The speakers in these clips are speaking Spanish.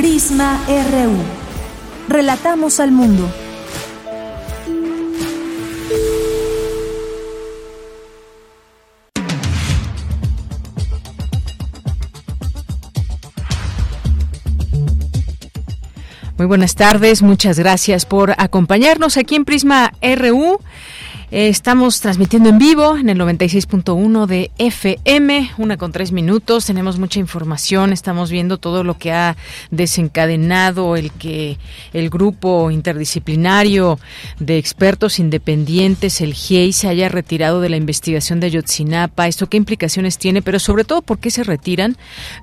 Prisma RU. Relatamos al mundo. Muy buenas tardes, muchas gracias por acompañarnos aquí en Prisma RU. Eh, estamos transmitiendo en vivo en el 96.1 de FM, una con tres minutos. Tenemos mucha información. Estamos viendo todo lo que ha desencadenado el que el grupo interdisciplinario de expertos independientes, el GIEI, se haya retirado de la investigación de Ayotzinapa. Esto qué implicaciones tiene, pero sobre todo por qué se retiran.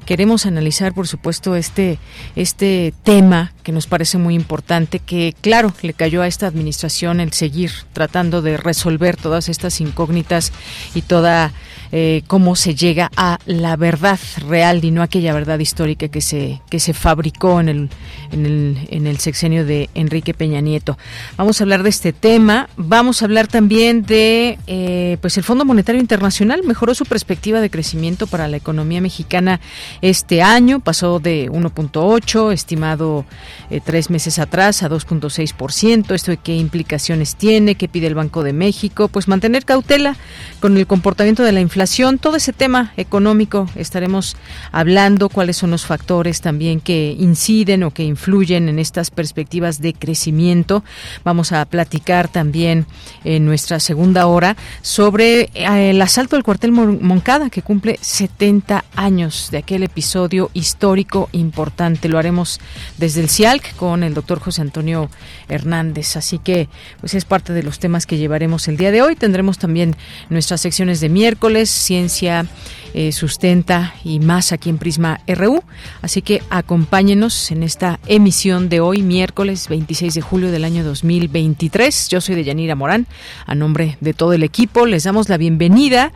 Queremos analizar, por supuesto, este, este tema que nos parece muy importante, que claro, le cayó a esta administración el seguir tratando de resolver todas estas incógnitas y toda eh, cómo se llega a la verdad real y no aquella verdad histórica que se que se fabricó en el en el, en el sexenio de Enrique Peña Nieto. Vamos a hablar de este tema. Vamos a hablar también de eh, pues el Fondo Monetario Internacional mejoró su perspectiva de crecimiento para la economía mexicana este año. Pasó de 1.8 estimado eh, tres meses atrás a 2.6 Esto de qué implicaciones tiene, qué pide el Banco de México, pues mantener cautela con el comportamiento de la inflación todo ese tema económico estaremos hablando, cuáles son los factores también que inciden o que influyen en estas perspectivas de crecimiento. Vamos a platicar también en nuestra segunda hora sobre eh, el asalto al cuartel Moncada que cumple 70 años de aquel episodio histórico importante. Lo haremos desde el CIALC con el doctor José Antonio Hernández. Así que pues es parte de los temas que llevaremos el día de hoy. Tendremos también nuestras secciones de miércoles Ciencia eh, Sustenta y más aquí en Prisma RU. Así que acompáñenos en esta emisión de hoy, miércoles 26 de julio del año 2023. Yo soy Deyanira Morán. A nombre de todo el equipo, les damos la bienvenida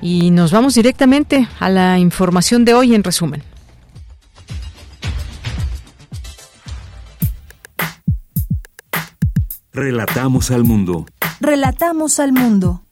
y nos vamos directamente a la información de hoy en resumen. Relatamos al mundo. Relatamos al mundo.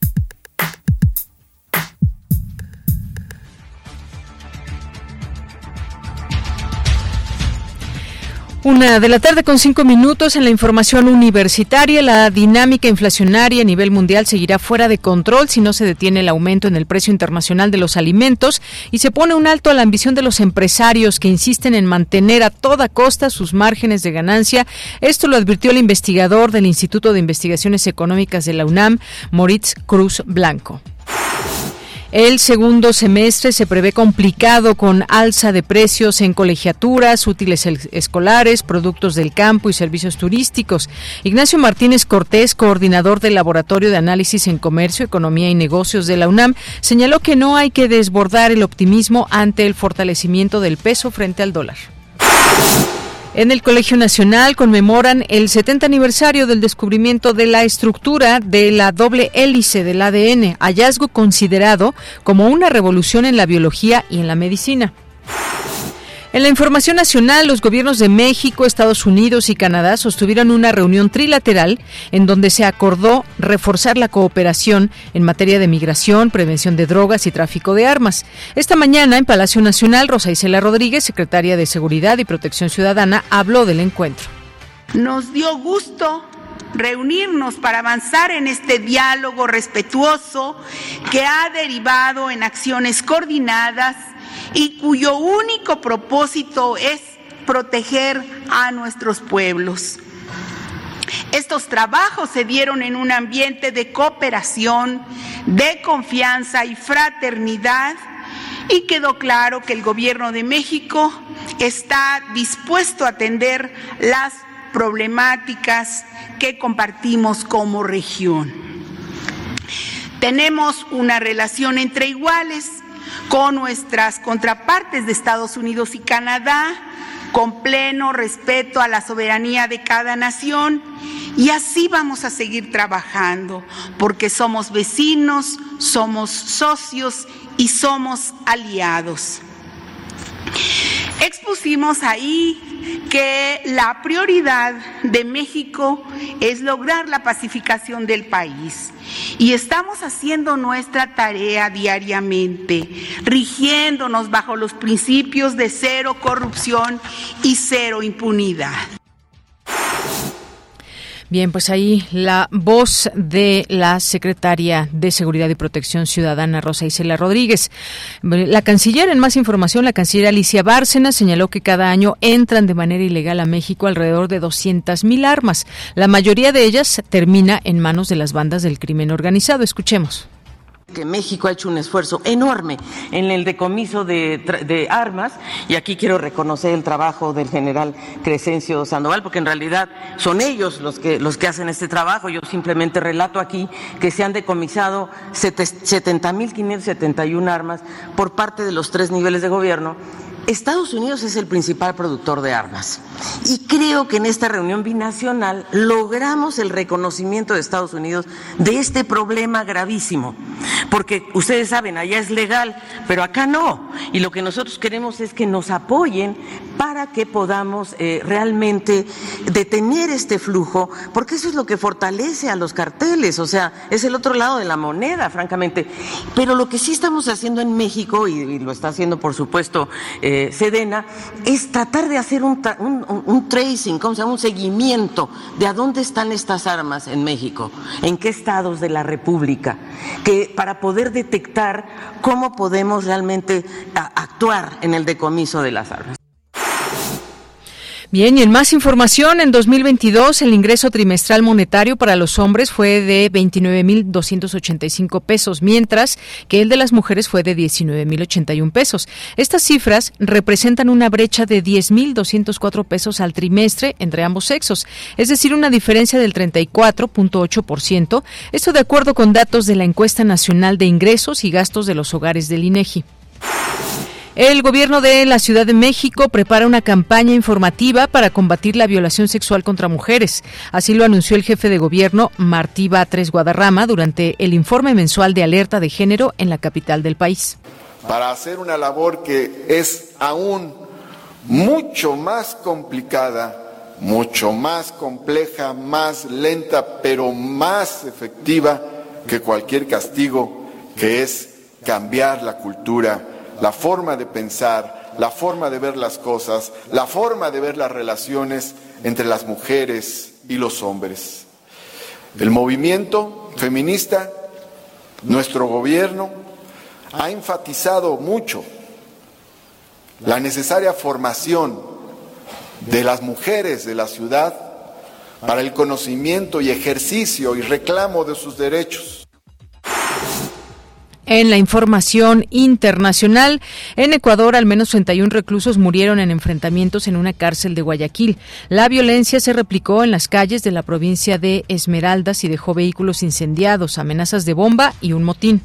Una de la tarde con cinco minutos en la información universitaria. La dinámica inflacionaria a nivel mundial seguirá fuera de control si no se detiene el aumento en el precio internacional de los alimentos y se pone un alto a la ambición de los empresarios que insisten en mantener a toda costa sus márgenes de ganancia. Esto lo advirtió el investigador del Instituto de Investigaciones Económicas de la UNAM, Moritz Cruz Blanco. El segundo semestre se prevé complicado con alza de precios en colegiaturas, útiles escolares, productos del campo y servicios turísticos. Ignacio Martínez Cortés, coordinador del Laboratorio de Análisis en Comercio, Economía y Negocios de la UNAM, señaló que no hay que desbordar el optimismo ante el fortalecimiento del peso frente al dólar. En el Colegio Nacional conmemoran el 70 aniversario del descubrimiento de la estructura de la doble hélice del ADN, hallazgo considerado como una revolución en la biología y en la medicina. En la información nacional, los gobiernos de México, Estados Unidos y Canadá sostuvieron una reunión trilateral en donde se acordó reforzar la cooperación en materia de migración, prevención de drogas y tráfico de armas. Esta mañana, en Palacio Nacional, Rosa Isela Rodríguez, secretaria de Seguridad y Protección Ciudadana, habló del encuentro. Nos dio gusto reunirnos para avanzar en este diálogo respetuoso que ha derivado en acciones coordinadas y cuyo único propósito es proteger a nuestros pueblos. Estos trabajos se dieron en un ambiente de cooperación, de confianza y fraternidad y quedó claro que el gobierno de México está dispuesto a atender las problemáticas que compartimos como región. Tenemos una relación entre iguales con nuestras contrapartes de Estados Unidos y Canadá, con pleno respeto a la soberanía de cada nación. Y así vamos a seguir trabajando, porque somos vecinos, somos socios y somos aliados. Expusimos ahí que la prioridad de México es lograr la pacificación del país y estamos haciendo nuestra tarea diariamente, rigiéndonos bajo los principios de cero corrupción y cero impunidad. Bien, pues ahí la voz de la secretaria de Seguridad y Protección Ciudadana, Rosa Isela Rodríguez. La canciller, en más información, la canciller Alicia Bárcena señaló que cada año entran de manera ilegal a México alrededor de 200.000 armas. La mayoría de ellas termina en manos de las bandas del crimen organizado. Escuchemos que México ha hecho un esfuerzo enorme en el decomiso de, armas y aquí quiero reconocer el trabajo del general Crescencio Sandoval porque en realidad son ellos los que, los que hacen este trabajo. Yo simplemente relato aquí que se han decomisado 70.571 armas por parte de los tres niveles de gobierno Estados Unidos es el principal productor de armas. Y creo que en esta reunión binacional logramos el reconocimiento de Estados Unidos de este problema gravísimo, porque ustedes saben, allá es legal, pero acá no, y lo que nosotros queremos es que nos apoyen para que podamos eh, realmente detener este flujo, porque eso es lo que fortalece a los carteles, o sea, es el otro lado de la moneda, francamente. Pero lo que sí estamos haciendo en México, y, lo está haciendo por supuesto eh, Sedena, es tratar de hacer un, un, tracing, ¿cómo se un seguimiento de a dónde están estas armas en México, en qué estados de la República, que para poder detectar cómo podemos realmente actuar en el decomiso de las armas. Bien, y en más información, en 2022 el ingreso trimestral monetario para los hombres fue de 29.285 pesos, mientras que el de las mujeres fue de 19.081 pesos. Estas cifras representan una brecha de 10.204 pesos al trimestre entre ambos sexos, es decir, una diferencia del 34.8%, esto de acuerdo con datos de la encuesta nacional de ingresos y gastos de los hogares del INEGI. El gobierno de la Ciudad de México prepara una campaña informativa para combatir la violación sexual contra mujeres. Así lo anunció el jefe de gobierno, Martí Batres Guadarrama, durante el informe mensual de alerta de género en la capital del país. Para hacer una labor que es aún mucho más complicada, mucho más compleja, más lenta, pero más efectiva que cualquier castigo, que es cambiar la cultura la forma de pensar, la forma de ver las cosas, la forma de ver las relaciones entre las mujeres y los hombres. El movimiento feminista, nuestro gobierno, ha enfatizado mucho la necesaria formación de las mujeres de la ciudad para el conocimiento y ejercicio y reclamo de sus derechos. En la información internacional, en Ecuador al menos 31 reclusos murieron en enfrentamientos en una cárcel de Guayaquil. La violencia se replicó en las calles de la provincia de Esmeraldas y dejó vehículos incendiados, amenazas de bomba y un motín.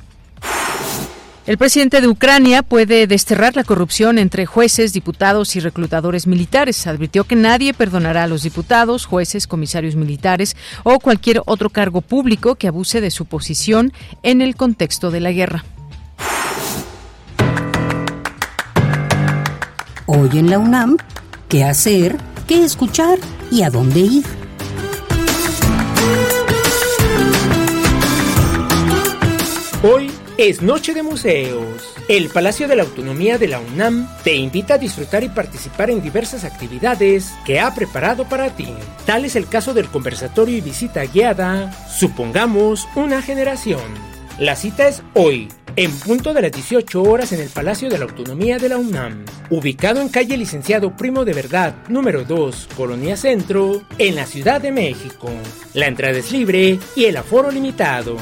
El presidente de Ucrania puede desterrar la corrupción entre jueces, diputados y reclutadores militares. Advirtió que nadie perdonará a los diputados, jueces, comisarios militares o cualquier otro cargo público que abuse de su posición en el contexto de la guerra. Hoy en la UNAM, ¿qué hacer? ¿Qué escuchar? ¿Y a dónde ir? Hoy es Noche de Museos. El Palacio de la Autonomía de la UNAM te invita a disfrutar y participar en diversas actividades que ha preparado para ti. Tal es el caso del conversatorio y visita guiada Supongamos una generación. La cita es hoy, en punto de las 18 horas en el Palacio de la Autonomía de la UNAM, ubicado en calle Licenciado Primo de Verdad, número 2, Colonia Centro, en la Ciudad de México. La entrada es libre y el aforo limitado.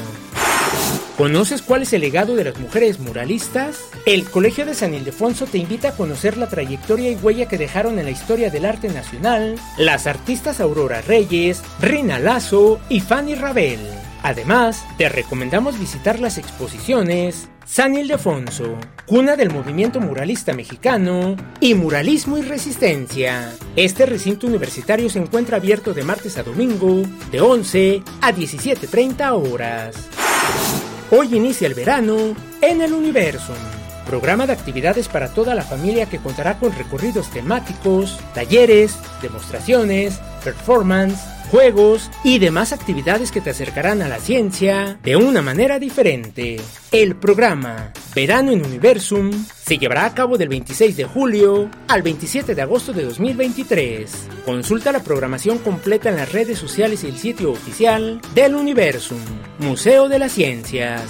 ¿Conoces cuál es el legado de las mujeres muralistas? El Colegio de San Ildefonso te invita a conocer la trayectoria y huella que dejaron en la historia del arte nacional las artistas Aurora Reyes, Rina Lazo y Fanny Rabel. Además, te recomendamos visitar las exposiciones San Ildefonso, cuna del movimiento muralista mexicano y muralismo y resistencia. Este recinto universitario se encuentra abierto de martes a domingo, de 11 a 17.30 horas. Hoy inicia el verano en el universo. Programa de actividades para toda la familia que contará con recorridos temáticos, talleres, demostraciones, performance, juegos y demás actividades que te acercarán a la ciencia de una manera diferente. El programa Verano en Universum se llevará a cabo del 26 de julio al 27 de agosto de 2023. Consulta la programación completa en las redes sociales y el sitio oficial del Universum, Museo de las Ciencias.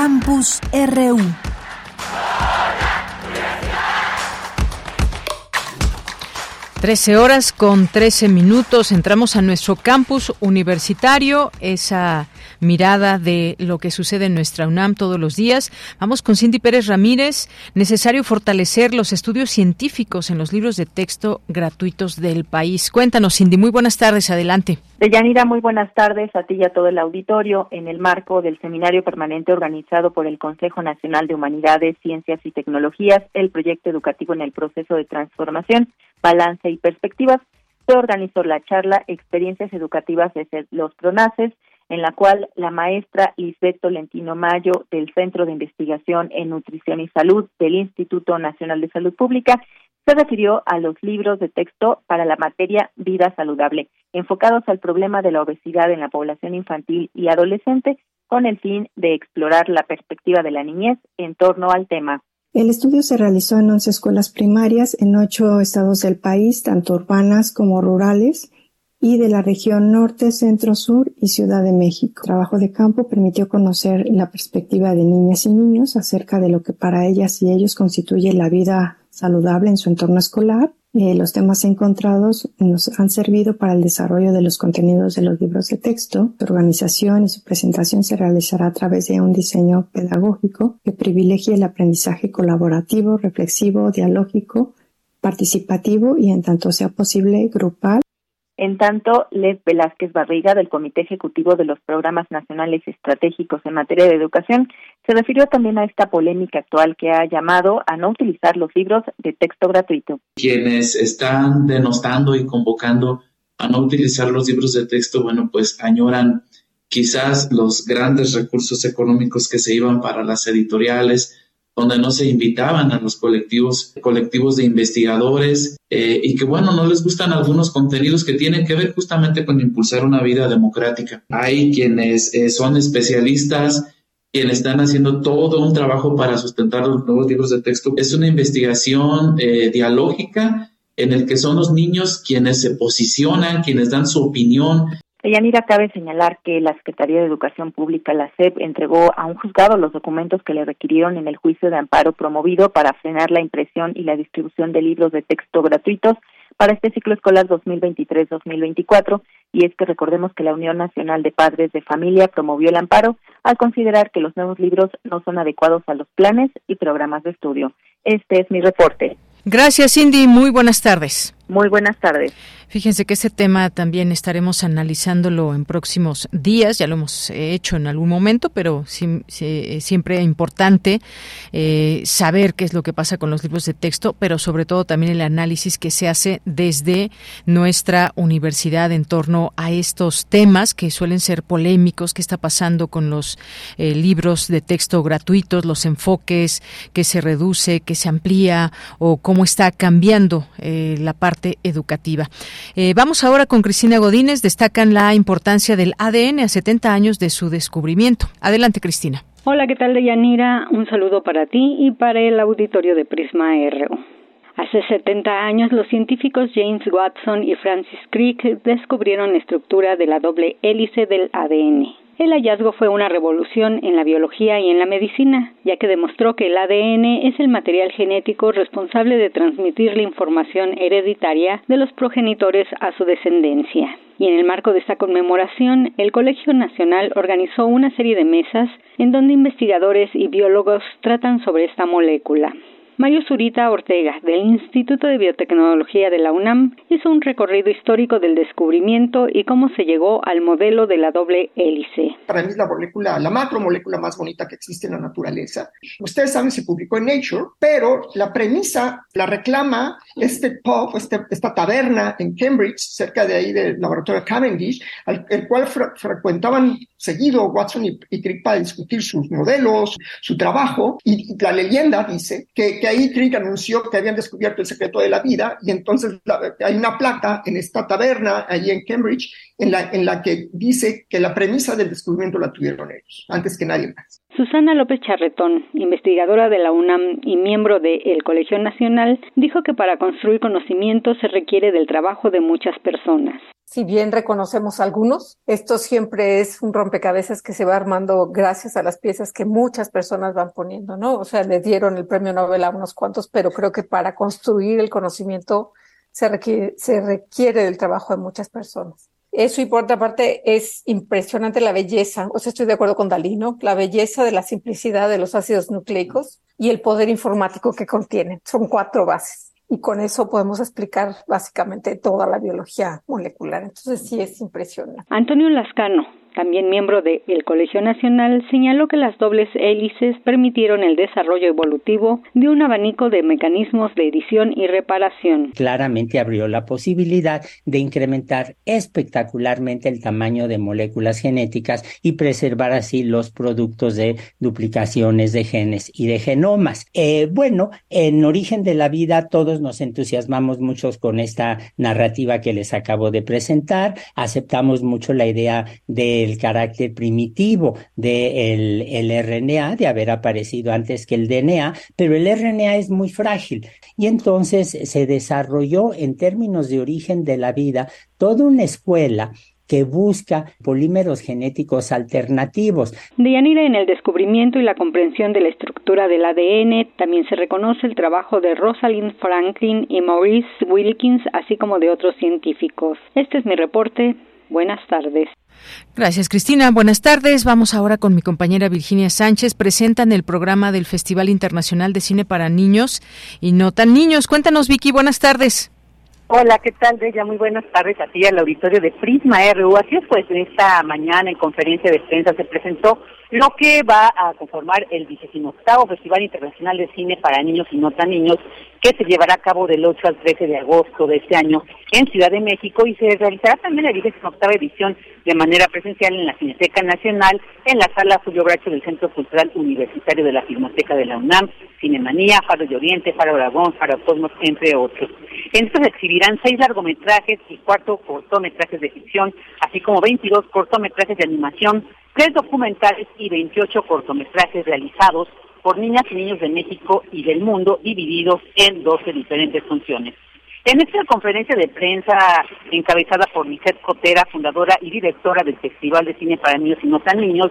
Campus RU. Trece horas con trece minutos. Entramos a nuestro campus universitario. Esa mirada de lo que sucede en nuestra UNAM todos los días. Vamos con Cindy Pérez Ramírez. Necesario fortalecer los estudios científicos en los libros de texto gratuitos del país. Cuéntanos, Cindy. Muy buenas tardes. Adelante. Deyanira, muy buenas tardes a ti y a todo el auditorio. En el marco del seminario permanente organizado por el Consejo Nacional de Humanidades, Ciencias y Tecnologías, el proyecto educativo en el proceso de transformación, balance y perspectivas, se organizó la charla Experiencias Educativas desde los PRONACES, en la cual la maestra Lisbeth Tolentino Mayo del Centro de Investigación en Nutrición y Salud del Instituto Nacional de Salud Pública se refirió a los libros de texto para la materia vida saludable, enfocados al problema de la obesidad en la población infantil y adolescente, con el fin de explorar la perspectiva de la niñez en torno al tema. El estudio se realizó en 11 escuelas primarias en ocho estados del país, tanto urbanas como rurales, y de la región norte, centro, sur y Ciudad de México. El trabajo de campo permitió conocer la perspectiva de niñas y niños acerca de lo que para ellas y ellos constituye la vida saludable en su entorno escolar. Eh, los temas encontrados nos han servido para el desarrollo de los contenidos de los libros de texto. Su organización y su presentación se realizará a través de un diseño pedagógico que privilegie el aprendizaje colaborativo, reflexivo, dialógico, participativo y en tanto sea posible grupal en tanto, Lev Velázquez Barriga, del Comité Ejecutivo de los Programas Nacionales Estratégicos en materia de educación, se refirió también a esta polémica actual que ha llamado a no utilizar los libros de texto gratuito. Quienes están denostando y convocando a no utilizar los libros de texto, bueno, pues añoran quizás los grandes recursos económicos que se iban para las editoriales, donde no se invitaban a los colectivos, colectivos de investigadores eh, y que bueno, no les gustan algunos contenidos que tienen que ver justamente con impulsar una vida democrática. Hay quienes eh, son especialistas quienes están haciendo todo un trabajo para sustentar los nuevos libros de texto. Es una investigación eh, dialógica en el que son los niños quienes se posicionan, quienes dan su opinión, Yanira, cabe señalar que la Secretaría de Educación Pública, la SEP, entregó a un juzgado los documentos que le requirieron en el juicio de amparo promovido para frenar la impresión y la distribución de libros de texto gratuitos para este ciclo escolar 2023-2024 y es que recordemos que la Unión Nacional de Padres de Familia promovió el amparo al considerar que los nuevos libros no son adecuados a los planes y programas de estudio. Este es mi reporte. Gracias, Cindy. Muy buenas tardes. Muy buenas tardes. Fíjense que ese tema también estaremos analizándolo en próximos días, ya lo hemos hecho en algún momento, pero siempre es importante eh, saber qué es lo que pasa con los libros de texto, pero sobre todo también el análisis que se hace desde nuestra universidad en torno a estos temas que suelen ser polémicos, qué está pasando con los eh, libros de texto gratuitos, los enfoques, que se reduce, que se amplía o cómo está cambiando eh, la parte educativa. Eh, vamos ahora con Cristina Godínez. Destacan la importancia del ADN a 70 años de su descubrimiento. Adelante, Cristina. Hola, ¿qué tal, Deyanira? Un saludo para ti y para el auditorio de Prisma RU. Hace 70 años, los científicos James Watson y Francis Crick descubrieron la estructura de la doble hélice del ADN. El hallazgo fue una revolución en la biología y en la medicina, ya que demostró que el ADN es el material genético responsable de transmitir la información hereditaria de los progenitores a su descendencia. Y en el marco de esta conmemoración, el Colegio Nacional organizó una serie de mesas en donde investigadores y biólogos tratan sobre esta molécula. Mario Zurita Ortega, del Instituto de Biotecnología de la UNAM, hizo un recorrido histórico del descubrimiento y cómo se llegó al modelo de la doble hélice. Para mí es la molécula, la macromolécula más bonita que existe en la naturaleza. Ustedes saben, se publicó en Nature, pero la premisa la reclama este pub, este, esta taberna en Cambridge, cerca de ahí del laboratorio Cavendish, al, el cual frecuentaban seguido Watson y, Crick para discutir sus modelos, su trabajo, y la leyenda dice que, que ahí Crick anunció que habían descubierto el secreto de la vida, y entonces hay una placa en esta taberna, allí en Cambridge, en la, en la que dice que la premisa del descubrimiento la tuvieron ellos, antes que nadie más. Susana López Charretón, investigadora de la UNAM y miembro del Colegio Nacional, dijo que para construir conocimiento se requiere del trabajo de muchas personas. Si bien reconocemos algunos, esto siempre es un rompecabezas que se va armando gracias a las piezas que muchas personas van poniendo, ¿no? O sea, le dieron el premio Nobel a unos cuantos, pero creo que para construir el conocimiento se requiere, se requiere del trabajo de muchas personas. Eso y por otra parte es impresionante la belleza, o sea, estoy de acuerdo con Dalí, ¿no? La belleza de la simplicidad de los ácidos nucleicos y el poder informático que contienen. Son cuatro bases. Y con eso podemos explicar básicamente toda la biología molecular. Entonces sí es impresionante. Antonio Lascano, también miembro del Colegio Nacional, señaló que las dobles hélices permitieron el desarrollo evolutivo de un abanico de mecanismos de edición y reparación. Claramente abrió la posibilidad de incrementar espectacularmente el tamaño de moléculas genéticas y preservar así los productos de duplicaciones de genes y de genomas. Eh, bueno, en Origen de la Vida todos nos entusiasmamos mucho con esta narrativa que les acabo de presentar, aceptamos mucho la idea de el carácter primitivo del el RNA, de haber aparecido antes que el DNA, pero el RNA es muy frágil y entonces se desarrolló en términos de origen de la vida toda una escuela que busca polímeros genéticos alternativos. Deyanira, en el descubrimiento y la comprensión de la estructura del ADN también se reconoce el trabajo de Rosalind Franklin y Maurice Wilkins, así como de otros científicos. Este es mi reporte. Buenas tardes. Gracias, Cristina. Buenas tardes. Vamos ahora con mi compañera Virginia Sánchez. Presentan el programa del Festival Internacional de Cine para Niños y no tan niños. Cuéntanos, Vicky. Buenas tardes. Hola, ¿qué tal, Bella? Muy buenas tardes a ti, al auditorio de Prisma RU. Así es, pues, esta mañana en conferencia de prensa se presentó lo que va a conformar el 28 Festival Internacional de Cine para Niños y No Tan Niños, que se llevará a cabo del 8 al 13 de agosto de este año en Ciudad de México y se realizará también la 28 edición de manera presencial en la Cineteca Nacional, en la sala Julio Bracho del Centro Cultural Universitario de la Filmoteca de la UNAM, Cinemanía, Faro de Oriente, Faro Aragón, Faro Cosmos, entre otros. En estos exhibirán seis largometrajes y cuatro cortometrajes de ficción, así como 22 cortometrajes de animación, tres documentales y 28 cortometrajes realizados por niñas y niños de México y del mundo, divididos en 12 diferentes funciones. En esta conferencia de prensa encabezada por Lisette Cotera, fundadora y directora del Festival de Cine para Niños y No Tan Niños,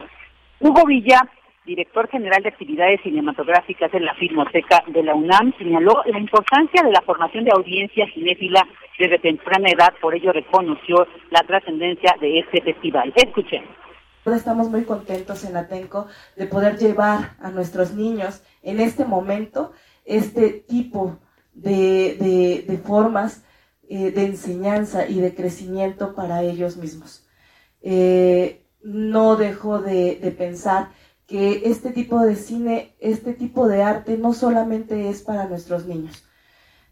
Hugo Villa, director general de actividades cinematográficas en la Filmoteca de la UNAM, señaló la importancia de la formación de audiencia cinéfila desde temprana edad, por ello reconoció la trascendencia de este festival. Escuchen. Estamos muy contentos en Atenco de poder llevar a nuestros niños en este momento este tipo de, formas eh, de enseñanza y de crecimiento para ellos mismos. Eh, no dejo de, pensar que este tipo de cine, este tipo de arte no solamente es para nuestros niños.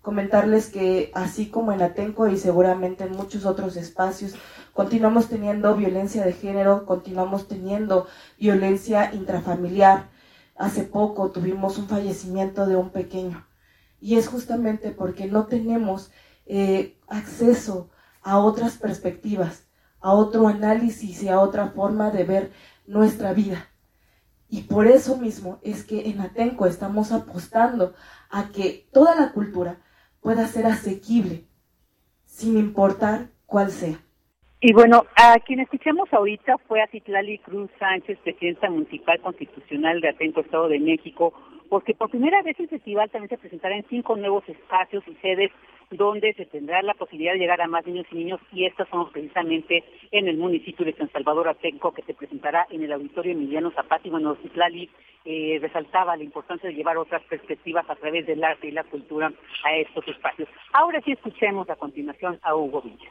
Comentarles que así como en Atenco y seguramente en muchos otros espacios, continuamos teniendo violencia de género, continuamos teniendo violencia intrafamiliar. Hace poco tuvimos un fallecimiento de un pequeño. Y es justamente porque no tenemos eh, acceso a otras perspectivas, a otro análisis y a otra forma de ver nuestra vida. Y por eso mismo es que en Atenco estamos apostando a que toda la cultura pueda ser asequible, sin importar cuál sea. Y bueno, a quien escuchamos ahorita fue a Citlali Cruz Sánchez, presidenta municipal constitucional de Atenco, Estado de México, porque por primera vez el festival también se presentará en cinco nuevos espacios y sedes donde se tendrá la posibilidad de llegar a más niños y niños y estas son precisamente en el municipio de San Salvador Atenco que se presentará en el Auditorio Emiliano Zapata y bueno, Citlali eh, resaltaba la importancia de llevar otras perspectivas a través del arte y la cultura a estos espacios. Ahora sí escuchemos a continuación a Hugo Villa.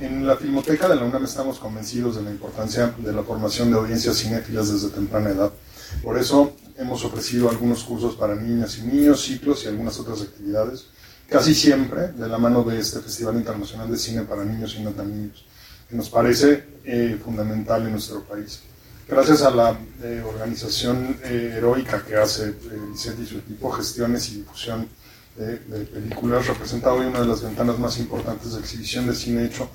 En la Filmoteca de la UNAM estamos convencidos de la importancia de la formación de audiencias cinéfilas desde temprana edad. Por eso hemos ofrecido algunos cursos para niñas y niños, ciclos y algunas otras actividades, casi siempre de la mano de este Festival Internacional de Cine para Niños y No Tan Niños, que nos parece eh, fundamental en nuestro país. Gracias a la eh, organización eh, heroica que hace Vicente y su equipo, gestiones y difusión de, de películas, representa hoy una de las ventanas más importantes de exhibición de cine hecho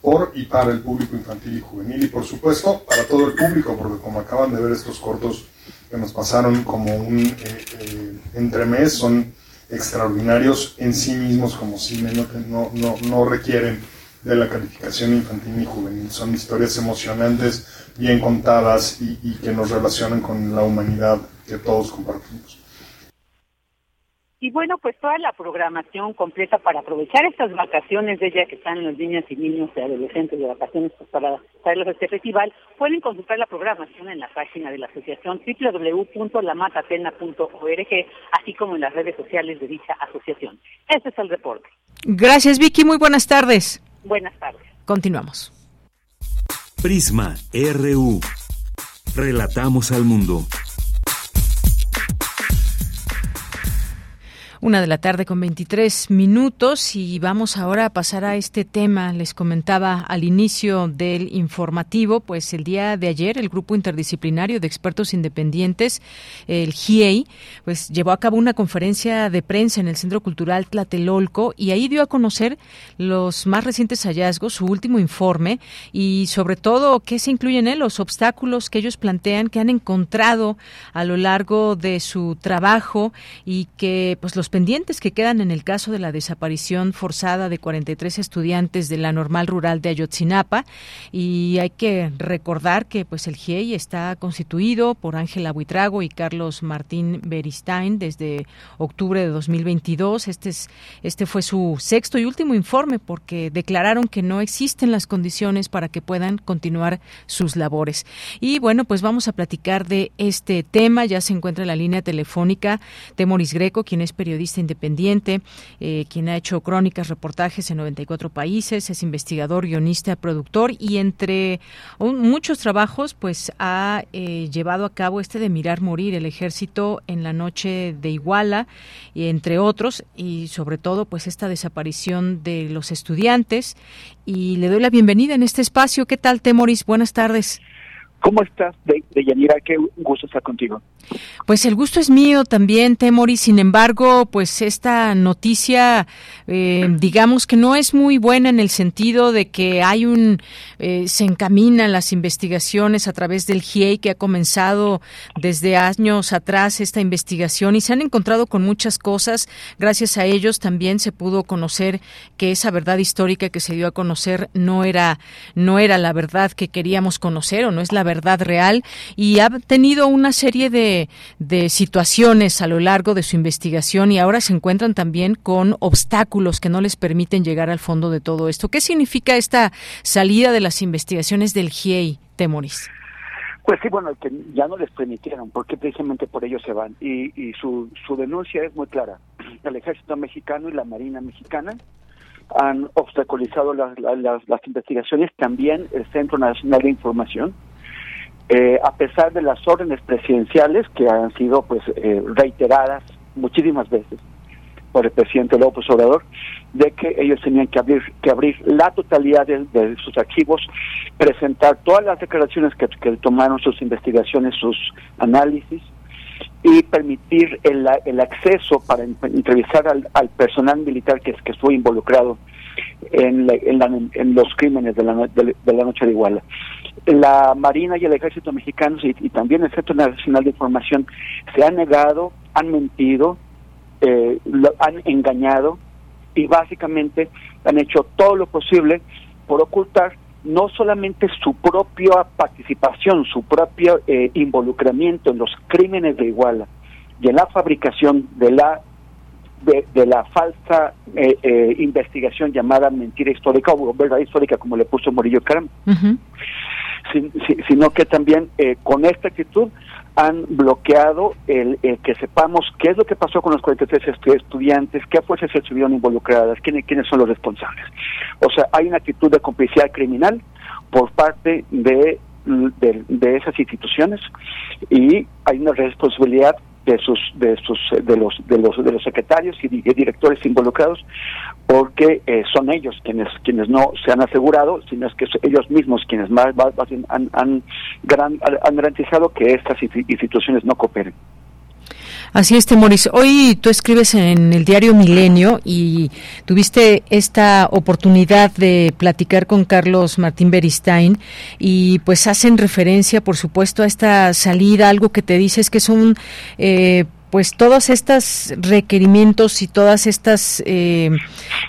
por y para el público infantil y juvenil y por supuesto para todo el público, porque como acaban de ver estos cortos que nos pasaron como un eh, eh, entremés, son extraordinarios en sí mismos como cine, no, no, no, requieren de la calificación infantil y juvenil, son historias emocionantes, bien contadas y, y que nos relacionan con la humanidad que todos compartimos. Y bueno, pues toda la programación completa para aprovechar estas vacaciones de ella que están los niñas y niños y adolescentes de vacaciones pues para traerlos a este festival, pueden consultar la programación en la página de la asociación www.lamatatena.org, así como en las redes sociales de dicha asociación. Este es el reporte. Gracias, Vicky. Muy buenas tardes. Buenas tardes. Continuamos. Prisma RU. Relatamos al mundo. Una de la tarde con 23 minutos y vamos ahora a pasar a este tema. Les comentaba al inicio del informativo, pues el día de ayer el Grupo Interdisciplinario de Expertos Independientes, el GIEI, pues llevó a cabo una conferencia de prensa en el Centro Cultural Tlatelolco y ahí dio a conocer los más recientes hallazgos, su último informe y sobre todo qué se incluyen en él, los obstáculos que ellos plantean que han encontrado a lo largo de su trabajo y que pues los pendientes que quedan en el caso de la desaparición forzada de 43 estudiantes de la normal rural de Ayotzinapa y hay que recordar que pues el GIEI está constituido por Ángela Buitrago y Carlos Martín Beristain desde octubre de 2022. Este es este fue su sexto y último informe porque declararon que no existen las condiciones para que puedan continuar sus labores. Y bueno, pues vamos a platicar de este tema. Ya se encuentra en la línea telefónica Temoris Greco, quien es periodista independiente, eh, quien ha hecho crónicas, reportajes en 94 países, es investigador, guionista, productor y entre muchos trabajos, pues ha eh, llevado a cabo este de Mirar Morir, el ejército en la noche de Iguala, y entre otros, y sobre todo, pues esta desaparición de los estudiantes. Y le doy la bienvenida en este espacio. ¿Qué tal, Temoris? Buenas tardes. ¿Cómo estás, de, Yanira? Qué gusto estar contigo. Pues el gusto es mío también, Temori. Sin embargo, pues esta noticia, eh, digamos que no es muy buena en el sentido de que hay un, eh, se encaminan las investigaciones a través del GIEI que ha comenzado desde años atrás esta investigación y se han encontrado con muchas cosas. Gracias a ellos también se pudo conocer que esa verdad histórica que se dio a conocer no era, no era la verdad que queríamos conocer o no es la verdad real y ha tenido una serie de, de situaciones a lo largo de su investigación y ahora se encuentran también con obstáculos que no les permiten llegar al fondo de todo esto. ¿Qué significa esta salida de las investigaciones del GIEI, Temoris? Pues sí, bueno, que ya no les permitieron, porque precisamente por ello se van. Y, y su, su denuncia es muy clara. El ejército mexicano y la marina mexicana han obstaculizado las, las, las investigaciones, también el Centro Nacional de Información, eh, a pesar de las órdenes presidenciales que han sido pues eh, reiteradas muchísimas veces por el presidente López Obrador, de que ellos tenían que abrir que abrir la totalidad de, sus archivos, presentar todas las declaraciones que, tomaron sus investigaciones, sus análisis y permitir el, el acceso para entrevistar al, personal militar que, que estuvo involucrado en, en, los crímenes de la, de, la noche de Iguala. La Marina y el Ejército Mexicano y, también el Centro Nacional de Información se han negado, han mentido, eh, han engañado y básicamente han hecho todo lo posible por ocultar no solamente su propia participación, su propio eh, involucramiento en los crímenes de Iguala y en la fabricación de la de, la falsa eh, eh, investigación llamada mentira histórica o verdad histórica como le puso Murillo Caram, sino que también con esta actitud han bloqueado el, que sepamos qué es lo que pasó con los 43 estudiantes, qué fuerzas estuvieron involucradas, quiénes, quiénes son los responsables. O sea, hay una actitud de complicidad criminal por parte de, de, esas instituciones y hay una responsabilidad de sus de sus de los de los de los secretarios y directores involucrados porque eh, son ellos quienes quienes no se han asegurado sino es que ellos mismos quienes más, han, han, han garantizado que estas instituciones no cooperen Así es, Temoris. Hoy tú escribes en el diario Milenio y tuviste esta oportunidad de platicar con Carlos Martín Beristain y pues hacen referencia, por supuesto, a esta salida, algo que te dices que son eh, pues todos estos requerimientos y todas estas eh,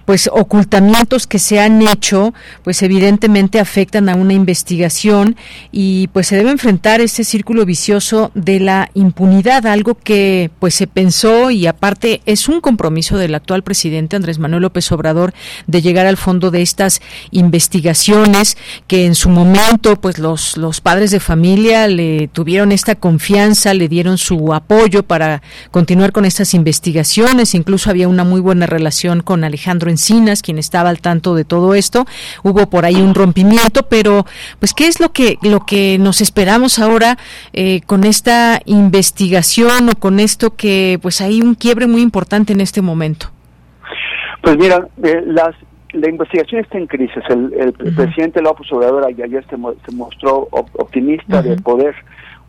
pues ocultamientos que se han hecho pues evidentemente afectan a una investigación y pues se debe enfrentar este círculo vicioso de la impunidad algo que pues se pensó y aparte es un compromiso del actual presidente Andrés Manuel López Obrador de llegar al fondo de estas investigaciones que en su momento pues los los padres de familia le tuvieron esta confianza le dieron su apoyo para continuar con estas investigaciones. Incluso había una muy buena relación con Alejandro Encinas, quien estaba al tanto de todo esto. Hubo por ahí un rompimiento, pero pues qué es lo que lo que nos esperamos ahora eh, con esta investigación o con esto que pues hay un quiebre muy importante en este momento. Pues mira, eh, las la investigación está en crisis. El, presidente López Obrador ayer se, se mostró optimista de poder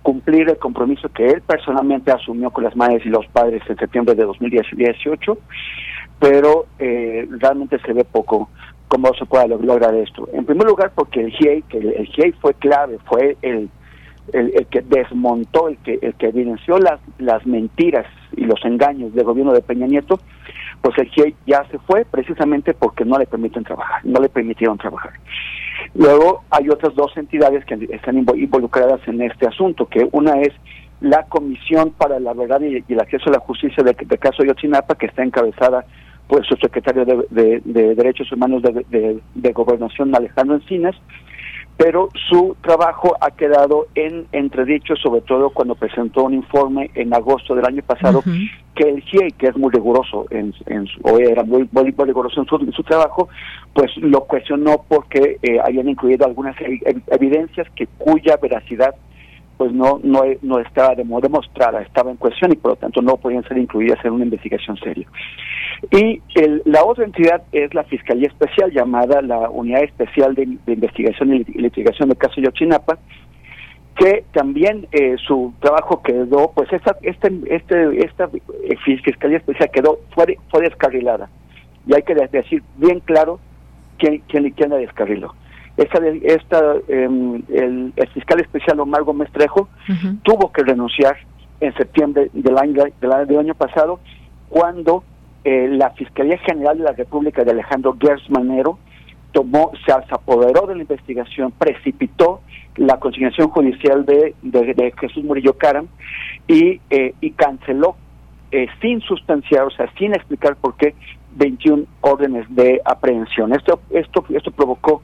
cumplir el compromiso que él personalmente asumió con las madres y los padres en septiembre de 2018, pero eh, realmente se ve poco cómo se puede lograr esto. En primer lugar, porque el GIEI, que el, GIEI fue clave, fue el, el, que desmontó, el que, el que evidenció las, las mentiras y los engaños del gobierno de Peña Nieto, pues el GIEI ya se fue precisamente porque no le permiten trabajar, no le permitieron trabajar. Luego hay otras dos entidades que están involucradas en este asunto, que una es la Comisión para la Verdad y, el Acceso a la Justicia del de caso Yotzinapa, que está encabezada por su secretario de, Derechos Humanos de, de, Gobernación, Alejandro Encinas, pero su trabajo ha quedado en entredicho, sobre todo cuando presentó un informe en agosto del año pasado, que el GIEI, que es muy riguroso, en, en o era muy, muy, riguroso en su, trabajo, pues lo cuestionó porque eh, habían incluido algunas evidencias que cuya veracidad pues no no no estaba demostrada, estaba en cuestión y por lo tanto no podían ser incluidas en una investigación seria. Y la otra entidad es la Fiscalía Especial, llamada la Unidad Especial de, Investigación y Litigación del caso Yochinapa, que también eh, su trabajo quedó, pues esta, este, este, esta Fiscalía Especial quedó, fue, fue descarrilada. Y hay que decir bien claro quién, quién, quién la descarriló esta, esta em, el, fiscal especial Omar Gómez Trejo tuvo que renunciar en septiembre del año, del año, pasado cuando eh, la Fiscalía General de la República de Alejandro Gersmanero tomó, se apoderó de la investigación, precipitó la consignación judicial de, de, Jesús Murillo Caram y, eh, y canceló eh, sin sustanciar, o sea, sin explicar por qué, 21 órdenes de aprehensión. Esto, esto, esto provocó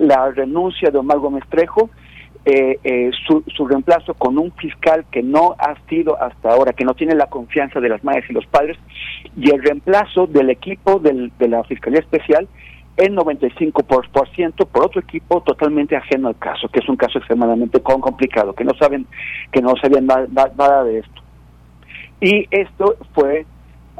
la renuncia de Omar Gómez Trejo, eh, eh, su, su, reemplazo con un fiscal que no ha sido hasta ahora, que no tiene la confianza de las madres y los padres, y el reemplazo del equipo de la Fiscalía Especial en 95% por, por, ciento, por otro equipo totalmente ajeno al caso, que es un caso extremadamente complicado, que no saben, que no sabían nada de esto. Y esto fue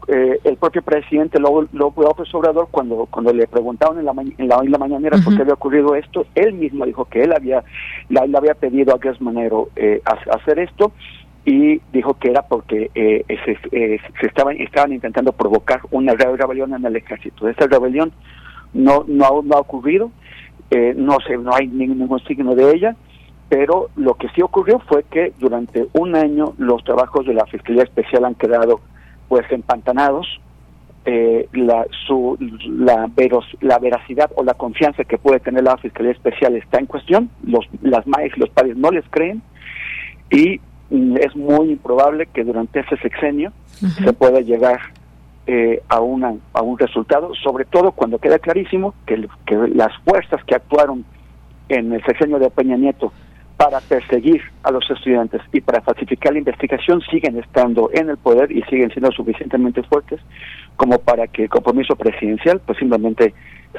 eh, el propio presidente López Obrador, cuando, cuando le preguntaron en la, en la, en la mañanera por qué había ocurrido esto, él mismo dijo que él había, le había pedido a Gers Manero eh, hacer esto y dijo que era porque eh, se, estaban, estaban intentando provocar una rebelión en el ejército. Esta rebelión no, no, no ha ocurrido, no, sé, no hay ningún signo de ella, pero lo que sí ocurrió fue que durante un año los trabajos de la Fiscalía Especial han quedado pues empantanados eh, la, su, la, la veracidad o la confianza que puede tener la Fiscalía Especial está en cuestión, los, las MAES y los padres no les creen y mm, es muy improbable que durante ese sexenio se pueda llegar eh, a, una, a un resultado, sobre todo cuando queda clarísimo que, que las fuerzas que actuaron en el sexenio de Peña Nieto para perseguir a los estudiantes y para falsificar la investigación siguen estando en el poder y siguen siendo suficientemente fuertes como para que el compromiso presidencial pues simplemente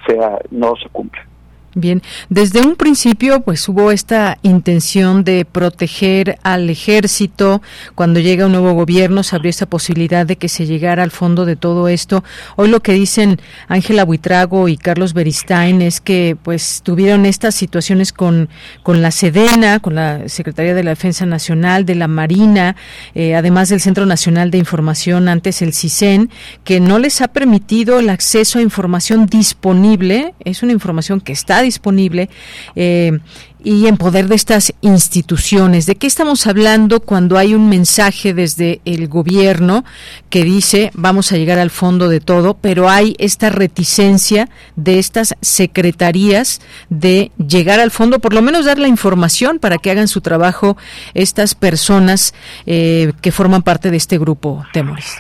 sea no se cumpla. Bien, desde un principio pues hubo esta intención de proteger al ejército. Cuando llega un nuevo gobierno se abrió esta posibilidad de que se llegara al fondo de todo esto. Hoy lo que dicen Ángela Buitrago y Carlos Beristain es que pues tuvieron estas situaciones con, con la Sedena, con la Secretaría de la Defensa Nacional, de la Marina, eh, además del Centro Nacional de Información, antes el CISEN, que no les ha permitido el acceso a información disponible. Es una información que está disponible eh, y en poder de estas instituciones. ¿De qué estamos hablando cuando hay un mensaje desde el gobierno que dice vamos a llegar al fondo de todo, pero hay esta reticencia de estas secretarías de llegar al fondo, por lo menos dar la información para que hagan su trabajo estas personas eh, que forman parte de este grupo, Temores?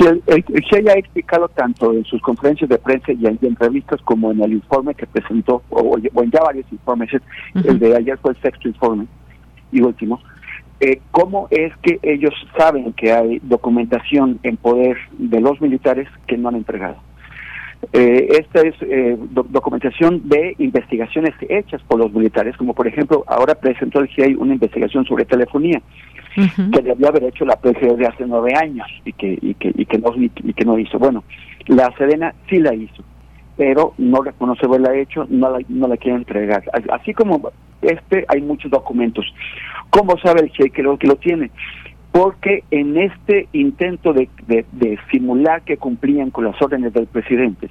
Si ella ha explicado tanto en sus conferencias de prensa y en, revistas como en el informe que presentó, o, en ya varios informes, el de ayer fue el sexto informe y último, eh, cómo es que ellos saben que hay documentación en poder de los militares que no han entregado. Eh, esta es eh, documentación de investigaciones hechas por los militares, como por ejemplo ahora presentó el GIEI una investigación sobre telefonía que debía haber hecho la PGR de hace nueve años y que, y que, y que, no, y que no hizo. Bueno, la Sedena sí la hizo, pero no reconoce haberla hecho, no la, no la quiere entregar. Así como este, hay muchos documentos. ¿Cómo sabe el GIEI que lo, que lo tiene? Porque en este intento de, de, simular que cumplían con las órdenes del presidente,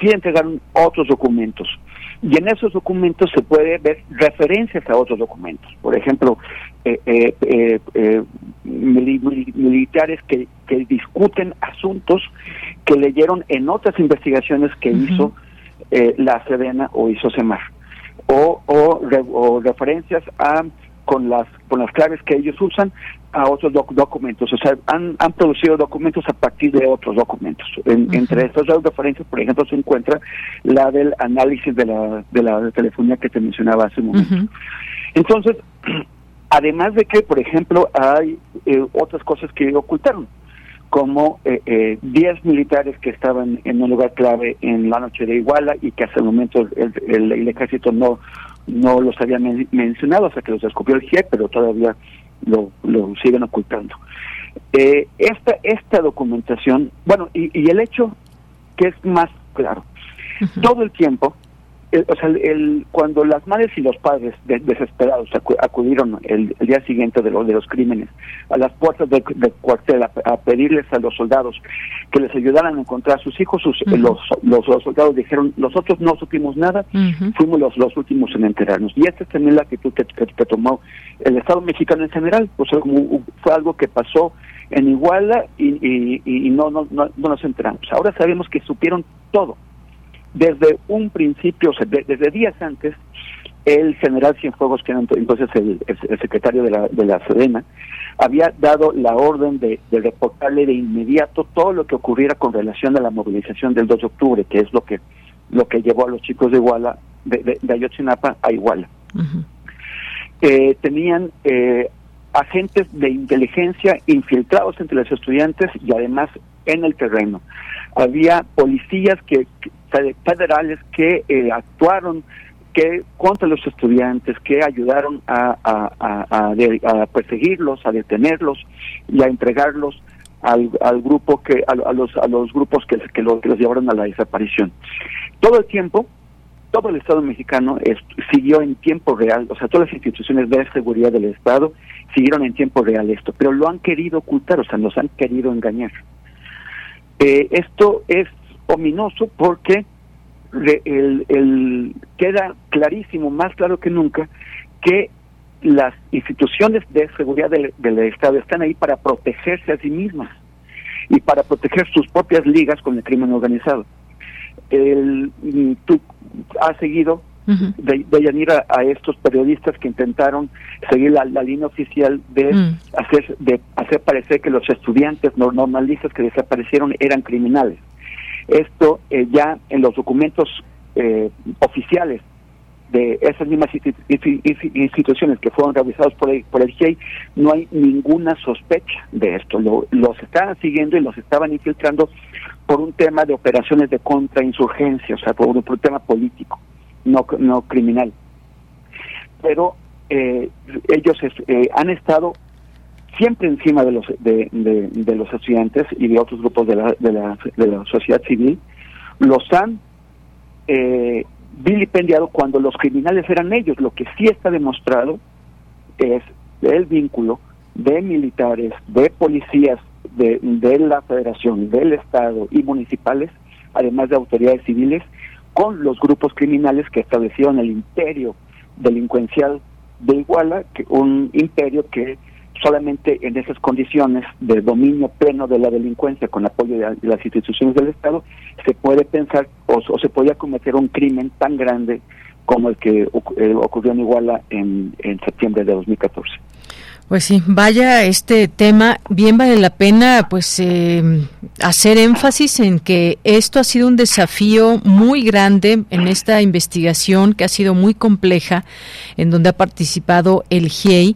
sí entregaron otros documentos. Y en esos documentos se puede ver referencias a otros documentos. Por ejemplo, eh, eh, eh, militares que, que, discuten asuntos que leyeron en otras investigaciones que hizo la Sedena o hizo Semar. O, o, o referencias a con las con las claves que ellos usan a otros documentos, o sea, han, han producido documentos a partir de otros documentos. Entre estas dos referencias, por ejemplo, se encuentra la del análisis de la, de la telefonía que te mencionaba hace un momento. Entonces, además de que, por ejemplo, hay eh, otras cosas que ocultaron, como 10 eh, eh, militares que estaban en un lugar clave en la noche de Iguala y que hasta el momento el, el, ejército no no los había mencionado hasta que los descubrió el GIEC, pero todavía lo, lo siguen ocultando. Eh, esta, esta documentación, bueno, y, y, el hecho que es más claro, todo el tiempo o sea, el, cuando las madres y los padres desesperados acudieron el, día siguiente de, de los crímenes a las puertas del, cuartel a, pedirles a los soldados que les ayudaran a encontrar a sus hijos, los, los, soldados dijeron, nosotros no supimos nada, fuimos los, los últimos en enterarnos. Y esta es también la actitud que, que, tomó el Estado mexicano en general, o sea, fue algo que pasó en Iguala y, y, no, no, no, no nos enteramos. Ahora sabemos que supieron todo desde un principio, desde días antes, el general Cienfuegos, que era entonces el, secretario de la, de la Sedena, había dado la orden de, reportarle de inmediato todo lo que ocurriera con relación a la movilización del 2 de octubre, que es lo que lo que llevó a los chicos de Iguala, de, Ayotzinapa a Iguala. Eh, tenían eh, agentes de inteligencia infiltrados entre los estudiantes y además en el terreno. Había policías que federales que eh, actuaron que contra los estudiantes, que ayudaron a, perseguirlos, a detenerlos y a entregarlos al, al grupo que a, los a los grupos que, que, los, llevaron a la desaparición. Todo el tiempo, todo el Estado mexicano siguió en tiempo real, o sea, todas las instituciones de seguridad del Estado siguieron en tiempo real esto, pero lo han querido ocultar, o sea, nos han querido engañar. Eh, esto es ominoso porque el, queda clarísimo, más claro que nunca, que las instituciones de seguridad del, Estado están ahí para protegerse a sí mismas. y para proteger sus propias ligas con el crimen organizado. El, mm, tú has seguido de, de a, estos periodistas que intentaron seguir la, línea oficial de mm. hacer de hacer parecer que los estudiantes normalistas que desaparecieron eran criminales. Esto eh, ya en los documentos eh, oficiales de esas mismas instituciones que fueron revisados por el, por el GIEI, no hay ninguna sospecha de esto. los estaban siguiendo y los estaban infiltrando por un tema de operaciones de contrainsurgencia, o sea, por un tema político no, no criminal. Pero eh, ellos eh, han estado siempre encima de los de, los estudiantes y de otros grupos de la, de la, de la sociedad civil, los han eh, vilipendiado cuando los criminales eran ellos. Lo que sí está demostrado es el vínculo de militares, de policías, de, de la federación, del Estado y municipales, además de autoridades civiles, con los grupos criminales que establecieron el imperio delincuencial de Iguala, que un imperio que solamente en esas condiciones de dominio pleno de la delincuencia con apoyo de, las instituciones del Estado se puede pensar o, se podía cometer un crimen tan grande como el que eh, ocurrió en Iguala en, en septiembre de 2014. Pues sí, vaya este tema, bien vale la pena pues eh, hacer énfasis en que esto ha sido un desafío muy grande en esta investigación que ha sido muy compleja, en donde ha participado el GIEI,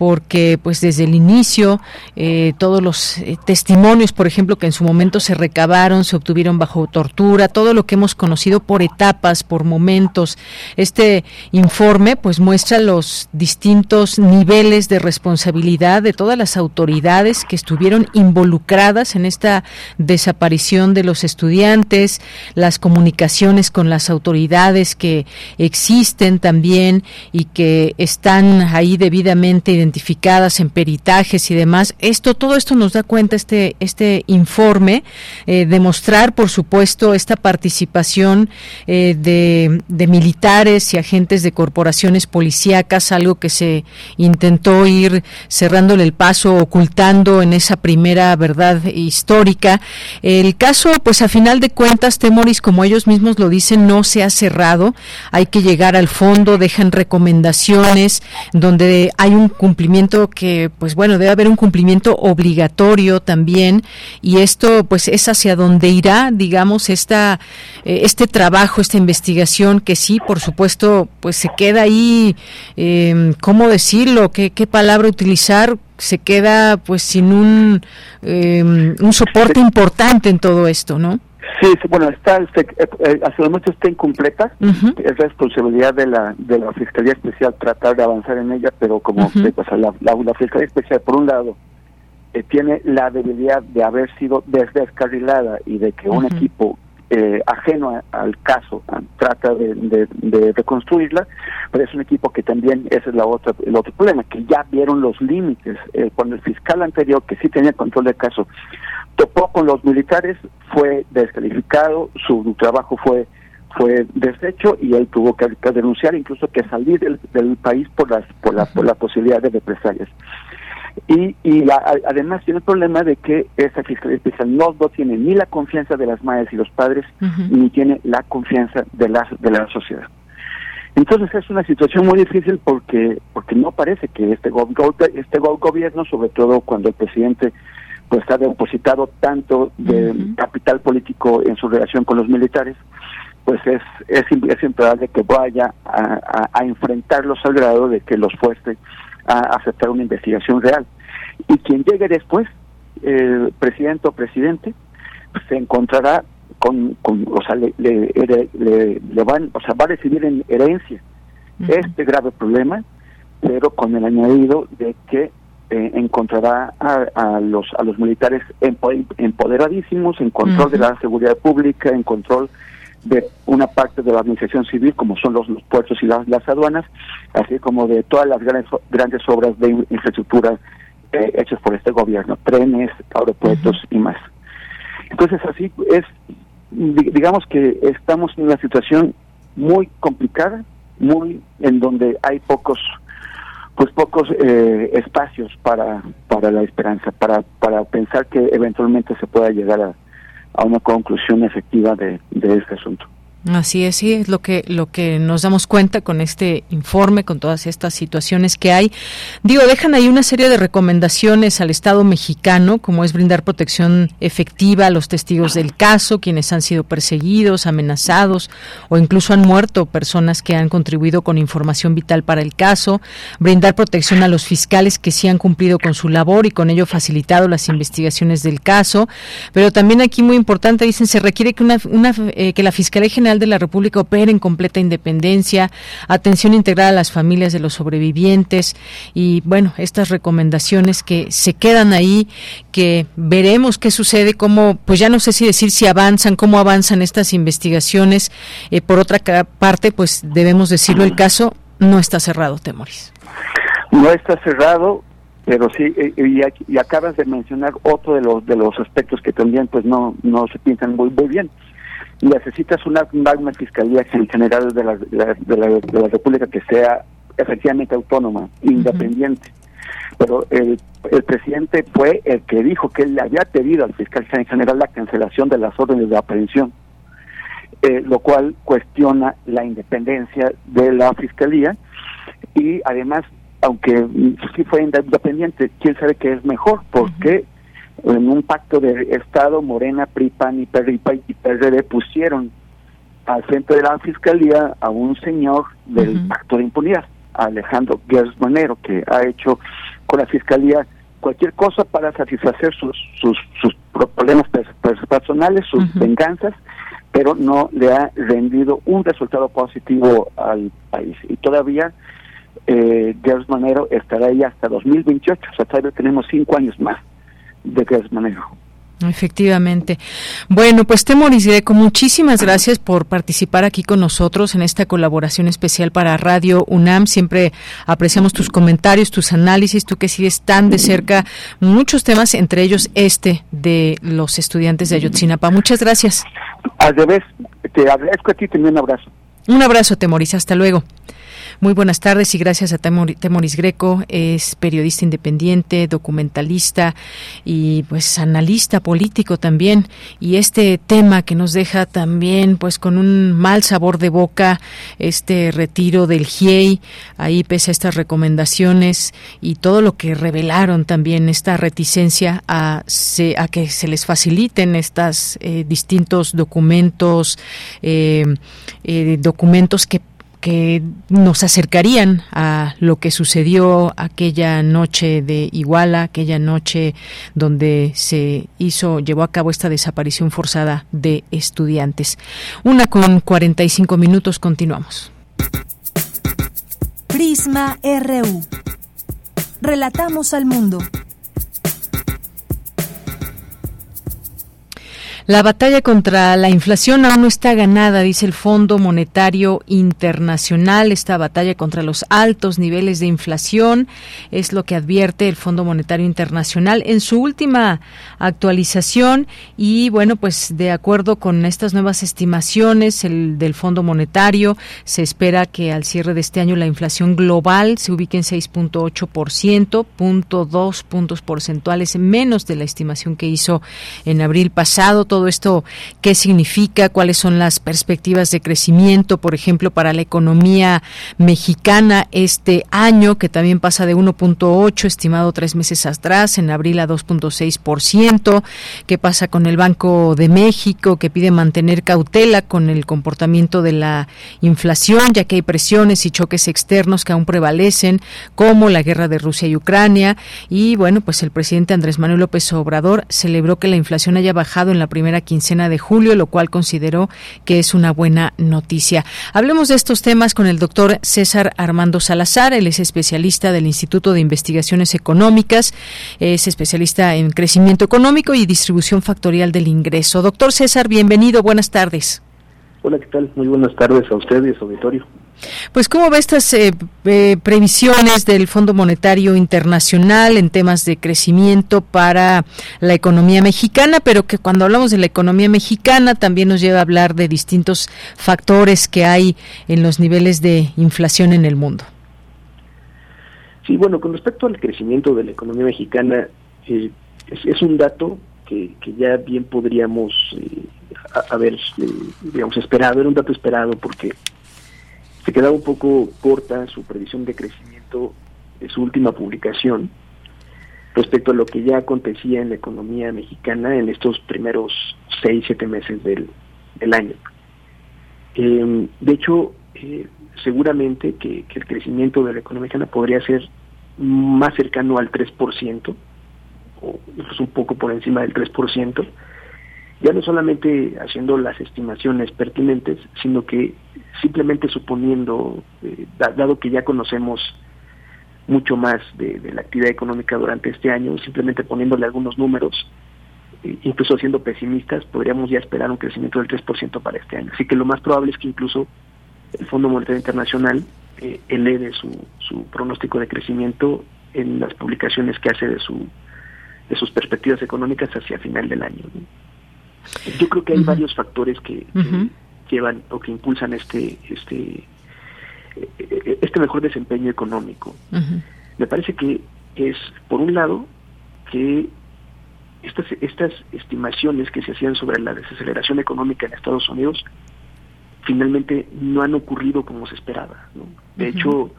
porque pues desde el inicio eh, todos los eh, testimonios, por ejemplo, que en su momento se recabaron, se obtuvieron bajo tortura, todo lo que hemos conocido por etapas, por momentos. Este informe pues muestra los distintos niveles de responsabilidad de todas las autoridades que estuvieron involucradas en esta desaparición de los estudiantes, las comunicaciones con las autoridades que existen también y que están ahí debidamente identificadas identificadas en peritajes y demás. Esto, todo esto nos da cuenta este, este informe, eh, demostrar, por supuesto, esta participación eh, de, de, militares y agentes de corporaciones policíacas, algo que se intentó ir cerrándole el paso, ocultando en esa primera verdad histórica. El caso, pues a final de cuentas, Temoris, como ellos mismos lo dicen, no se ha cerrado. Hay que llegar al fondo, dejan recomendaciones donde hay un cumplimiento cumplimiento que, pues bueno, debe haber un cumplimiento obligatorio también y esto pues es hacia donde irá, digamos, esta, eh, este trabajo, esta investigación que sí, por supuesto, pues se queda ahí, eh, ¿cómo decirlo? ¿Qué, ¿Qué palabra utilizar? se queda pues sin un, em, un soporte importante en todo esto, ¿no? Sí, bueno, está, este, eh, eh, hasta el momento está incompleta, es responsabilidad de la de la Fiscalía Especial tratar de avanzar en ella, pero como la, la, Fiscalía Especial, por un lado, eh, tiene la debilidad de haber sido descarrilada y de que un equipo ajeno al caso trata de, de, reconstruirla, pero es un equipo que también, ese es la otra, el otro problema, que ya vieron los límites. cuando el fiscal anterior, que sí tenía control del caso, topó con los militares, fue descalificado, su trabajo fue fue deshecho y él tuvo que, denunciar, incluso que salir del, país por las por la, por la posibilidad de represalias. Y, y además tiene el problema de que esa fiscalía especial no, tiene ni la confianza de las madres y los padres, ni tiene la confianza de la, de la sociedad. Entonces es una situación muy difícil porque porque no parece que este, este gobierno, sobre todo cuando el presidente pues ha depositado tanto de capital político en su relación con los militares, pues es, es, es improbable que vaya a, a, enfrentarlos al grado de que los fuerce a aceptar una investigación real. Y quien llegue después, el presidente o presidente, pues, se encontrará con, con o sea, le, le, van, o sea, va a recibir en herencia este grave problema, pero con el añadido de que eh, encontrará a, los a los militares empoderadísimos en control de la seguridad pública, en control de una parte de la administración civil, como son los, los puertos y las, las aduanas, así como de todas las grandes, grandes obras de infraestructura eh, hechas por este gobierno, trenes, aeropuertos y más. Entonces, así es, digamos que estamos en una situación muy complicada, muy en donde hay pocos pues pocos eh, espacios para, para la esperanza, para, para pensar que eventualmente se pueda llegar a, a una conclusión efectiva de, de este asunto. Así es, sí, es lo que, lo que nos damos cuenta con este informe, con todas estas situaciones que hay. Digo, dejan ahí una serie de recomendaciones al Estado mexicano, como es brindar protección efectiva a los testigos del caso, quienes han sido perseguidos, amenazados o incluso han muerto personas que han contribuido con información vital para el caso, brindar protección a los fiscales que sí han cumplido con su labor y con ello facilitado las investigaciones del caso. Pero también aquí muy importante, dicen, se requiere que, una, eh, que la Fiscalía General de la República opera en completa independencia, atención integral a las familias de los sobrevivientes y bueno, estas recomendaciones que se quedan ahí, que veremos qué sucede, cómo, pues ya no sé si decir si avanzan, cómo avanzan estas investigaciones. Eh, por otra parte, pues debemos decirlo, el caso no está cerrado, Temoris. No está cerrado, pero sí eh, y, acabas de mencionar otro de los de los aspectos que también pues no no se piensan muy muy bien necesitas una, una fiscalía general de la, de, la, de la República que sea efectivamente autónoma, independiente. Pero el, el presidente fue el que dijo que él le había pedido al fiscal general la cancelación de las órdenes de aprehensión, eh, lo cual cuestiona la independencia de la fiscalía. Y además, aunque sí fue independiente, quién sabe qué es mejor, porque en un pacto de Estado, Morena, PRIPAN y PRD pusieron al frente de la fiscalía a un señor del pacto de impunidad, Alejandro Gers Manero, que ha hecho con la fiscalía cualquier cosa para satisfacer sus, sus, sus problemas personales, sus venganzas, pero no le ha rendido un resultado positivo al país. Y todavía eh, Gers Manero estará ahí hasta 2028, o sea, todavía tenemos cinco años más de que es manejo. Efectivamente. Bueno, pues Temoris Greco, muchísimas gracias por participar aquí con nosotros en esta colaboración especial para Radio UNAM. Siempre apreciamos tus comentarios, tus análisis, tú que sigues tan de cerca muchos temas, entre ellos este de los estudiantes de Ayotzinapa. Muchas gracias. Al revés, te agradezco a ti, también un abrazo. Un abrazo, Temoris, hasta luego. Muy buenas tardes y gracias a Temoris Greco, es periodista independiente, documentalista y pues analista político también. Y este tema que nos deja también pues con un mal sabor de boca, este retiro del GIEI, ahí pese a estas recomendaciones y todo lo que revelaron también esta reticencia a, a que se les faciliten estos eh, distintos documentos, eh, eh, documentos que que nos acercarían a lo que sucedió aquella noche de Iguala, aquella noche donde se hizo, llevó a cabo esta desaparición forzada de estudiantes. Una con 45 minutos, continuamos. Prisma RU. Relatamos al mundo. La batalla contra la inflación aún no está ganada, dice el Fondo Monetario Internacional. Esta batalla contra los altos niveles de inflación es lo que advierte el Fondo Monetario Internacional en su última actualización. Y bueno, pues de acuerdo con estas nuevas estimaciones el, del Fondo Monetario, se espera que al cierre de este año la inflación global se ubique en 6.8%, punto dos puntos porcentuales menos de la estimación que hizo en abril pasado esto qué significa, cuáles son las perspectivas de crecimiento, por ejemplo, para la economía mexicana este año, que también pasa de 1.8 estimado tres meses atrás, en abril a 2.6%, qué pasa con el Banco de México, que pide mantener cautela con el comportamiento de la inflación, ya que hay presiones y choques externos que aún prevalecen, como la guerra de Rusia y Ucrania, y bueno, pues el presidente Andrés Manuel López Obrador celebró que la inflación haya bajado en la primera quincena de julio, lo cual consideró que es una buena noticia. Hablemos de estos temas con el doctor César Armando Salazar, él es especialista del Instituto de Investigaciones Económicas, es especialista en crecimiento económico y distribución factorial del ingreso. Doctor César, bienvenido, buenas tardes. Hola, ¿qué tal? Muy buenas tardes a ustedes, auditorio. Pues cómo ve estas eh, eh, previsiones del Fondo Monetario Internacional en temas de crecimiento para la economía mexicana, pero que cuando hablamos de la economía mexicana también nos lleva a hablar de distintos factores que hay en los niveles de inflación en el mundo. Sí, bueno, con respecto al crecimiento de la economía mexicana, eh, es, un dato que, ya bien podríamos eh, haber, eh, digamos, esperado, era un dato esperado porque se quedaba un poco corta su previsión de crecimiento de su última publicación respecto a lo que ya acontecía en la economía mexicana en estos primeros seis, siete meses del, año. de hecho, seguramente que, el crecimiento de la economía mexicana podría ser más cercano al 3%, o incluso un poco por encima del 3%, ya no solamente haciendo las estimaciones pertinentes, sino que simplemente suponiendo, eh, dado que ya conocemos mucho más de, la actividad económica durante este año, simplemente poniéndole algunos números, eh, incluso siendo pesimistas, podríamos ya esperar un crecimiento del 3% para este año. Así que lo más probable es que incluso el Fondo Monetario Internacional eh, eleve su, pronóstico de crecimiento en las publicaciones que hace de sus perspectivas económicas hacia final del año. Yo creo que hay varios factores que, llevan o que impulsan este este eh, este mejor desempeño económico. Me parece que es por un lado que estas estas estimaciones que se hacían sobre la desaceleración económica en Estados Unidos finalmente no han ocurrido como se esperaba. De hecho,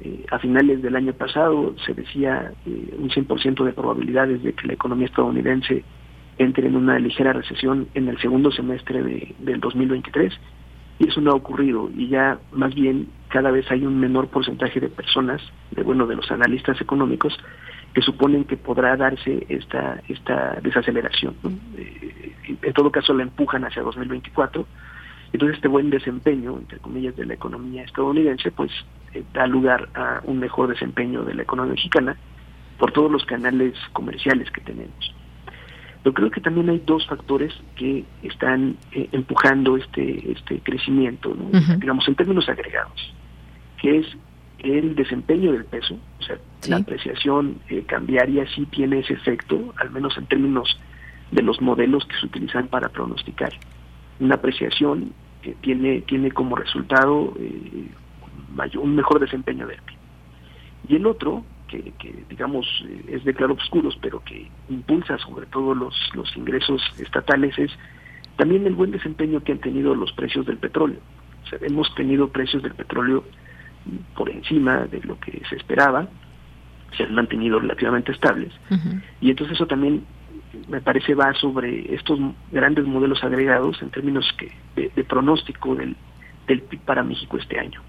eh, a finales del año pasado se decía eh, un 100% de probabilidades de que la economía estadounidense entre en una ligera recesión en el segundo semestre de, del 2023 y eso no ha ocurrido y ya más bien cada vez hay un menor porcentaje de personas, de bueno, de los analistas económicos que suponen que podrá darse esta esta desaceleración. Eh, en todo caso la empujan hacia 2024 entonces este buen desempeño, entre comillas, de la economía estadounidense, pues eh, da lugar a un mejor desempeño de la economía mexicana por todos los canales comerciales que tenemos. Pero creo que también hay dos factores que están eh, empujando este este crecimiento, digamos en términos agregados, que es el desempeño del peso, o sea, la apreciación eh, cambiaria sí tiene ese efecto, al menos en términos de los modelos que se utilizan para pronosticar. Una apreciación que tiene, tiene como resultado eh, un mejor desempeño del PIB. Y el otro, que, digamos eh, es de claroscuros, pero que impulsa sobre todo los, los ingresos estatales, es también el buen desempeño que han tenido los precios del petróleo. hemos tenido precios del petróleo por encima de lo que se esperaba, se han mantenido relativamente estables, y entonces eso también me parece va sobre estos grandes modelos agregados en términos que, de, pronóstico del, del PIB para México este año.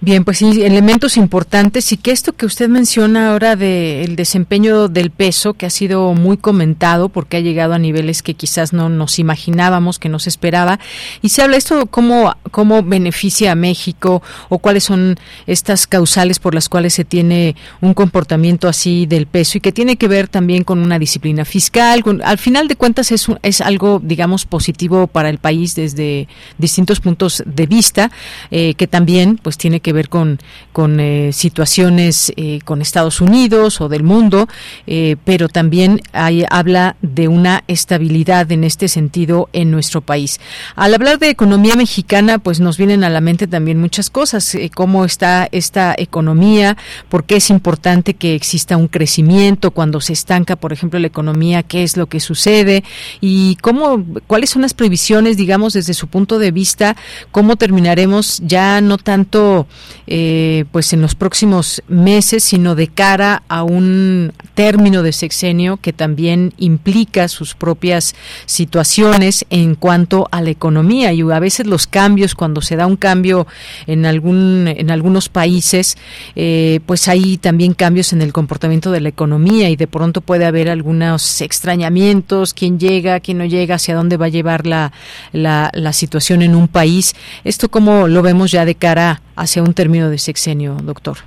Bien, pues sí, elementos importantes y que esto que usted menciona ahora del desempeño del peso, que ha sido muy comentado porque ha llegado a niveles que quizás no nos imaginábamos, que no se esperaba, y se habla esto cómo, cómo beneficia a México o cuáles son estas causales por las cuales se tiene un comportamiento así del peso y que tiene que ver también con una disciplina fiscal. al final de cuentas es, es algo, digamos, positivo para el país desde distintos puntos de vista, eh, que también pues tiene que ver con, con eh, situaciones eh, con Estados Unidos o del mundo, eh, pero también hay, habla de una estabilidad en este sentido en nuestro país. Al hablar de economía mexicana, pues nos vienen a la mente también muchas cosas, cómo está esta economía, por qué es importante que exista un crecimiento cuando se estanca, por ejemplo, la economía, qué es lo que sucede y cómo, cuáles son las previsiones, digamos, desde su punto de vista, cómo terminaremos ya no tanto eh, pues en los próximos meses, sino de cara a un término de sexenio que también implica sus propias situaciones en cuanto a la economía. Y a veces los cambios cuando se da un cambio en algún en algunos países eh, pues hay también cambios en el comportamiento de la economía y de pronto puede haber algunos extrañamientos quién llega quién no llega hacia dónde va a llevar la, la, la situación en un país. Esto como lo vemos ya de cara hacia un término de sexenio, doctor?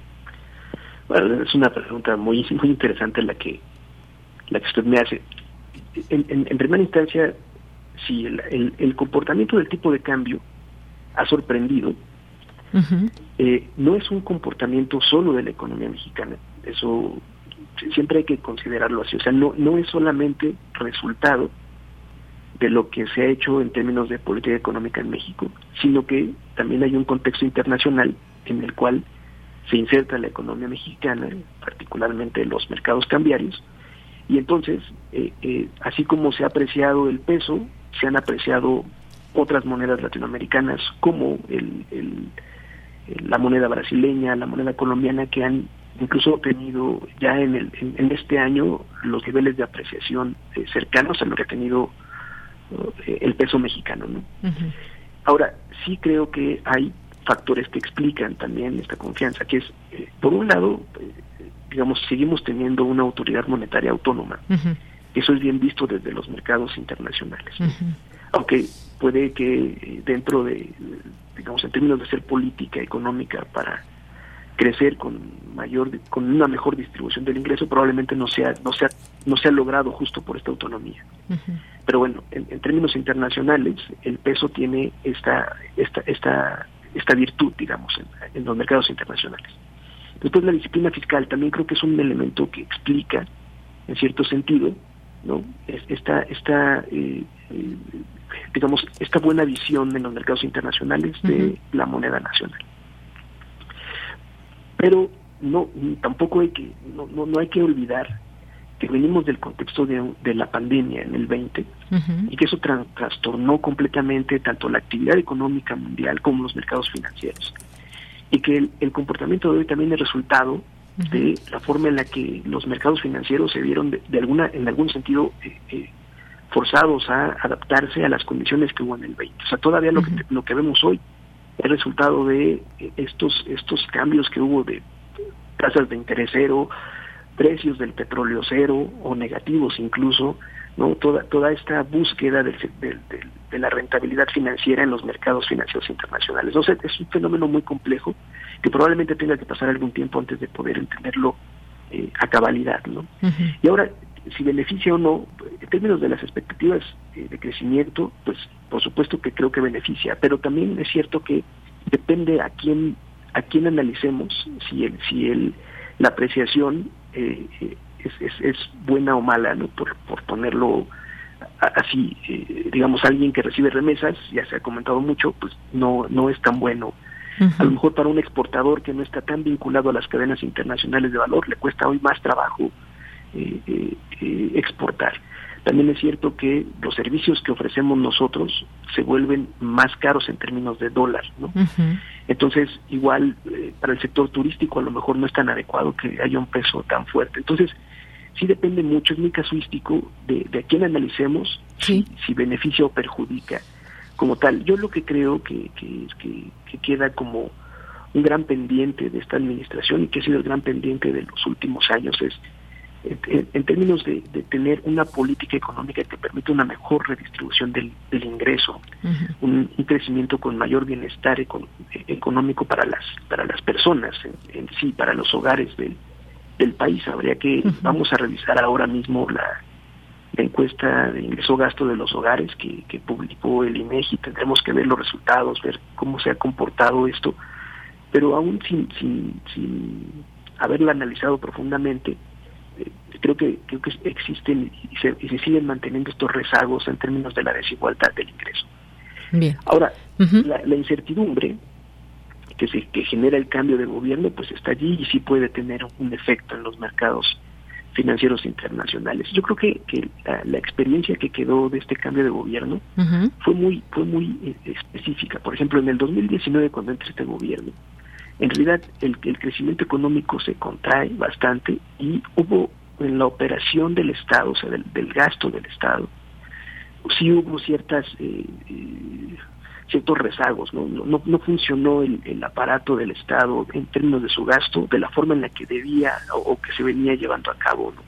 Bueno, es una pregunta muy muy interesante la que la que usted me hace. En, primera instancia, si el, comportamiento del tipo de cambio ha sorprendido, eh, no es un comportamiento solo de la economía mexicana. Eso siempre hay que considerarlo así. O sea, no, no es solamente resultado de lo que se ha hecho en términos de política económica en México, sino que también hay un contexto internacional en el cual se inserta la economía mexicana, particularmente los mercados cambiarios, y entonces, eh, eh, así como se ha apreciado el peso, se han apreciado otras monedas latinoamericanas como el, la moneda brasileña, la moneda colombiana, que han incluso tenido ya en, el, en, este año los niveles de apreciación eh, cercanos a lo que ha tenido el peso mexicano. ¿no? Ahora, sí creo que hay factores que explican también esta confianza, que es, por un lado, digamos, seguimos teniendo una autoridad monetaria autónoma. Eso es bien visto desde los mercados internacionales. Aunque puede que eh, dentro de, digamos, en términos de ser política económica para crecer con mayor con una mejor distribución del ingreso probablemente no sea no sea no sea logrado justo por esta autonomía pero bueno en, términos internacionales el peso tiene esta esta esta esta virtud digamos en los mercados internacionales Después la disciplina fiscal también creo que es un elemento que explica, en cierto sentido, ¿no? esta, esta eh, eh, digamos, esta buena visión en los mercados internacionales de la moneda nacional. Pero no, tampoco hay que, no, no, hay que olvidar que venimos del contexto de, de la pandemia en el 20 y que eso trastornó completamente tanto la actividad económica mundial como los mercados financieros. Y que el, comportamiento de hoy también es resultado de la forma en la que los mercados financieros se vieron de, alguna en algún sentido eh, eh, forzados a adaptarse a las condiciones que hubo en el 20. O sea, todavía lo, que, lo que vemos hoy es resultado de estos estos cambios que hubo de tasas de interés cero, precios del petróleo cero o negativos incluso, no toda toda esta búsqueda del, de la rentabilidad financiera en los mercados financieros internacionales. Sea, es un fenómeno muy complejo que probablemente tenga que pasar algún tiempo antes de poder entenderlo eh, a cabalidad, ¿no? Y ahora, si beneficia o no, en términos de las expectativas de crecimiento, pues por supuesto que creo que beneficia, pero también es cierto que depende a quién a quién analicemos si el si el la apreciación eh, es, es, es, buena o mala, ¿no? Por, por ponerlo así, eh, digamos, alguien que recibe remesas, ya se ha comentado mucho, pues no, no es tan bueno. A lo mejor para un exportador que no está tan vinculado a las cadenas internacionales de valor, le cuesta hoy más trabajo eh, eh, exportar. También es cierto que los servicios que ofrecemos nosotros se vuelven más caros en términos de dólar, ¿no? Entonces, igual para el sector turístico a lo mejor no es tan adecuado que haya un peso tan fuerte. Entonces, sí depende mucho, es muy casuístico de, de a quién analicemos, si, beneficia o perjudica como tal. Yo lo que creo que, que, que, queda como un gran pendiente de esta administración y que ha sido el gran pendiente de los últimos años es en, términos de, tener una política económica que permita una mejor redistribución del, ingreso, un, crecimiento con mayor bienestar económico para las para las personas en sí, para los hogares del, del país. Habría que, vamos a revisar ahora mismo la, encuesta de ingreso-gasto de los hogares que, que publicó el INEGI. Tendremos que ver los resultados, ver cómo se ha comportado esto, pero aún sin, sin, sin haberla analizado profundamente, eh, creo que creo que existen y se, y se, siguen manteniendo estos rezagos en términos de la desigualdad del ingreso. Bien. Ahora, la, la, incertidumbre que se que genera el cambio de gobierno pues está allí y sí puede tener un efecto en los mercados financieros internacionales. Yo creo que, que la, experiencia que quedó de este cambio de gobierno fue muy fue muy eh, específica. Por ejemplo, en el 2019 cuando entra este gobierno, en realidad el, el crecimiento económico se contrae bastante y hubo en la operación del Estado, o sea, del, del gasto del Estado, sí hubo ciertas eh, eh ciertos rezagos, no, no, no funcionó el, el, aparato del Estado en términos de su gasto de la forma en la que debía o, que se venía llevando a cabo. ¿no?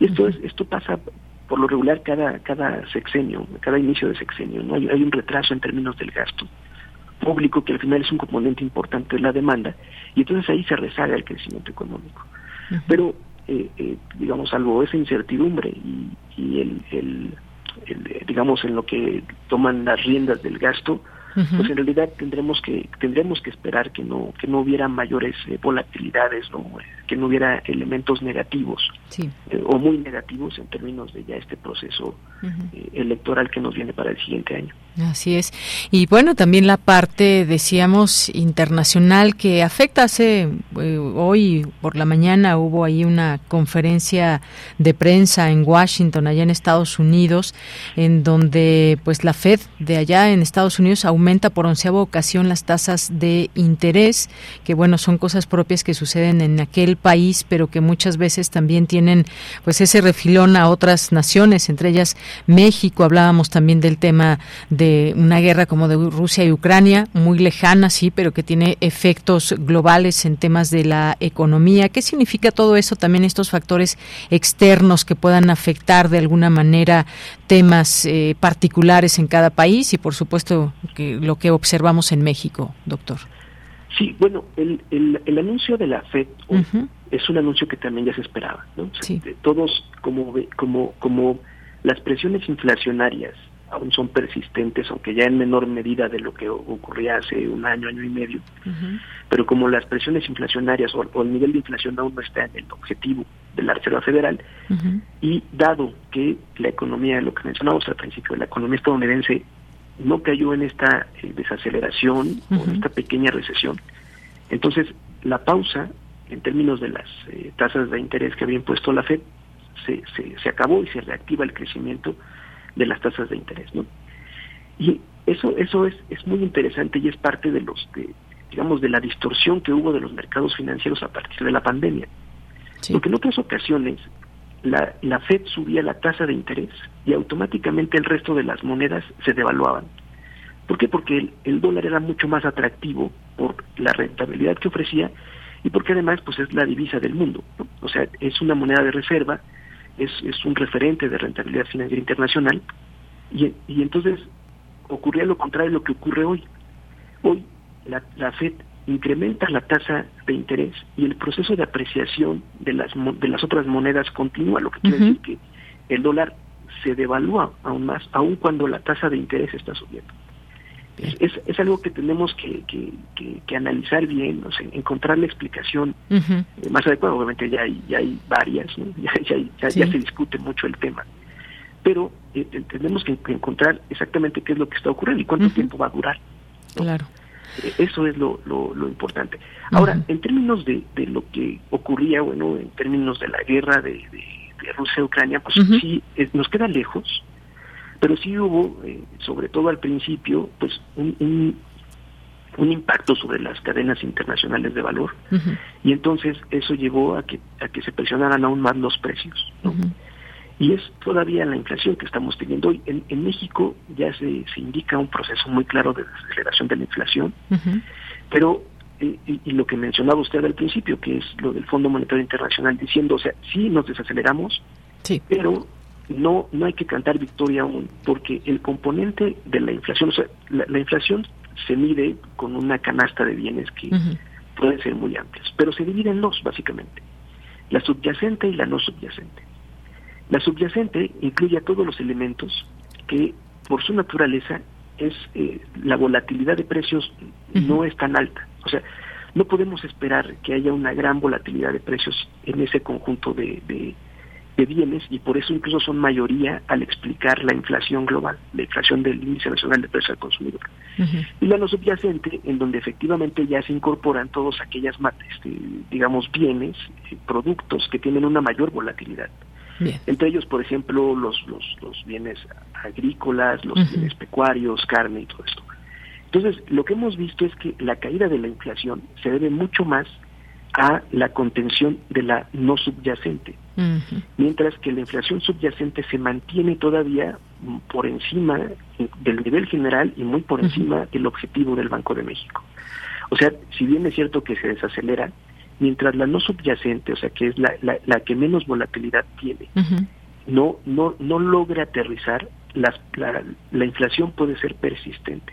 Y esto, es, esto pasa por lo regular cada, cada sexenio, cada inicio de sexenio, ¿no? hay, hay un retraso en términos del gasto público que al final es un componente importante de la demanda y entonces ahí se rezaga el crecimiento económico. Pero, eh, eh, digamos, salvo esa incertidumbre y, y el, el, el, digamos, en lo que toman las riendas del gasto, pues en realidad tendremos que tendremos que esperar que no que no hubiera mayores eh, volatilidades no que no hubiera elementos negativos eh, o muy negativos en términos de ya este proceso eh, electoral que nos viene para el siguiente año. Así es. Y bueno, también la parte, decíamos, internacional que afecta. Hace eh, hoy por la mañana hubo ahí una conferencia de prensa en Washington, allá en Estados Unidos, en donde pues la Fed de allá en Estados Unidos aumenta por onceava ocasión las tasas de interés, que bueno, son cosas propias que suceden en aquel país, pero que muchas veces también tienen pues ese refilón a otras naciones, entre ellas México. Hablábamos también del tema de una guerra como de Rusia y Ucrania, muy lejana, sí, pero que tiene efectos globales en temas de la economía. ¿Qué significa todo eso? También estos factores externos que puedan afectar de alguna manera temas eh, particulares en cada país y, por supuesto, que, lo que observamos en México, doctor. Sí, bueno, el, el, anuncio de la FED es un anuncio que también ya se esperaba, ¿no? Todos, como, como, como las presiones inflacionarias aún son persistentes, aunque ya en menor medida de lo que ocurría hace un año, año y medio. Pero como las presiones inflacionarias o, el nivel de inflación aún no está en el objetivo de la Reserva Federal, y dado que la economía, lo que mencionamos al principio, la economía estadounidense no cayó en esta eh, desaceleración o en esta pequeña recesión, entonces la pausa en términos de las eh, tasas de interés que había impuesto la Fed se, se, se acabó y se reactiva el crecimiento de las tasas de interés, ¿no? Y eso eso es, es muy interesante y es parte de los de, digamos de la distorsión que hubo de los mercados financieros a partir de la pandemia. Porque en otras ocasiones la, la Fed subía la tasa de interés y automáticamente el resto de las monedas se devaluaban. ¿Por qué? Porque el, dólar era mucho más atractivo por la rentabilidad que ofrecía y porque además pues es la divisa del mundo. O sea, es una moneda de reserva es, es un referente de rentabilidad financiera internacional y, y entonces ocurría lo contrario de lo que ocurre hoy. Hoy la, la Fed incrementa la tasa de interés y el proceso de apreciación de las, de las otras monedas continúa, lo que quiere decir que el dólar se devalúa aún más, aun cuando la tasa de interés está subiendo. Es, es, algo que tenemos que, que, analizar bien, o sea, encontrar la explicación eh, más adecuada. Obviamente ya hay, ya hay varias, ya, ya, ya, se discute mucho el tema. Pero eh, tenemos que encontrar exactamente qué es lo que está ocurriendo y cuánto tiempo va a durar. Claro. Eso es lo, lo, importante. Ahora, en términos de, de lo que ocurría, bueno, en términos de la guerra de, de, Rusia-Ucrania, pues sí, nos queda lejos, pero sí hubo, eh, sobre todo al principio, pues un, un, impacto sobre las cadenas internacionales de valor. Y entonces eso llevó a que a que se presionaran aún más los precios. Y es todavía la inflación que estamos teniendo hoy. En, en México ya se, se indica un proceso muy claro de desaceleración de la inflación, pero eh, y, lo que mencionaba usted al principio, que es lo del Fondo Monetario Internacional, diciendo, o sea, sí nos desaceleramos, sí. pero no no hay que cantar victoria aún, porque el componente de la inflación, o sea, la, inflación se mide con una canasta de bienes que pueden ser muy amplios, pero se divide en dos, básicamente, la subyacente y la no subyacente. La subyacente incluye a todos los elementos que, por su naturaleza, es eh, la volatilidad de precios no es tan alta. O sea, no podemos esperar que haya una gran volatilidad de precios en ese conjunto de, de bienes y por eso incluso son mayoría al explicar la inflación global, la inflación del índice nacional de precios al consumidor. Y la no subyacente, en donde efectivamente ya se incorporan todos aquellas, este, digamos, bienes, eh, productos que tienen una mayor volatilidad. Entre ellos, por ejemplo, los, los, los bienes agrícolas, los bienes pecuarios, carne y todo esto. Entonces, lo que hemos visto es que la caída de la inflación se debe mucho más a la contención de la no subyacente, mientras que la inflación subyacente se mantiene todavía por encima del nivel general y muy por encima del objetivo del Banco de México. O sea, si bien es cierto que se desacelera, mientras la no subyacente, o sea, que es la, la, que menos volatilidad tiene, no, no, no logra aterrizar, las, la, la inflación puede ser persistente.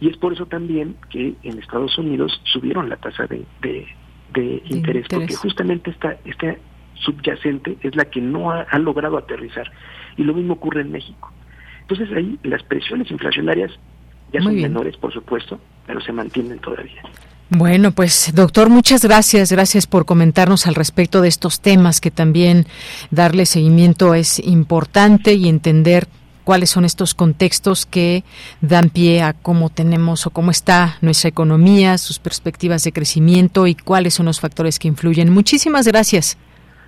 Y es por eso también que en Estados Unidos subieron la tasa de, de interés, porque justamente esta, esta subyacente es la que no ha, logrado aterrizar. Y lo mismo ocurre en México. Entonces ahí las presiones inflacionarias ya son menores, por supuesto, pero se mantienen todavía. Bueno, pues doctor, muchas gracias. Gracias por comentarnos al respecto de estos temas que también darle seguimiento es importante y entender cuáles son estos contextos que dan pie a cómo tenemos o cómo está nuestra economía, sus perspectivas de crecimiento y cuáles son los factores que influyen. Muchísimas gracias.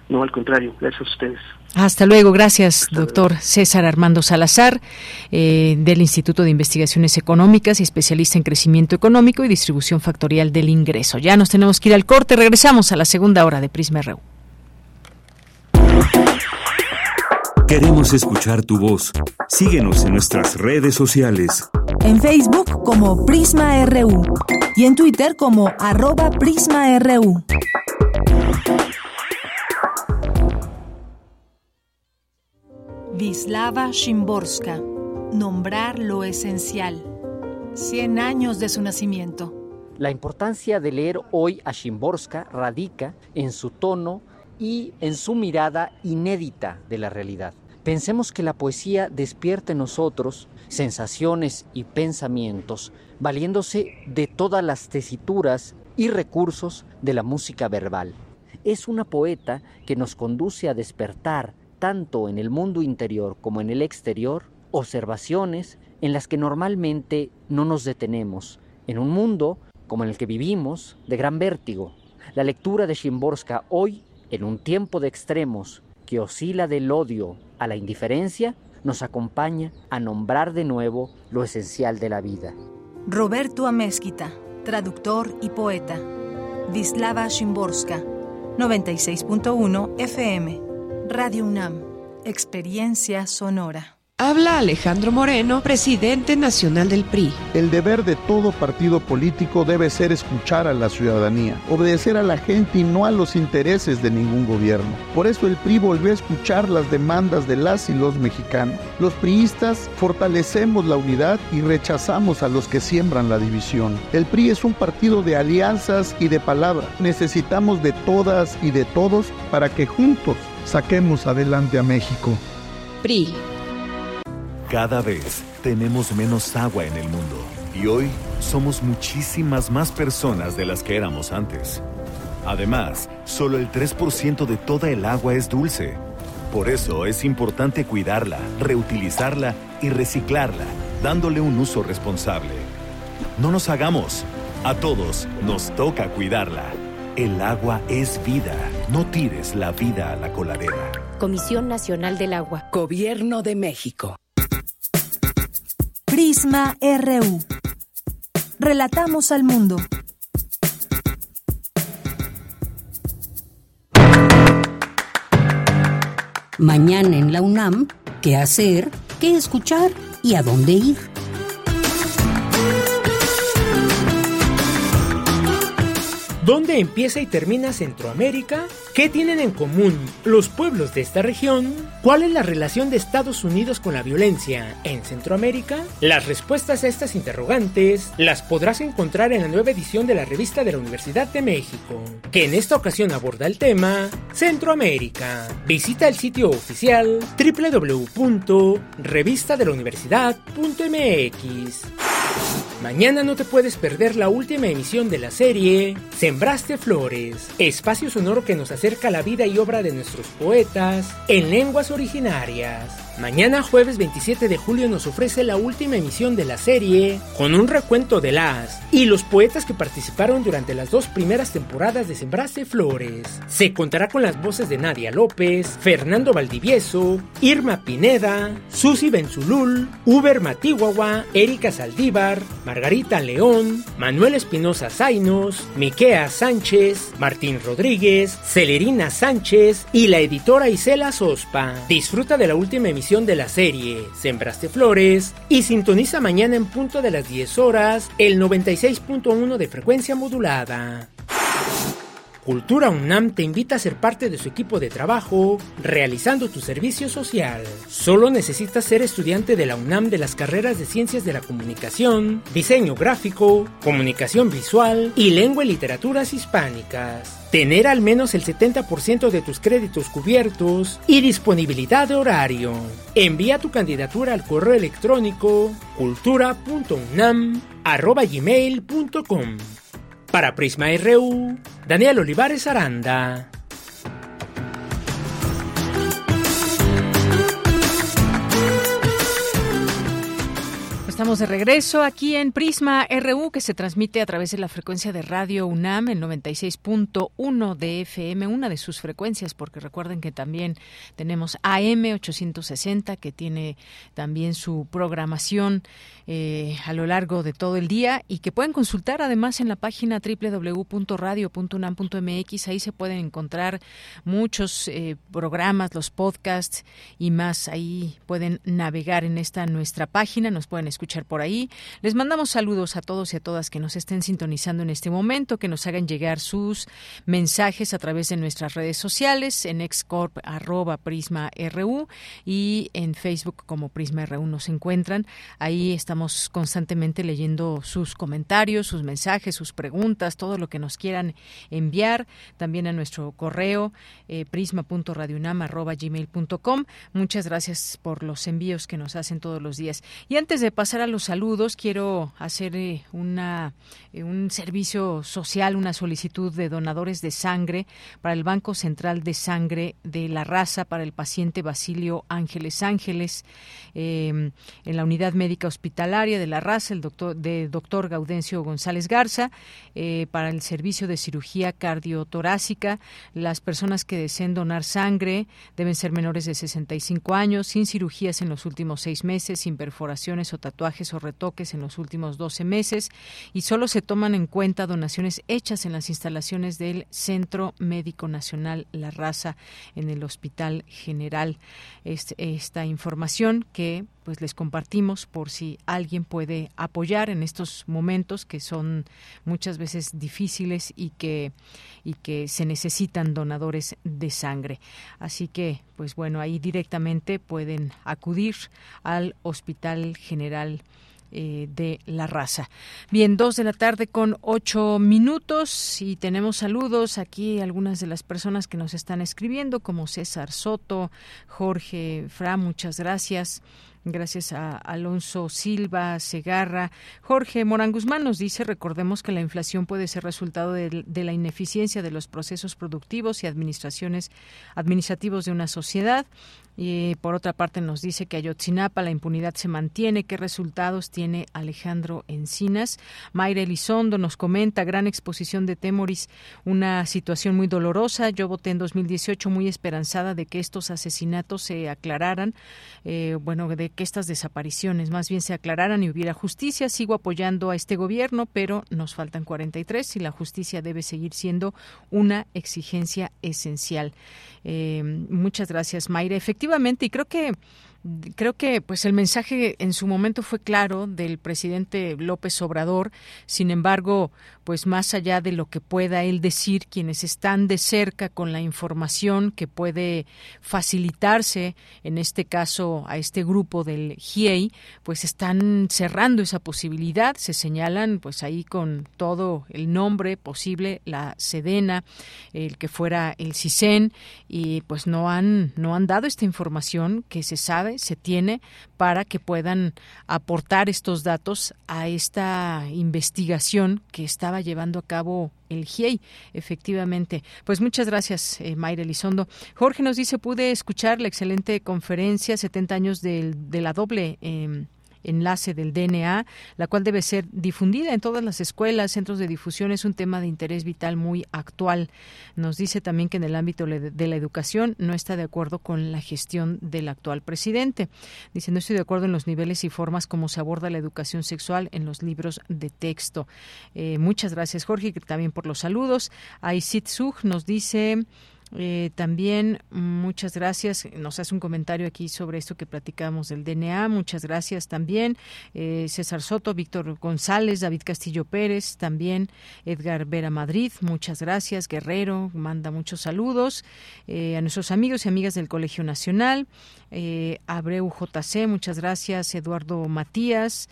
No, al contrario, gracias a ustedes. Hasta luego, gracias, doctor César Armando Salazar, eh, del Instituto de Investigaciones Económicas y especialista en crecimiento económico y distribución factorial del ingreso. Ya nos tenemos que ir al corte, regresamos a la segunda hora de Prisma RU. Queremos escuchar tu voz. Síguenos en nuestras redes sociales. En Facebook como Prisma RU y en Twitter como arroba PrismaRU. Vislava Shimborska. Nombrar lo esencial. 100 años de su nacimiento. La importancia de leer hoy a Shimborska radica en su tono y en su mirada inédita de la realidad. Pensemos que la poesía despierta en nosotros sensaciones y pensamientos, valiéndose de todas las tesituras y recursos de la música verbal. Es una poeta que nos conduce a despertar, tanto en el mundo interior como en el exterior, observaciones en las que normalmente no nos detenemos, en un mundo como en el que vivimos, de gran vértigo. La lectura de Shimborska hoy en un tiempo de extremos que oscila del odio a la indiferencia, nos acompaña a nombrar de nuevo lo esencial de la vida. Roberto Amezquita, traductor y poeta. Vislava Shimborska, 96.1 FM. Radio UNAM, Experiencia Sonora. Habla Alejandro Moreno, presidente nacional del PRI. El deber de todo partido político debe ser escuchar a la ciudadanía, obedecer a la gente y no a los intereses de ningún gobierno. Por eso el PRI volvió a escuchar las demandas de las y los mexicanos. Los priistas fortalecemos la unidad y rechazamos a los que siembran la división. El PRI es un partido de alianzas y de palabra. Necesitamos de todas y de todos para que juntos saquemos adelante a México. PRI cada vez tenemos menos agua en el mundo y hoy somos muchísimas más personas de las que éramos antes. Además, solo el 3% de toda el agua es dulce. Por eso es importante cuidarla, reutilizarla y reciclarla, dándole un uso responsable. No nos hagamos. A todos nos toca cuidarla. El agua es vida. No tires la vida a la coladera. Comisión Nacional del Agua. Gobierno de México. Prisma RU. Relatamos al mundo. Mañana en la UNAM, ¿qué hacer? ¿Qué escuchar? ¿Y a dónde ir? ¿Dónde empieza y termina Centroamérica? ¿Qué tienen en común los pueblos de esta región? ¿Cuál es la relación de Estados Unidos con la violencia en Centroamérica? Las respuestas a estas interrogantes las podrás encontrar en la nueva edición de la revista de la Universidad de México, que en esta ocasión aborda el tema Centroamérica. Visita el sitio oficial www.revistadelauniversidad.mx. Mañana no te puedes perder la última emisión de la serie Sembraste Flores, espacio sonoro que nos acerca la vida y obra de nuestros poetas en lenguas originarias. Mañana jueves 27 de julio nos ofrece la última emisión de la serie con un recuento de las y los poetas que participaron durante las dos primeras temporadas de Sembraste Flores. Se contará con las voces de Nadia López, Fernando Valdivieso, Irma Pineda, Susi Benzulul, Uber Matihuahua, Erika Saldívar, Margarita León, Manuel Espinosa Zainos, Miquea Sánchez, Martín Rodríguez, Celerina Sánchez y la editora Isela Sospa. Disfruta de la última emisión de la serie Sembraste Flores y sintoniza mañana en punto de las 10 horas el 96.1 de frecuencia modulada. Cultura UNAM te invita a ser parte de su equipo de trabajo realizando tu servicio social. Solo necesitas ser estudiante de la UNAM de las carreras de Ciencias de la Comunicación, Diseño Gráfico, Comunicación Visual y Lengua y Literaturas Hispánicas. Tener al menos el 70% de tus créditos cubiertos y disponibilidad de horario. Envía tu candidatura al correo electrónico cultura.unam.gmail.com Para Prisma RU, Daniel Olivares Aranda. Estamos de regreso aquí en Prisma RU que se transmite a través de la frecuencia de Radio UNAM en 96.1 de FM, una de sus frecuencias, porque recuerden que también tenemos AM 860 que tiene también su programación eh, a lo largo de todo el día y que pueden consultar además en la página www.radio.unam.mx. Ahí se pueden encontrar muchos eh, programas, los podcasts y más. Ahí pueden navegar en esta nuestra página, nos pueden escuchar por ahí. Les mandamos saludos a todos y a todas que nos estén sintonizando en este momento, que nos hagan llegar sus mensajes a través de nuestras redes sociales, en excorp y en Facebook como Prisma RU nos encuentran. Ahí estamos constantemente leyendo sus comentarios, sus mensajes, sus preguntas, todo lo que nos quieran enviar. También a nuestro correo eh, prisma.radionam.gmail.com. Muchas gracias por los envíos que nos hacen todos los días. Y antes de pasar a los saludos, quiero hacer eh, una, eh, un servicio social, una solicitud de donadores de sangre para el Banco Central de Sangre de la Raza para el paciente Basilio Ángeles Ángeles em, en la unidad médica hospitalaria de la Raza, el doctor de doctor Gaudencio González Garza, eh, para el servicio de cirugía cardiotorácica. Las personas que deseen donar sangre deben ser menores de 65 años, sin cirugías en los últimos seis meses, sin perforaciones o tatuajes o retoques en los últimos 12 meses y solo se toman en cuenta donaciones hechas en las instalaciones del Centro Médico Nacional La Raza en el Hospital General. esta información que pues les compartimos por si alguien puede apoyar en estos momentos que son muchas veces difíciles y que y que se necesitan donadores de sangre. Así que pues bueno, ahí directamente pueden acudir al Hospital General eh, de la raza. Bien, dos de la tarde con ocho minutos y tenemos saludos aquí algunas de las personas que nos están escribiendo como César Soto, Jorge Fra, muchas gracias. Gracias a Alonso Silva, Segarra. Jorge Morán Guzmán nos dice, recordemos que la inflación puede ser resultado de, de, la ineficiencia de los procesos productivos y administraciones administrativos de una sociedad. Y por otra parte nos dice que Ayotzinapa la impunidad se mantiene. ¿Qué resultados tiene Alejandro Encinas? Mayra Elizondo nos comenta, gran exposición de Temoris, una situación muy dolorosa. Yo voté en 2018 muy esperanzada de que estos asesinatos se aclararan, eh, bueno, de que estas desapariciones más bien se aclararan y hubiera justicia. Sigo apoyando a este gobierno, pero nos faltan 43 y la justicia debe seguir siendo una exigencia esencial. Eh, muchas gracias, Mayra. Efectivamente, y creo que creo que pues el mensaje en su momento fue claro del presidente López Obrador. Sin embargo, pues más allá de lo que pueda él decir, quienes están de cerca con la información que puede facilitarse, en este caso a este grupo del GIEI, pues están cerrando esa posibilidad. Se señalan pues ahí con todo el nombre posible, la Sedena, el que fuera el CISEN, y pues no han, no han dado esta información que se sabe se tiene para que puedan aportar estos datos a esta investigación que estaba llevando a cabo el GIEI, efectivamente. Pues muchas gracias, eh, Mayra Elizondo. Jorge nos dice, pude escuchar la excelente conferencia 70 años de, de la doble. Eh, enlace del DNA, la cual debe ser difundida en todas las escuelas, centros de difusión. Es un tema de interés vital muy actual. Nos dice también que en el ámbito de la educación no está de acuerdo con la gestión del actual presidente. Dice, no estoy de acuerdo en los niveles y formas como se aborda la educación sexual en los libros de texto. Eh, muchas gracias, Jorge, también por los saludos. Aisit Sug nos dice... Eh, también muchas gracias. Nos hace un comentario aquí sobre esto que platicamos del DNA. Muchas gracias también. Eh, César Soto, Víctor González, David Castillo Pérez, también Edgar Vera Madrid. Muchas gracias. Guerrero manda muchos saludos eh, a nuestros amigos y amigas del Colegio Nacional. Abreu JC, muchas gracias. Eduardo Matías,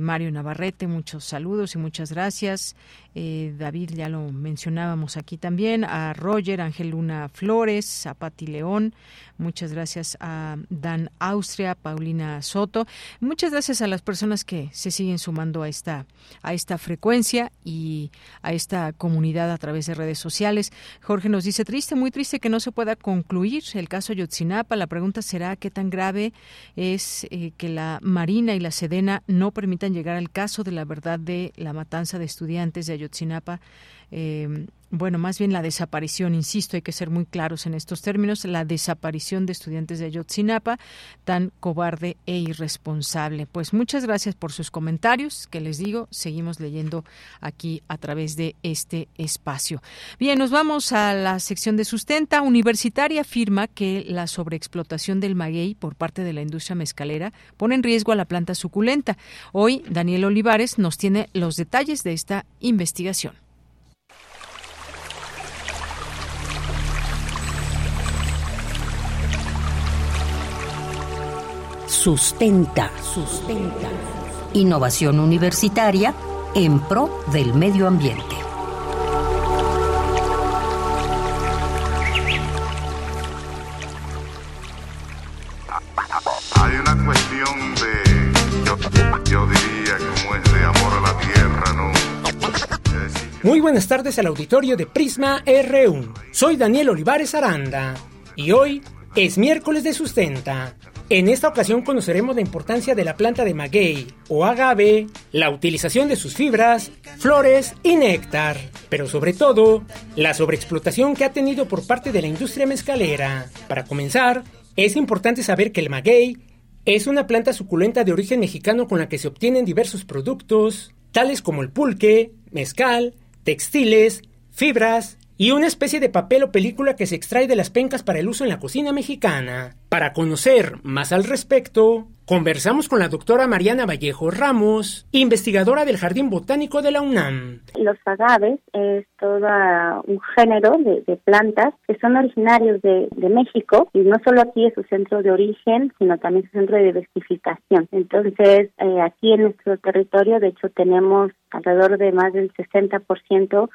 Mario Navarrete, muchos saludos y muchas gracias. Eh, David, ya lo mencionábamos aquí también, a Roger, Ángel Luna Flores, a Pati León, muchas gracias a Dan Austria, Paulina Soto, muchas gracias a las personas que se siguen sumando a esta, a esta frecuencia y a esta comunidad a través de redes sociales. Jorge nos dice, triste, muy triste que no se pueda concluir el caso Yotzinapa. La pregunta será qué tan grave es eh, que la Marina y la Sedena no permitan llegar al caso de la verdad de la matanza de estudiantes de Ayotzinapa eh, bueno, más bien la desaparición, insisto, hay que ser muy claros en estos términos, la desaparición de estudiantes de Ayotzinapa, tan cobarde e irresponsable. Pues muchas gracias por sus comentarios, que les digo, seguimos leyendo aquí a través de este espacio. Bien, nos vamos a la sección de sustenta. Universitaria afirma que la sobreexplotación del maguey por parte de la industria mezcalera pone en riesgo a la planta suculenta. Hoy, Daniel Olivares nos tiene los detalles de esta investigación. Sustenta. Sustenta. Innovación universitaria en pro del medio ambiente. Hay una cuestión de, yo, diría, como es de amor a la tierra, ¿no? Muy buenas tardes al auditorio de Prisma R1. Soy Daniel Olivares Aranda y hoy es miércoles de sustenta. En esta ocasión conoceremos la importancia de la planta de maguey o agave, la utilización de sus fibras, flores y néctar, pero sobre todo, la sobreexplotación que ha tenido por parte de la industria mezcalera. Para comenzar, es importante saber que el maguey es una planta suculenta de origen mexicano con la que se obtienen diversos productos, tales como el pulque, mezcal, textiles, fibras, y una especie de papel o película que se extrae de las pencas para el uso en la cocina mexicana. Para conocer más al respecto, conversamos con la doctora Mariana Vallejo Ramos, investigadora del Jardín Botánico de la UNAM. Los agaves es todo un género de, plantas que son originarios de, México y no solo aquí es su centro de origen, sino también su centro de diversificación. Entonces, eh, aquí en nuestro territorio, de hecho, tenemos alrededor de más del 60%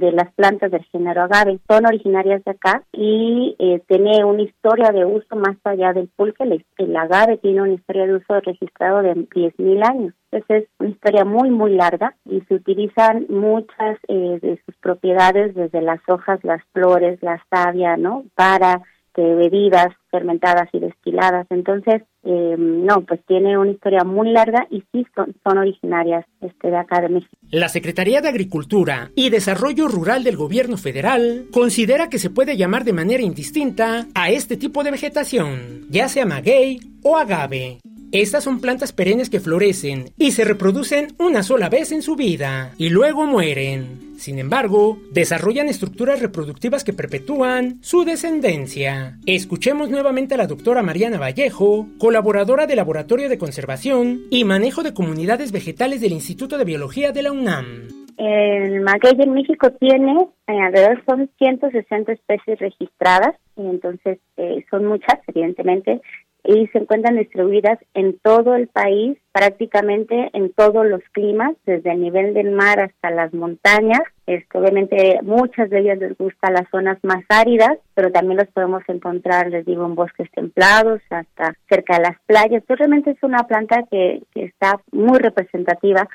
de las plantas del género agave. Son originarias de acá y eh, tiene una historia de uso más allá del pulque. El, agave tiene una historia de uso registrado de 10.000 años. Entonces es una historia muy, muy larga y se utilizan muchas eh, de sus propiedades, desde las hojas, las flores, la savia, ¿no? Para este, bebidas fermentadas y destiladas. Entonces, eh, no, pues tiene una historia muy larga y sí son, son, originarias este, de acá de México. La Secretaría de Agricultura y Desarrollo Rural del Gobierno Federal considera que se puede llamar de manera indistinta a este tipo de vegetación, ya sea maguey o agave. Estas son plantas perennes que florecen y se reproducen una sola vez en su vida y luego mueren. Sin embargo, desarrollan estructuras reproductivas que perpetúan su descendencia. Escuchemos nuevamente a la doctora Mariana Vallejo, colaboradora del Laboratorio de Conservación y Manejo de Comunidades Vegetales del Instituto de Biología de la UNAM. El maguey en México tiene eh, alrededor son 160 especies registradas, entonces eh, son muchas, evidentemente y se encuentran distribuidas en todo el país, prácticamente en todos los climas, desde el nivel del mar hasta las montañas. Este, obviamente muchas de ellas les gustan las zonas más áridas, pero también los podemos encontrar, les digo, en bosques templados, hasta cerca de las playas. Entonces, realmente es una planta que, que está muy representativa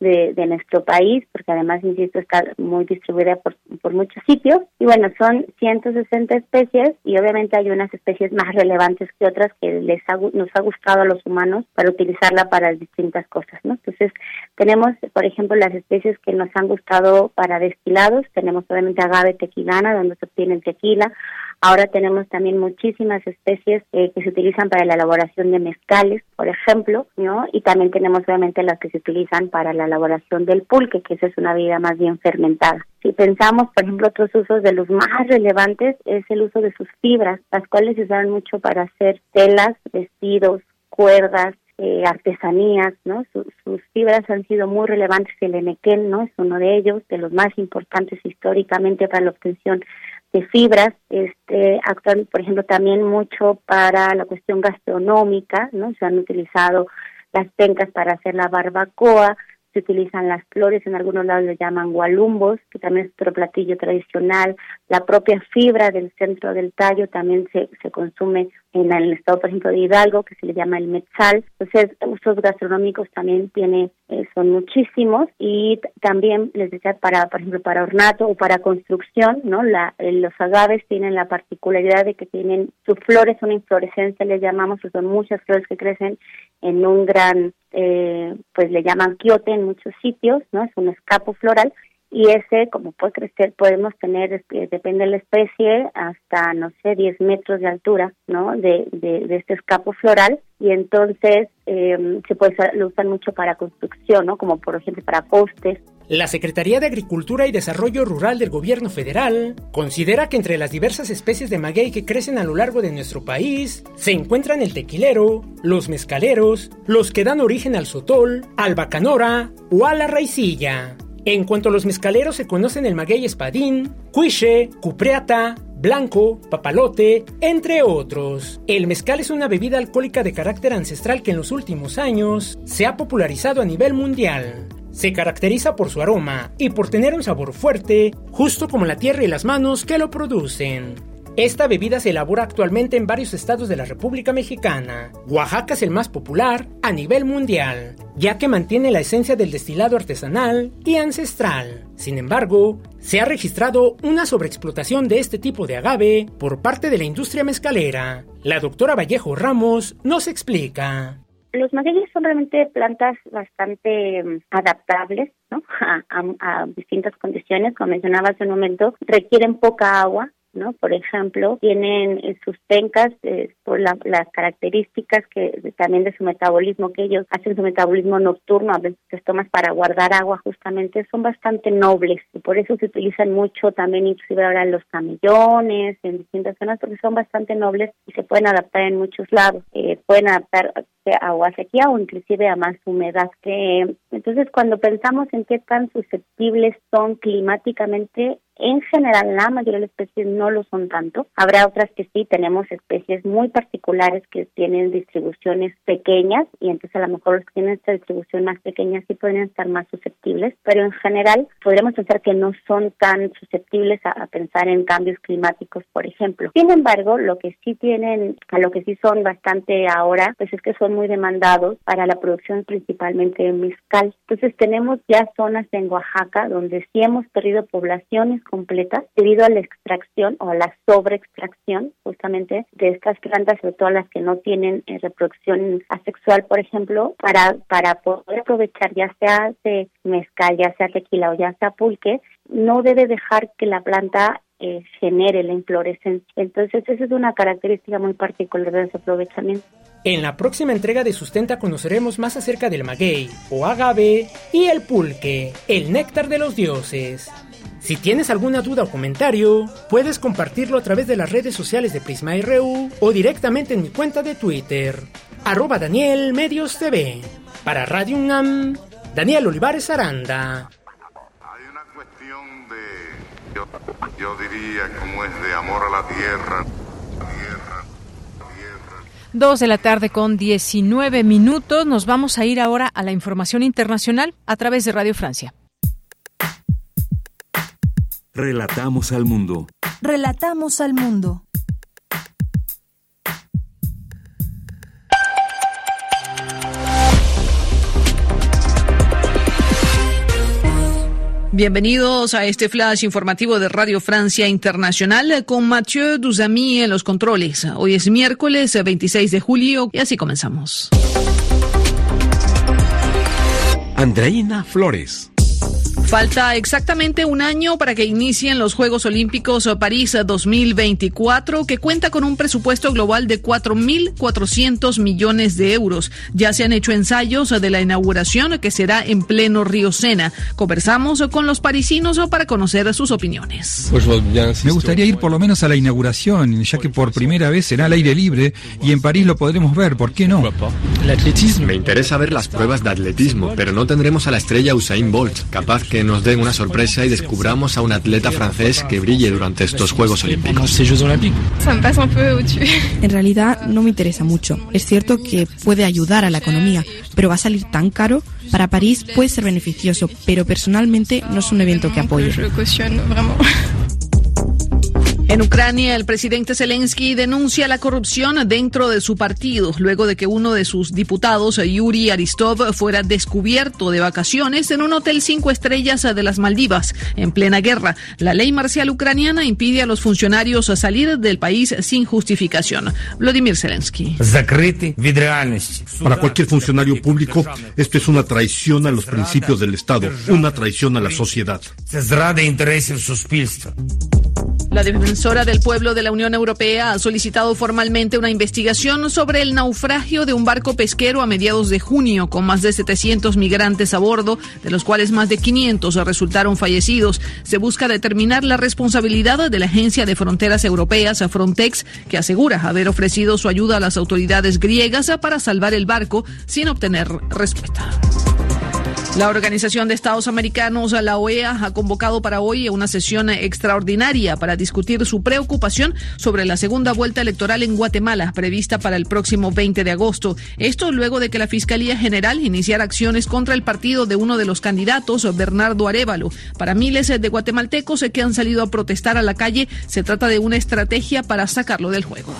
de, nuestro país, porque además, insisto, está muy distribuida por, por muchos sitios. Y bueno, son 160 especies y obviamente hay unas especies más relevantes que otras que les nos ha gustado a los humanos para utilizarla para distintas cosas, ¿no? Entonces, tenemos, por ejemplo, las especies que nos han gustado para destilados. Tenemos obviamente agave tequilana, donde se obtiene tequila. Ahora tenemos también muchísimas especies eh, que se utilizan para la elaboración de mezcales, por ejemplo, ¿no? Y también tenemos obviamente las que se utilizan para la elaboración del pulque, que esa es una bebida más bien fermentada. Si pensamos, por ejemplo, otros usos de los más relevantes es el uso de sus fibras, las cuales se usan mucho para hacer telas, vestidos, cuerdas, eh, artesanías, ¿no? sus fibras han sido muy relevantes. El enequén, ¿no? Es uno de ellos, de los más importantes históricamente para la obtención de fibras. Este, actual, por ejemplo, también mucho para la cuestión gastronómica, ¿no? Se han utilizado las pencas para hacer la barbacoa, se utilizan las flores, en algunos lados le llaman gualumbos, que también es otro platillo tradicional, la propia fibra del centro del tallo también se, se consume en el estado, por ejemplo, de Hidalgo, que se le llama el metzal. Entonces, usos gastronómicos también tiene, eh, son muchísimos y también les decía para, por ejemplo, para ornato o para construcción, ¿no? La, eh, los agaves tienen la particularidad de que tienen, sus flores son inflorescencia, les llamamos, que son muchas flores que crecen en un gran, eh, pues le llaman quiote en muchos sitios, ¿no? Es un escapo floral y ese, como puede crecer, podemos tener, depende de la especie, hasta, no sé, 10 metros de altura, ¿no? De, de, este escapo floral y entonces eh, se puede lo usan mucho para construcción, ¿no? Como por ejemplo para postes. La Secretaría de Agricultura y Desarrollo Rural del Gobierno Federal considera que entre las diversas especies de maguey que crecen a lo largo de nuestro país se encuentran el tequilero, los mezcaleros, los que dan origen al sotol, al bacanora o a la raicilla. En cuanto a los mezcaleros se conocen el maguey espadín, cuiche, cupreata, blanco, papalote, entre otros. El mezcal es una bebida alcohólica de carácter ancestral que en los últimos años se ha popularizado a nivel mundial. Se caracteriza por su aroma y por tener un sabor fuerte, justo como la tierra y las manos que lo producen. Esta bebida se elabora actualmente en varios estados de la República Mexicana. Oaxaca es el más popular a nivel mundial, ya que mantiene la esencia del destilado artesanal y ancestral. Sin embargo, se ha registrado una sobreexplotación de este tipo de agave por parte de la industria mezcalera. La doctora Vallejo Ramos nos explica. Los magueyes son realmente plantas bastante mm, adaptables a, distintas condiciones. Como mencionaba hace un momento, requieren poca agua, ¿no? Por ejemplo, tienen eh, sus pencas eh, por las características que también de su metabolismo, que ellos hacen su metabolismo nocturno, a veces se tomas para guardar agua justamente, son bastante nobles y por eso se utilizan mucho también inclusive ahora en los camellones, en distintas zonas, porque son bastante nobles y se pueden adaptar en muchos lados. Eh, pueden adaptar a agua sequía o inclusive a más humedad. que entonces, cuando pensamos en qué tan susceptibles son climáticamente, en general, la mayoría de las especies no lo son tanto. Habrá otras que sí, tenemos especies muy particulares que tienen distribuciones pequeñas y entonces a lo mejor los que tienen esta distribución más pequeña sí pueden estar más susceptibles, pero en general podríamos pensar que no son tan susceptibles a, pensar en cambios climáticos, por ejemplo. Sin embargo, lo que sí tienen, a lo que sí son bastante ahora, pues es que son muy demandados para la producción principalmente de mezcal. Entonces tenemos ya zonas en Oaxaca donde sí hemos perdido poblaciones completas debido a la extracción o a la sobreextracción justamente de estas plantas, sobre todo las que no tienen eh, reproducción asexual, por ejemplo, para, para poder aprovechar ya sea de mezcal, ya sea tequila o ya sea pulque, no debe dejar que la planta eh, genere la inflorescencia. Entonces, esa es una característica muy particular de ese aprovechamiento. En la próxima entrega de Sustenta conoceremos más acerca del maguey o agave y el pulque, el néctar de los dioses. Si tienes alguna duda o comentario, puedes compartirlo a través de las redes sociales de Prisma RU o directamente en mi cuenta de Twitter, arroba Daniel Medios TV. Para Radio UNAM, Daniel Olivares Aranda. Hay una cuestión de, yo, yo diría, como es de amor a la tierra. Dos de la tarde con 19 minutos. Nos vamos a ir ahora a la información internacional a través de Radio Francia. Relatamos al mundo. Relatamos al mundo. Bienvenidos a este flash informativo de Radio Francia Internacional con Mathieu Duzamy en los controles. Hoy es miércoles 26 de julio y así comenzamos. Andreina Flores. Falta exactamente un año para que inicien los Juegos Olímpicos París 2024, que cuenta con un presupuesto global de 4.400 millones de euros. Ya se han hecho ensayos de la inauguración que será en pleno Río Sena. Conversamos con los parisinos para conocer sus opiniones. Pues Me gustaría ir por lo menos a la inauguración, ya que por primera vez será al aire libre y en París lo podremos ver, ¿por qué no? Me interesa ver las pruebas de atletismo, pero no tendremos a la estrella Usain Bolt, capaz que nos den una sorpresa y descubramos a un atleta francés que brille durante estos Juegos Olímpicos. En realidad no me interesa mucho. Es cierto que puede ayudar a la economía, pero va a salir tan caro. Para París puede ser beneficioso, pero personalmente no es un evento que apoye. En Ucrania, el presidente Zelensky denuncia la corrupción dentro de su partido, luego de que uno de sus diputados, Yuri Aristov, fuera descubierto de vacaciones en un hotel cinco estrellas de las Maldivas, en plena guerra. La ley marcial ucraniana impide a los funcionarios salir del país sin justificación. Vladimir Zelensky. Para cualquier funcionario público, esto es una traición a los principios del Estado, una traición a la sociedad. La defensora del pueblo de la Unión Europea ha solicitado formalmente una investigación sobre el naufragio de un barco pesquero a mediados de junio con más de 700 migrantes a bordo, de los cuales más de 500 resultaron fallecidos. Se busca determinar la responsabilidad de la Agencia de Fronteras Europeas, Frontex, que asegura haber ofrecido su ayuda a las autoridades griegas para salvar el barco sin obtener respuesta. La Organización de Estados Americanos, la OEA, ha convocado para hoy una sesión extraordinaria para discutir su preocupación sobre la segunda vuelta electoral en Guatemala, prevista para el próximo 20 de agosto. Esto luego de que la Fiscalía General iniciara acciones contra el partido de uno de los candidatos, Bernardo Arevalo. Para miles de guatemaltecos que han salido a protestar a la calle, se trata de una estrategia para sacarlo del juego.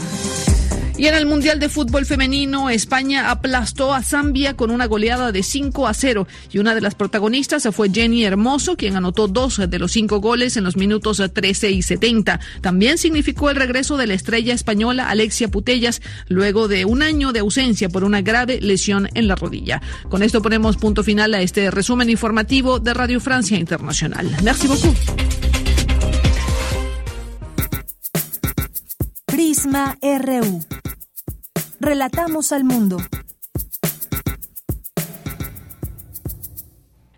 Y en el Mundial de Fútbol Femenino, España aplastó a Zambia con una goleada de 5 a 0. Y una de las protagonistas fue Jenny Hermoso, quien anotó dos de los cinco goles en los minutos 13 y 70. También significó el regreso de la estrella española Alexia Putellas, luego de un año de ausencia por una grave lesión en la rodilla. Con esto ponemos punto final a este resumen informativo de Radio Francia Internacional. Merci beaucoup. RU. Relatamos al mundo.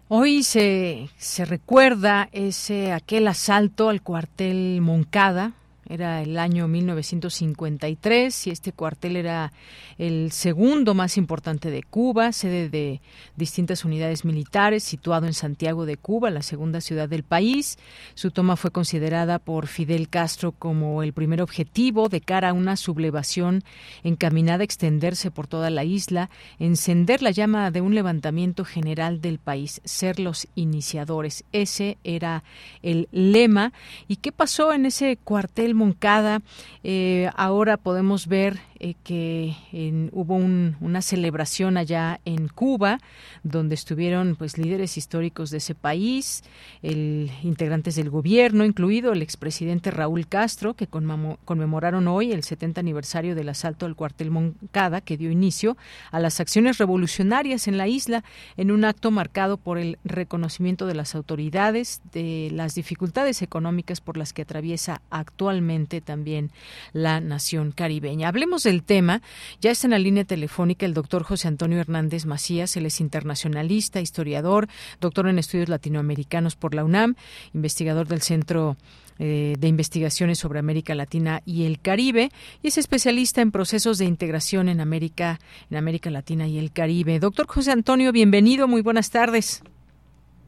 Hoy se, se recuerda ese aquel asalto al cuartel Moncada era el año 1953 y este cuartel era el segundo más importante de Cuba, sede de distintas unidades militares, situado en Santiago de Cuba, la segunda ciudad del país. Su toma fue considerada por Fidel Castro como el primer objetivo de cara a una sublevación encaminada a extenderse por toda la isla, encender la llama de un levantamiento general del país, ser los iniciadores. Ese era el lema. ¿Y qué pasó en ese cuartel Moncada. Eh, ahora podemos ver eh, que hubo una celebración allá en Cuba, donde estuvieron pues líderes históricos de ese país, el, integrantes del gobierno, incluido el expresidente Raúl Castro, que conmemoraron hoy el 70 aniversario del asalto al cuartel Moncada, que dio inicio a las acciones revolucionarias en la isla, en un acto marcado por el reconocimiento de las autoridades de las dificultades económicas por las que atraviesa actualmente también la nación caribeña. Hablemos del tema. Ya está en la línea telefónica el doctor José Antonio Hernández Macías. Él es internacionalista, historiador, doctor en estudios latinoamericanos por la UNAM, investigador del Centro eh, de investigaciones sobre América Latina y el Caribe y es especialista en procesos de integración en América, en América Latina y el Caribe. Doctor José Antonio, bienvenido, muy buenas tardes.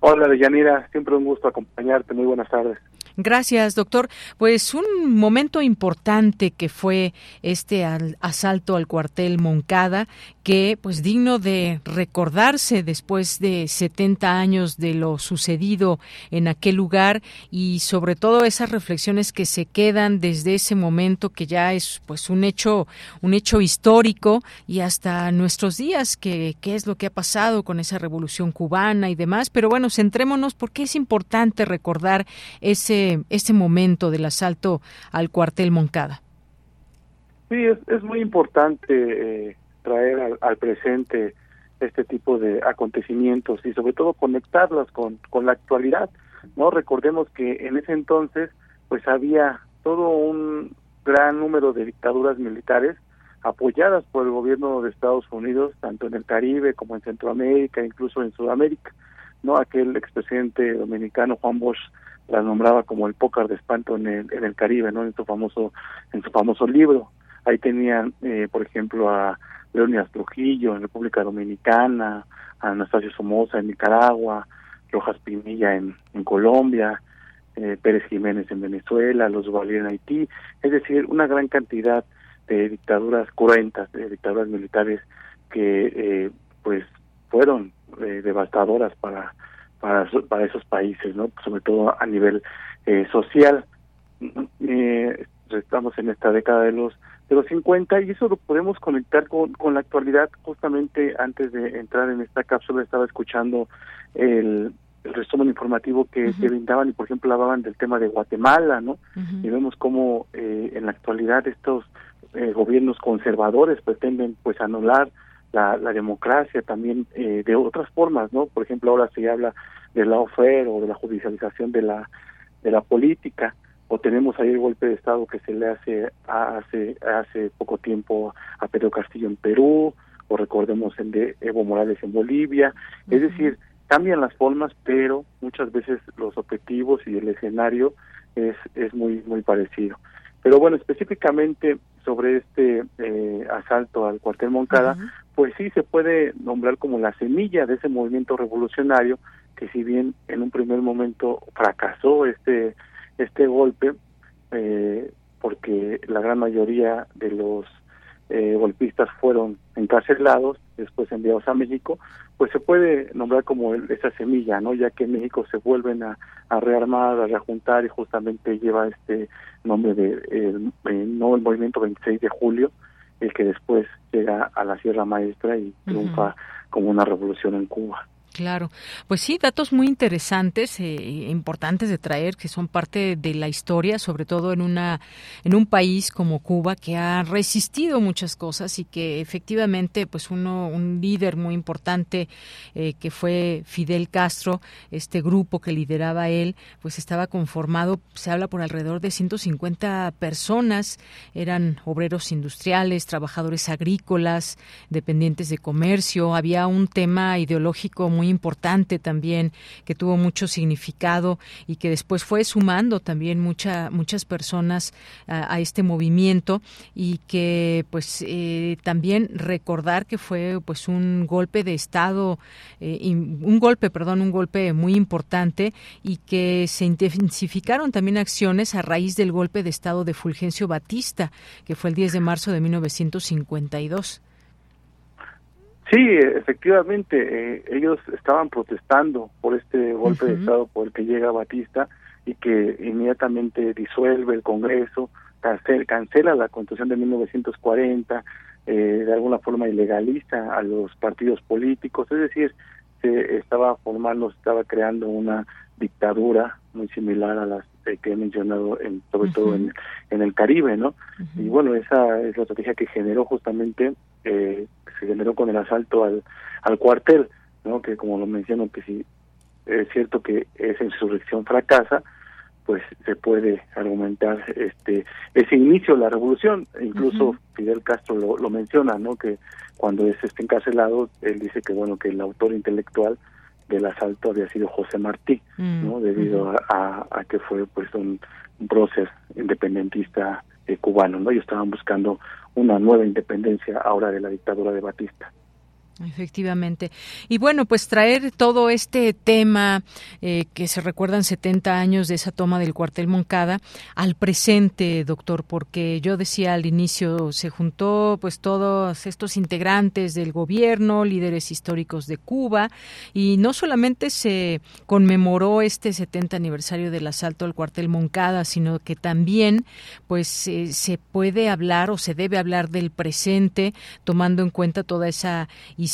Hola, Deyanira, siempre un gusto acompañarte, muy buenas tardes. Gracias, doctor. Pues un momento importante que fue este asalto al cuartel Moncada, que pues digno de recordarse después de 70 años de lo sucedido en aquel lugar y sobre todo esas reflexiones que se quedan desde ese momento que ya es pues un hecho un hecho histórico y hasta nuestros días que qué es lo que ha pasado con esa revolución cubana y demás, pero bueno, centrémonos porque es importante recordar ese ese, momento del asalto al cuartel Moncada? Sí, es, muy importante eh, traer al, presente este tipo de acontecimientos y sobre todo conectarlos con, con la actualidad. no Recordemos que en ese entonces pues había todo un gran número de dictaduras militares apoyadas por el gobierno de Estados Unidos, tanto en el Caribe como en Centroamérica, incluso en Sudamérica. no Aquel expresidente dominicano Juan Bosch la nombraba como el pócar de espanto en el, en el Caribe, ¿no? En su famoso, en su famoso libro. Ahí tenían, eh, por ejemplo, a Leonidas Trujillo en República Dominicana, a Anastasio Somoza en Nicaragua, Rojas Pinilla en, en Colombia, eh, Pérez Jiménez en Venezuela, los Duvalier en Haití, es decir, una gran cantidad de dictaduras cruentas, de dictaduras militares que eh, pues fueron eh, devastadoras para, para para esos países, ¿no? Sobre todo a nivel eh, social. Eh, estamos en esta década de los de los 50 y eso lo podemos conectar con, con la actualidad. Justamente antes de entrar en esta cápsula estaba escuchando el, el resumen informativo que, que brindaban y por ejemplo hablaban del tema de Guatemala, ¿no? Y vemos cómo eh, en la actualidad estos eh, gobiernos conservadores pretenden pues anular la, la democracia también eh, de otras formas, ¿no? Por ejemplo ahora se habla del lawfare o de la judicialización de la de la política o tenemos ahí el golpe de estado que se le hace hace hace poco tiempo a Pedro Castillo en Perú o recordemos el de Evo Morales en Bolivia. Es decir cambian las formas pero muchas veces los objetivos y el escenario es es muy muy parecido. Pero bueno específicamente sobre este eh, asalto al cuartel Moncada pues sí se puede nombrar como la semilla de ese movimiento revolucionario que si bien en un primer momento fracasó este este golpe eh, porque la gran mayoría de los eh, golpistas fueron encarcelados, después enviados a México, pues se puede nombrar como el, esa semilla, ¿no? Ya que en México se vuelven a, a rearmar, a reajuntar y justamente lleva este nombre de el, no el movimiento 26 de julio, el que después llega a la Sierra Maestra y triunfa como una revolución en Cuba. Claro, pues sí, datos muy interesantes, eh, importantes de traer, que son parte de la historia, sobre todo en una en un país como Cuba que ha resistido muchas cosas y que efectivamente, pues uno un líder muy importante eh, que fue Fidel Castro, este grupo que lideraba él, pues estaba conformado, se habla por alrededor de 150 personas, eran obreros industriales, trabajadores agrícolas, dependientes de comercio, había un tema ideológico muy importante también, que tuvo mucho significado y que después fue sumando también mucha, muchas personas a, este movimiento y que pues eh, también recordar que fue pues un golpe de Estado, eh, un golpe, perdón, un golpe muy importante y que se intensificaron también acciones a raíz del golpe de Estado de Fulgencio Batista, que fue el 10 de marzo de 1952. Sí, efectivamente, eh, ellos estaban protestando por este golpe uh -huh. de Estado por el que llega Batista y que inmediatamente disuelve el Congreso, cancela, cancela la Constitución de 1940, eh, de alguna forma ilegaliza a los partidos políticos, es decir, se estaba formando, se estaba creando una dictadura muy similar a las que he mencionado, en, sobre uh -huh. todo en, en, el Caribe, ¿no? Uh -huh. Y bueno, esa es la estrategia que generó justamente, eh, se generó con el asalto al, al cuartel, ¿no? Que como lo menciono, que si es cierto que esa insurrección fracasa, pues se puede argumentar este ese inicio de la revolución, incluso uh -huh. Fidel Castro lo, lo menciona, ¿no? Que cuando es este encarcelado, él dice que bueno que el autor intelectual del asalto había sido José Martí, ¿no? Debido a, a, a, que fue pues un, un prócer independentista eh, cubano, ¿no? Ellos estaban buscando una nueva independencia ahora de la dictadura de Batista. Efectivamente. Y bueno, pues traer todo este tema eh, que se recuerdan 70 años de esa toma del cuartel Moncada al presente, doctor, porque yo decía al inicio, se juntó pues todos estos integrantes del gobierno, líderes históricos de Cuba, y no solamente se conmemoró este 70 aniversario del asalto al cuartel Moncada, sino que también pues eh, se puede hablar o se debe hablar del presente, tomando en cuenta toda esa historia.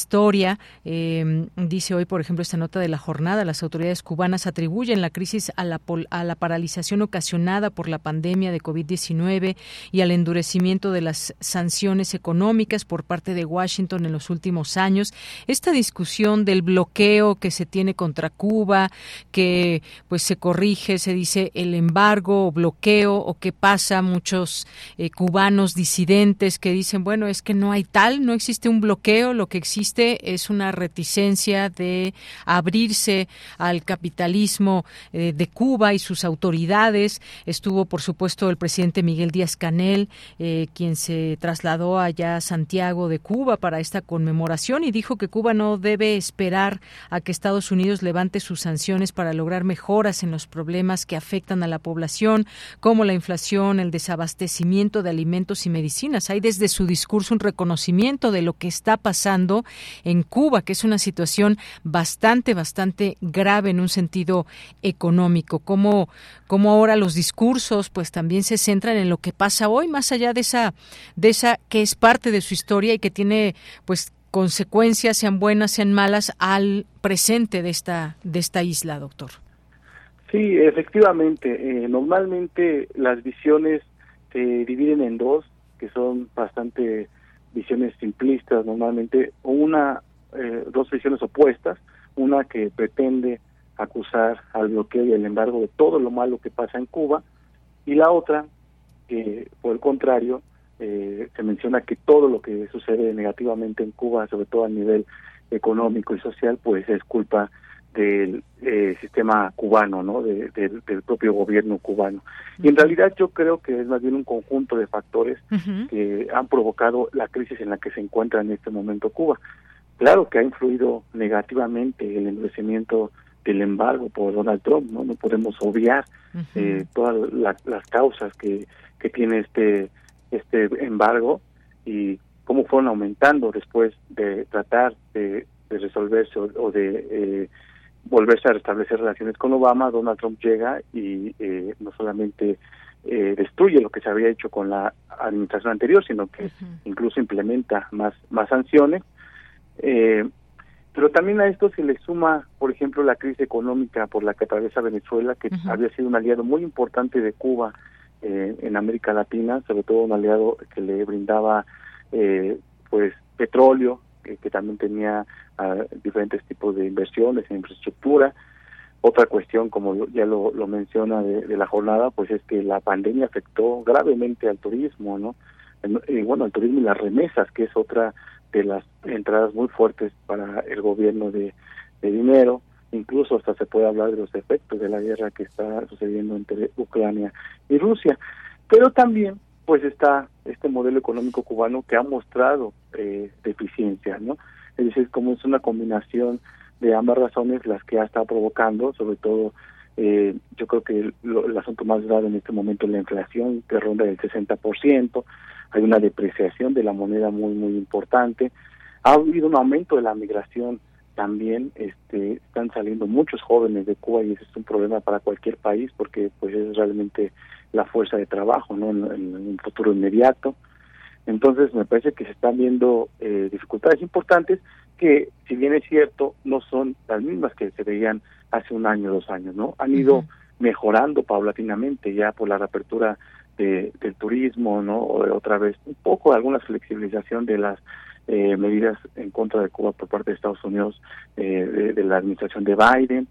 Eh, dice hoy, por ejemplo, esta nota de la jornada, las autoridades cubanas atribuyen la crisis a la, a la paralización ocasionada por la pandemia de COVID-19 y al endurecimiento de las sanciones económicas por parte de Washington en los últimos años. Esta discusión del bloqueo que se tiene contra Cuba, que pues se corrige, se dice el embargo o bloqueo o qué pasa, muchos eh, cubanos disidentes que dicen, bueno, es que no hay tal, no existe un bloqueo, lo que existe es una reticencia de abrirse al capitalismo eh, de Cuba y sus autoridades. Estuvo, por supuesto, el presidente Miguel Díaz Canel, eh, quien se trasladó allá a Santiago de Cuba para esta conmemoración y dijo que Cuba no debe esperar a que Estados Unidos levante sus sanciones para lograr mejoras en los problemas que afectan a la población, como la inflación, el desabastecimiento de alimentos y medicinas. Hay desde su discurso un reconocimiento de lo que está pasando en Cuba, que es una situación bastante, bastante grave en un sentido económico. Como, como ahora los discursos, pues también se centran en lo que pasa hoy, más allá de esa, de esa que es parte de su historia y que tiene, pues, consecuencias, sean buenas, sean malas, al presente de esta, de esta isla, doctor. Sí, efectivamente. Eh, normalmente las visiones se dividen en dos, que son bastante visiones simplistas normalmente, o una, eh, dos visiones opuestas, una que pretende acusar al bloqueo y el embargo de todo lo malo que pasa en Cuba, y la otra, que por el contrario, eh, se menciona que todo lo que sucede negativamente en Cuba, sobre todo a nivel económico y social, pues es culpa del eh, sistema cubano, ¿no? del propio gobierno cubano. Y en realidad yo creo que es más bien un conjunto de factores que han provocado la crisis en la que se encuentra en este momento Cuba. Claro que ha influido negativamente el endurecimiento del embargo por Donald Trump, ¿no? No podemos obviar eh, todas las causas que, que tiene este este embargo y cómo fueron aumentando después de tratar de, resolverse o, de eh, volverse a restablecer relaciones con Obama, Donald Trump llega y eh, no solamente eh, destruye lo que se había hecho con la administración anterior, sino que incluso implementa más, más sanciones. pero también a esto se le suma, por ejemplo, la crisis económica por la que atraviesa Venezuela, que había sido un aliado muy importante de Cuba eh, en América Latina, sobre todo un aliado que le brindaba eh, pues petróleo, que, también tenía ah, diferentes tipos de inversiones en infraestructura. Otra cuestión, como ya lo, lo menciona de, la jornada, pues es que la pandemia afectó gravemente al turismo, ¿no? Y bueno, al turismo y las remesas, que es otra de las entradas muy fuertes para el gobierno de dinero incluso hasta se puede hablar de los efectos de la guerra que está sucediendo entre Ucrania y Rusia. Pero también pues está este modelo económico cubano que ha mostrado eh, deficiencias, ¿no? Es decir, como es una combinación de ambas razones las que ha estado provocando, sobre todo eh, yo creo que el asunto más grave en este momento es la inflación, que ronda el 60%, hay una depreciación de la moneda muy, muy importante, ha habido un aumento de la migración también este, están saliendo muchos jóvenes de Cuba y ese es un problema para cualquier país porque pues es realmente la fuerza de trabajo no en, un futuro inmediato. Entonces me parece que se están viendo eh, dificultades importantes que si bien es cierto no son las mismas que se veían hace un año dos años no han ido mejorando paulatinamente ya por la reapertura de, del turismo no o otra vez un poco alguna flexibilización de las eh, medidas en contra de Cuba por parte de Estados Unidos eh, de, la administración de Biden.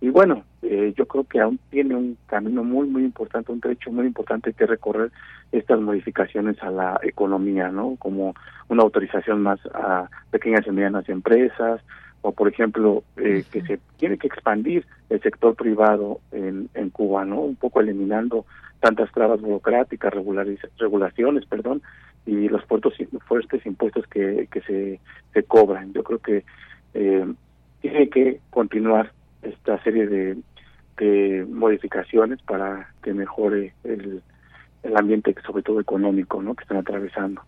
Y bueno, eh, yo creo que aún tiene un camino muy, muy importante, un trecho muy importante que recorrer estas modificaciones a la economía, ¿no? Como una autorización más a pequeñas y medianas empresas, o por ejemplo, que se tiene que expandir el sector privado en, en Cuba, ¿no? Un poco eliminando tantas trabas burocráticas, regulaciones, perdón, y los fuertes impuestos que, que se, se cobran. Yo creo que eh, tiene que continuar esta serie de, de modificaciones para que mejore el, el ambiente, sobre todo económico, ¿no? que están atravesando.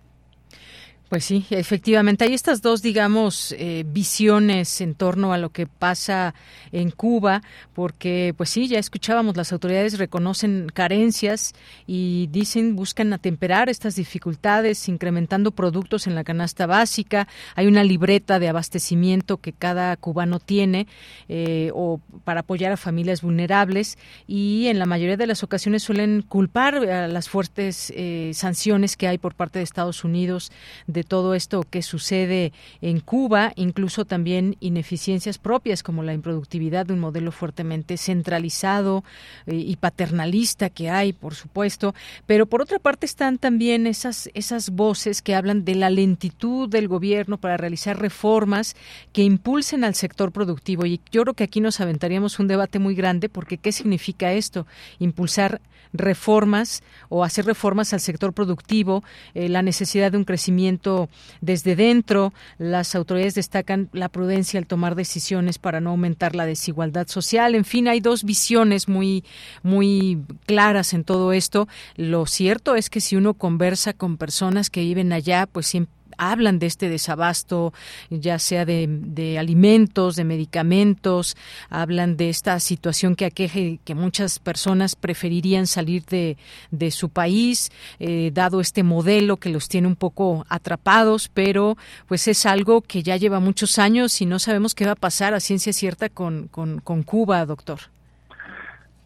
Pues sí, efectivamente. Hay estas dos, digamos, eh, visiones en torno a lo que pasa en Cuba, porque, pues sí, ya escuchábamos, las autoridades reconocen carencias y dicen, buscan atemperar estas dificultades, incrementando productos en la canasta básica. Hay una libreta de abastecimiento que cada cubano tiene eh, o para apoyar a familias vulnerables y en la mayoría de las ocasiones suelen culpar a las fuertes eh, sanciones que hay por parte de Estados Unidos de todo esto que sucede en Cuba, incluso también ineficiencias propias como la improductividad de un modelo fuertemente centralizado eh, y paternalista que hay, por supuesto, pero por otra parte están también esas esas voces que hablan de la lentitud del gobierno para realizar reformas que impulsen al sector productivo. Y yo creo que aquí nos aventaríamos un debate muy grande porque qué significa esto, impulsar reformas o hacer reformas al sector productivo, eh, la necesidad de un crecimiento desde dentro. Las autoridades destacan la prudencia al tomar decisiones para no aumentar la desigualdad social. En fin, hay dos visiones muy, muy claras en todo esto. Lo cierto es que si uno conversa con personas que viven allá, pues siempre hablan de este desabasto, ya sea de, alimentos, de medicamentos, hablan de esta situación que aqueje que muchas personas preferirían salir de, de su país, eh, dado este modelo que los tiene un poco atrapados, pero pues es algo que ya lleva muchos años y no sabemos qué va a pasar a ciencia cierta con, con, Cuba, doctor.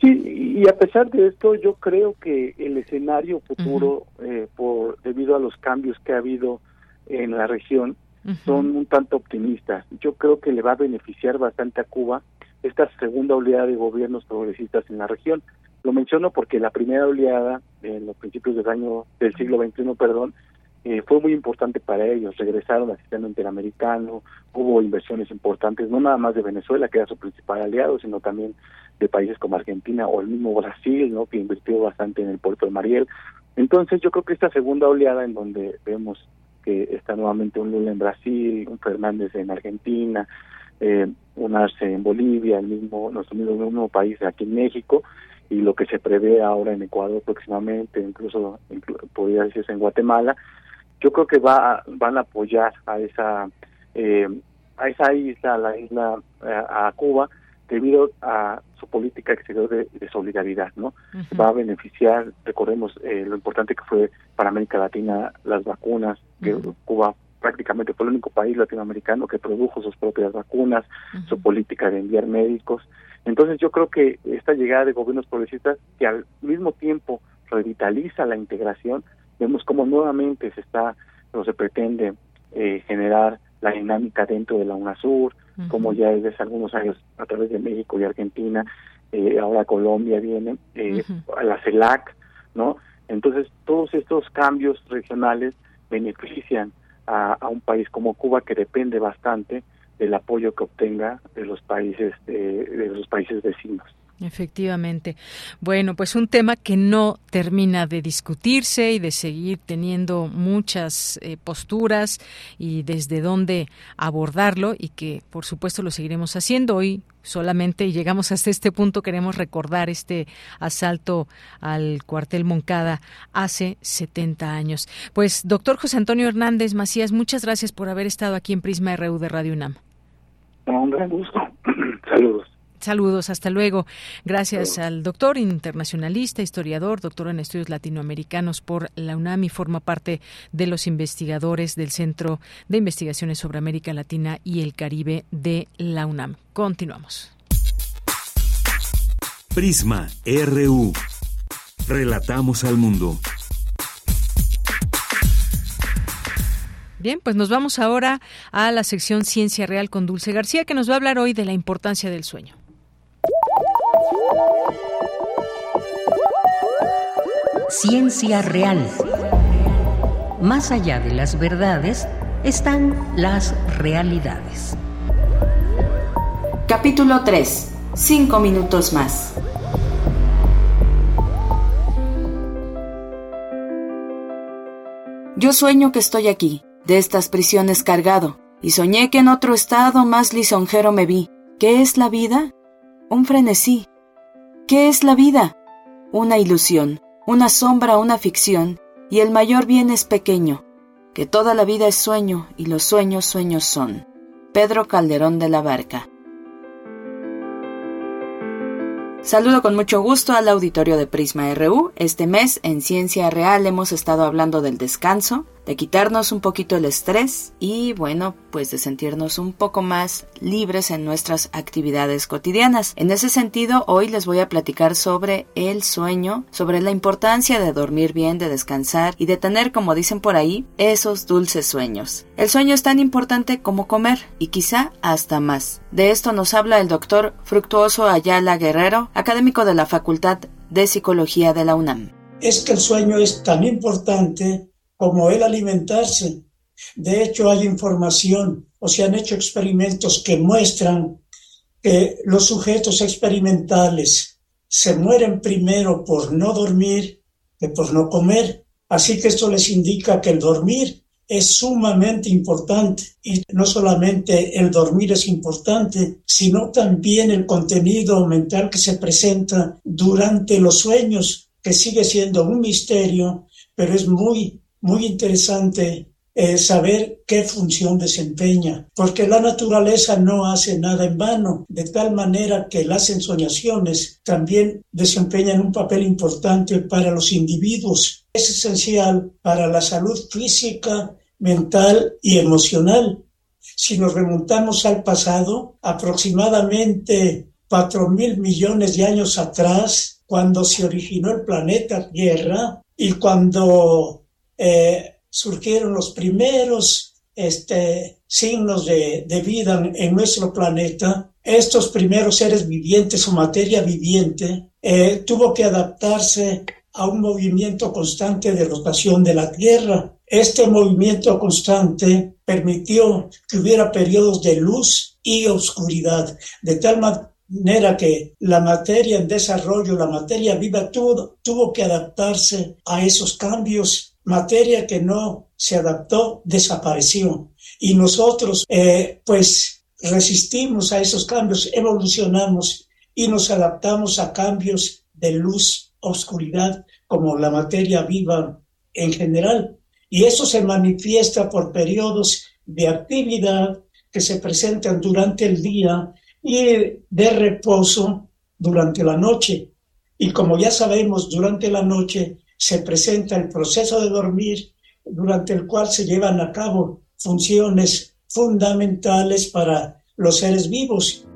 Sí, y a pesar de esto, yo creo que el escenario futuro, eh, por debido a los cambios que ha habido en la región son un tanto optimistas. Yo creo que le va a beneficiar bastante a Cuba esta segunda oleada de gobiernos progresistas en la región. Lo menciono porque la primera oleada, en los principios del año del siglo XXI, perdón, eh, fue muy importante para ellos. Regresaron al sistema interamericano, hubo inversiones importantes, no nada más de Venezuela, que era su principal aliado, sino también de países como Argentina o el mismo Brasil, ¿no? que invirtió bastante en el puerto de Mariel. Entonces yo creo que esta segunda oleada en donde vemos que está nuevamente un Lula en Brasil, un Fernández en Argentina, eh, un Arce en Bolivia, el mismo, nuestro mismo, país aquí en México, y lo que se prevé ahora en Ecuador próximamente, incluso, podría decirse en Guatemala, yo creo que va van a apoyar a esa eh, a esa isla, a la isla eh, a Cuba, debido a su política exterior de, solidaridad, ¿no? Va a beneficiar, recordemos eh, lo importante que fue para América Latina las vacunas, que Cuba prácticamente fue el único país latinoamericano que produjo sus propias vacunas, su política de enviar médicos. Entonces yo creo que esta llegada de gobiernos progresistas que al mismo tiempo revitaliza la integración, vemos cómo nuevamente se está o se pretende eh, generar la dinámica dentro de la UNASUR, como ya desde hace algunos años a través de México y Argentina, eh, ahora Colombia viene, eh, a la CELAC, ¿no? Entonces, todos estos cambios regionales benefician a, a, un país como Cuba que depende bastante del apoyo que obtenga de los países de, de los países vecinos. Efectivamente. Bueno, pues un tema que no termina de discutirse y de seguir teniendo muchas eh, posturas y desde dónde abordarlo y que por supuesto lo seguiremos haciendo hoy. Solamente llegamos hasta este punto, queremos recordar este asalto al cuartel Moncada hace 70 años. Pues, doctor José Antonio Hernández Macías, muchas gracias por haber estado aquí en Prisma RU de Radio UNAM. Un gran gusto. Saludos. Saludos, hasta luego. Gracias al doctor internacionalista, historiador, doctor en estudios latinoamericanos por la UNAM y forma parte de los investigadores del Centro de Investigaciones sobre América Latina y el Caribe de la UNAM. Continuamos. Prisma RU. Relatamos al mundo. Bien, pues nos vamos ahora a la sección Ciencia Real con Dulce García, que nos va a hablar hoy de la importancia del sueño. Ciencia real. Más allá de las verdades están las realidades. Capítulo 3. Cinco minutos más. Yo sueño que estoy aquí, de estas prisiones cargado, y soñé que en otro estado más lisonjero me vi. ¿Qué es la vida? Un frenesí. ¿Qué es la vida? Una ilusión una sombra, una ficción, y el mayor bien es pequeño, que toda la vida es sueño y los sueños sueños son. Pedro Calderón de la Barca. Saludo con mucho gusto al auditorio de Prisma RU. Este mes en Ciencia Real hemos estado hablando del descanso, de quitarnos un poquito el estrés y bueno, pues de sentirnos un poco más libres en nuestras actividades cotidianas. En ese sentido, hoy les voy a platicar sobre el sueño, sobre la importancia de dormir bien, de descansar y de tener, como dicen por ahí, esos dulces sueños. El sueño es tan importante como comer y quizá hasta más. De esto nos habla el doctor Fructuoso Ayala Guerrero, académico de la Facultad de Psicología de la UNAM. Es que el sueño es tan importante como el alimentarse. De hecho, hay información o se han hecho experimentos que muestran que los sujetos experimentales se mueren primero por no dormir que por no comer. Así que esto les indica que el dormir es sumamente importante y no solamente el dormir es importante, sino también el contenido mental que se presenta durante los sueños, que sigue siendo un misterio, pero es muy, muy interesante eh, saber qué función desempeña, porque la naturaleza no hace nada en vano, de tal manera que las ensoñaciones también desempeñan un papel importante para los individuos. Es esencial para la salud física, mental y emocional. Si nos remontamos al pasado, aproximadamente cuatro mil millones de años atrás, cuando se originó el planeta Tierra y cuando eh, surgieron los primeros este, signos de, vida en, nuestro planeta, estos primeros seres vivientes o materia viviente eh, tuvo que adaptarse a un movimiento constante de rotación de la Tierra. Este movimiento constante permitió que hubiera periodos de luz y oscuridad, de tal manera que la materia en desarrollo, la materia viva, tuvo, tuvo que adaptarse a esos cambios materia que no se adaptó desapareció. Y nosotros, eh, pues, resistimos a esos cambios, evolucionamos y nos adaptamos a cambios de luz, oscuridad, como la materia viva en general. Y eso se manifiesta por periodos de actividad que se presentan durante el día y de reposo durante la noche. Y como ya sabemos, durante la noche se presenta el proceso de dormir durante el cual se llevan a cabo funciones fundamentales para los seres vivos.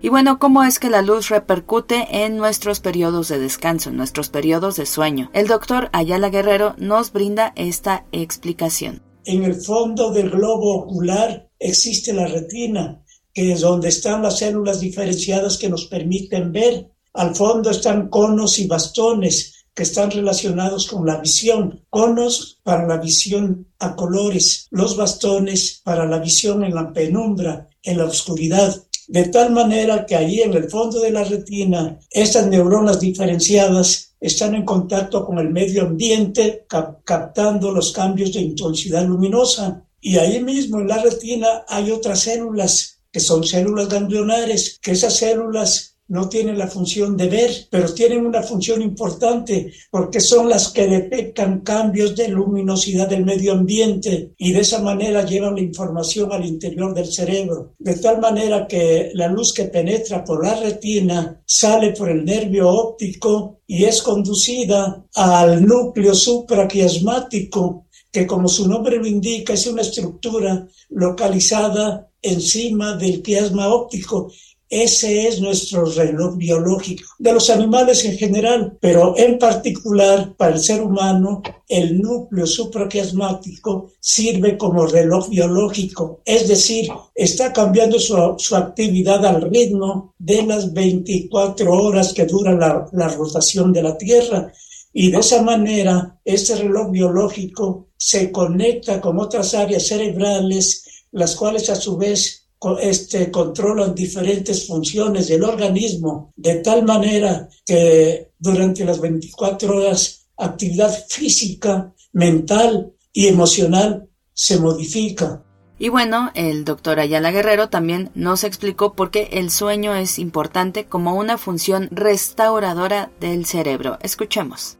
Y bueno, ¿cómo es que la luz repercute en nuestros periodos de descanso, en nuestros periodos de sueño? El doctor Ayala Guerrero nos brinda esta explicación. En el fondo del globo ocular existe la retina, que es donde están las células diferenciadas que nos permiten ver. Al fondo están conos y bastones, que están relacionados con la visión, conos para la visión a colores, los bastones para la visión en la penumbra, en la oscuridad, de tal manera que ahí en el fondo de la retina, estas neuronas diferenciadas están en contacto con el medio ambiente, captando los cambios de intensidad luminosa. Y ahí mismo en la retina hay otras células, que son células ganglionares, que esas células no tienen la función de ver, pero tienen una función importante porque son las que detectan cambios de luminosidad del medio ambiente y de esa manera llevan la información al interior del cerebro. De tal manera que la luz que penetra por la retina sale por el nervio óptico y es conducida al núcleo supraquiasmático, que como su nombre lo indica es una estructura localizada encima del quiasma óptico ese es nuestro reloj biológico de los animales en general, pero en particular para el ser humano, el núcleo supraquiasmático sirve como reloj biológico, es decir, está cambiando su, actividad al ritmo de las 24 horas que dura la, la rotación de la Tierra. Y de esa manera, este reloj biológico se conecta con otras áreas cerebrales, las cuales a su vez este, controlan diferentes funciones del organismo de tal manera que durante las 24 horas actividad física, mental y emocional se modifica. Y bueno, el doctor Ayala Guerrero también nos explicó por qué el sueño es importante como una función restauradora del cerebro. Escuchemos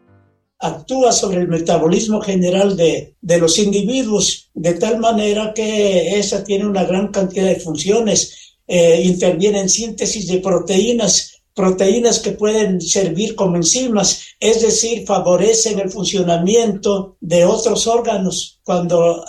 actúa sobre el metabolismo general de, de, los individuos, de tal manera que esa tiene una gran cantidad de funciones. Eh, interviene en síntesis de proteínas proteínas que pueden servir como enzimas, es decir, favorecen el funcionamiento de otros órganos. Cuando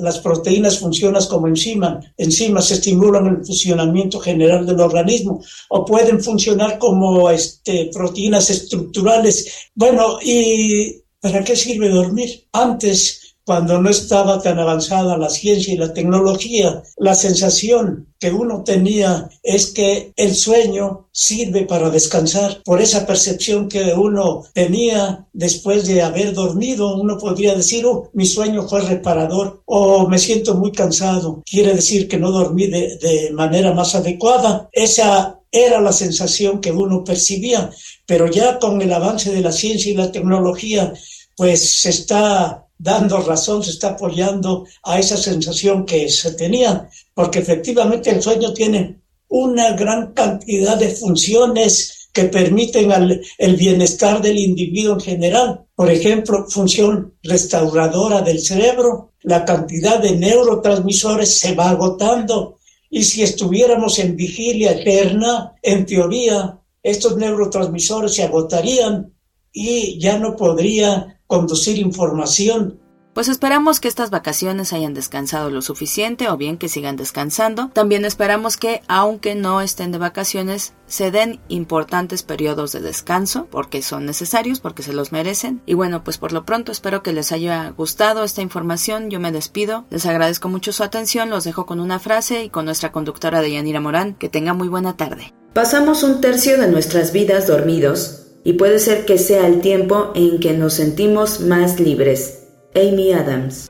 las proteínas funcionan como enzimas, enzimas estimulan el funcionamiento general del organismo o pueden funcionar como este, proteínas estructurales. Bueno, ¿y para qué sirve dormir? Antes cuando no estaba tan avanzada la ciencia y la tecnología, la sensación que uno tenía es que el sueño sirve para descansar. Por esa percepción que uno tenía después de haber dormido, uno podría decir, oh, mi sueño fue reparador o me siento muy cansado. Quiere decir que no dormí de, de manera más adecuada. Esa era la sensación que uno percibía, pero ya con el avance de la ciencia y la tecnología, pues se está dando razón, se está apoyando a esa sensación que se tenía, porque efectivamente el sueño tiene una gran cantidad de funciones que permiten el bienestar del individuo en general. Por ejemplo, función restauradora del cerebro, la cantidad de neurotransmisores se va agotando y si estuviéramos en vigilia eterna, en teoría, estos neurotransmisores se agotarían y ya no podría conducir información. Pues esperamos que estas vacaciones hayan descansado lo suficiente o bien que sigan descansando. También esperamos que, aunque no estén de vacaciones, se den importantes periodos de descanso porque son necesarios, porque se los merecen. Y bueno, pues por lo pronto espero que les haya gustado esta información. Yo me despido. Les agradezco mucho su atención. Los dejo con una frase y con nuestra conductora de Yanira Morán. Que tenga muy buena tarde. Pasamos un tercio de nuestras vidas dormidos y puede ser que sea el tiempo en que nos sentimos más libres. Amy Adams.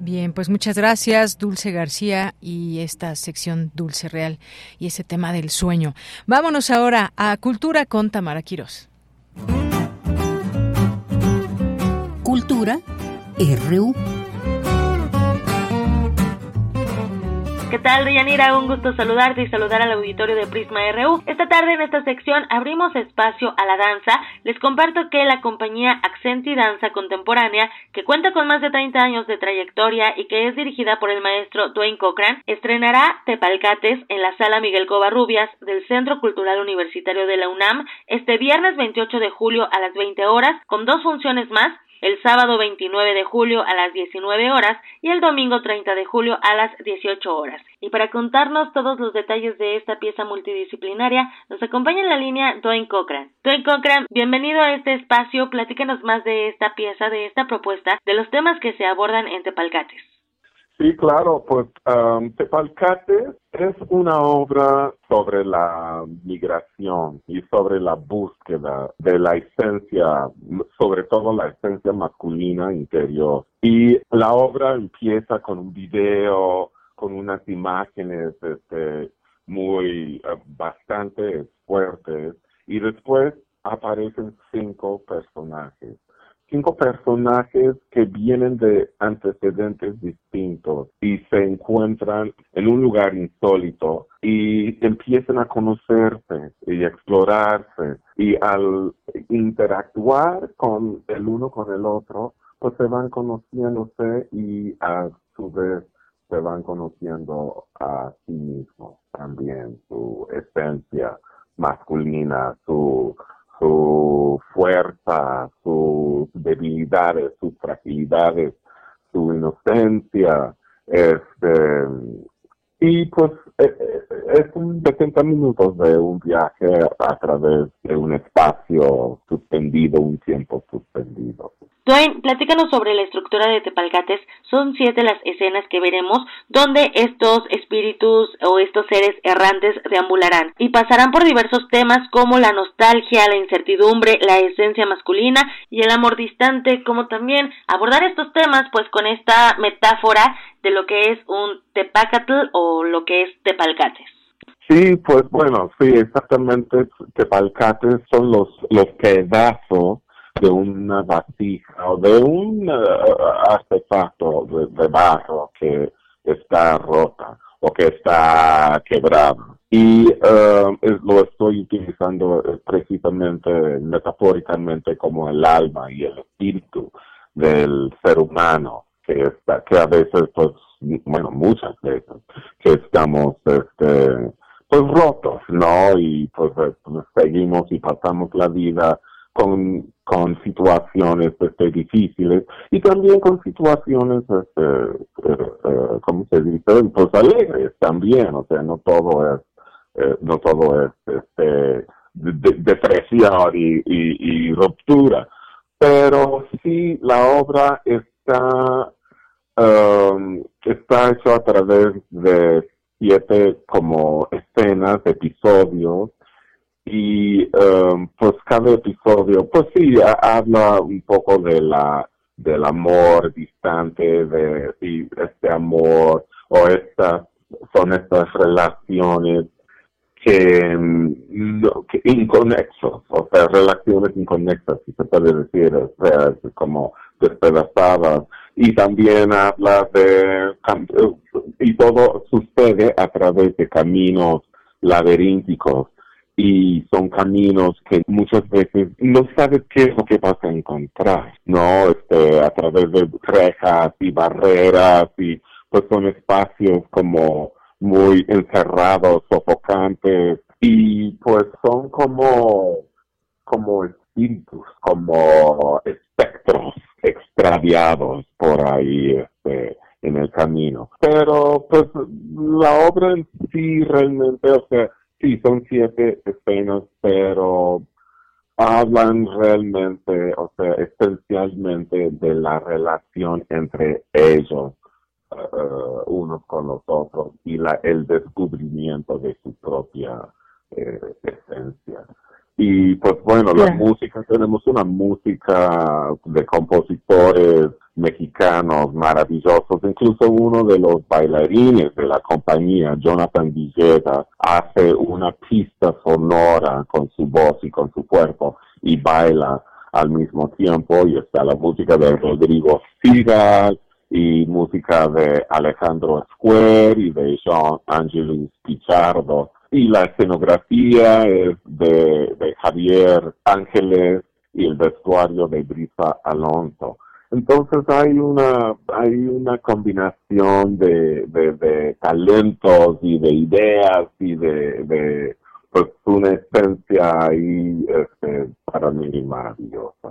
Bien, pues muchas gracias, Dulce García, y esta sección Dulce Real y ese tema del sueño. Vámonos ahora a Cultura con Tamara Quirós. Cultura RU. ¿Qué tal, Deyanira? Un gusto saludarte y saludar al auditorio de Prisma RU. Esta tarde en esta sección abrimos espacio a la danza. Les comparto que la compañía Accenti Danza Contemporánea, que cuenta con más de 30 años de trayectoria y que es dirigida por el maestro Dwayne Cochran, estrenará Tepalcates en la sala Miguel Covarrubias del Centro Cultural Universitario de la UNAM este viernes 28 de julio a las 20 horas, con dos funciones más el sábado 29 de julio a las 19 horas y el domingo 30 de julio a las 18 horas. Y para contarnos todos los detalles de esta pieza multidisciplinaria, nos acompaña en la línea Dwayne Cochran. Dwayne Cochran, bienvenido a este espacio, platícanos más de esta pieza, de esta propuesta, de los temas que se abordan en Tepalcates. Sí, claro, pues um, Tepalcate es una obra sobre la migración y sobre la búsqueda de la esencia, sobre todo la esencia masculina interior. Y la obra empieza con un video, con unas imágenes este, muy, uh, bastante fuertes, y después aparecen cinco personajes cinco personajes que vienen de antecedentes distintos y se encuentran en un lugar insólito y empiezan a conocerse y explorarse. Y al interactuar con el uno con el otro, pues se van conociéndose y a su vez se van conociendo a sí mismos también, su esencia masculina, su su fuerza, sus debilidades, sus fragilidades, su inocencia, este, y pues eh, eh, es un 60 minutos de un viaje a través de un espacio suspendido, un tiempo suspendido. Dwayne, platícanos sobre la estructura de Tepalcates. Son siete las escenas que veremos donde estos espíritus o estos seres errantes deambularán y pasarán por diversos temas como la nostalgia, la incertidumbre, la esencia masculina y el amor distante, como también abordar estos temas pues con esta metáfora de lo que es un Tepacatl o lo que es Tepalcates. Sí, pues bueno, sí, exactamente. Tepalcates son los, los pedazos de una vasija o de un uh, artefacto de, barro que está rota o que está quebrado. Y uh, lo estoy utilizando eh, precisamente, metafóricamente, como el alma y el espíritu del ser humano, que, está, que a veces pues bueno, muchas veces, que estamos, este, pues rotos, ¿no? Y pues, eh, pues seguimos y pasamos la vida con, con situaciones este, difíciles y también con situaciones, este, eh, eh, ¿cómo se dice? Pues alegres también, o sea, no todo es, eh, no todo es este, depresión y, y, ruptura, pero sí la obra está, um, está hecha a través de siete como escenas, episodios, y um, pues cada episodio, pues sí, habla un poco de la del amor distante, de este amor o estas son estas relaciones que, mm, que inconexos, o sea, relaciones inconexas, si se puede decir, o sea, como despedazadas. Y también habla de, y todo sucede a través de caminos laberínticos y son caminos que muchas veces no sabes qué es lo que vas a encontrar, ¿no? Este, a través de rejas y barreras y pues son espacios como muy encerrados, sofocantes y pues son como, como espíritus, como espectros extraviados por ahí, este, en el camino. Pero pues la obra en sí realmente, o sea, Sí, son siete escenas, pero hablan realmente, o sea, esencialmente de la relación entre ellos, uh, unos con los otros, y la, el descubrimiento de su propia eh, esencia. Y pues bueno, la música, tenemos una música de compositores mexicanos maravillosos, incluso uno de los bailarines de la compañía, Jonathan Villeda, hace una pista sonora con su voz y con su cuerpo y baila al mismo tiempo y está la música de Rodrigo Sigal y música de Alejandro Square y de Jean Angelus Pichardo y la escenografía es de, de Javier Ángeles y el vestuario de Brisa Alonso. Entonces hay una, hay una combinación de, de, talentos y de ideas y de, de pues una esencia ahí este, para mí maravillosa.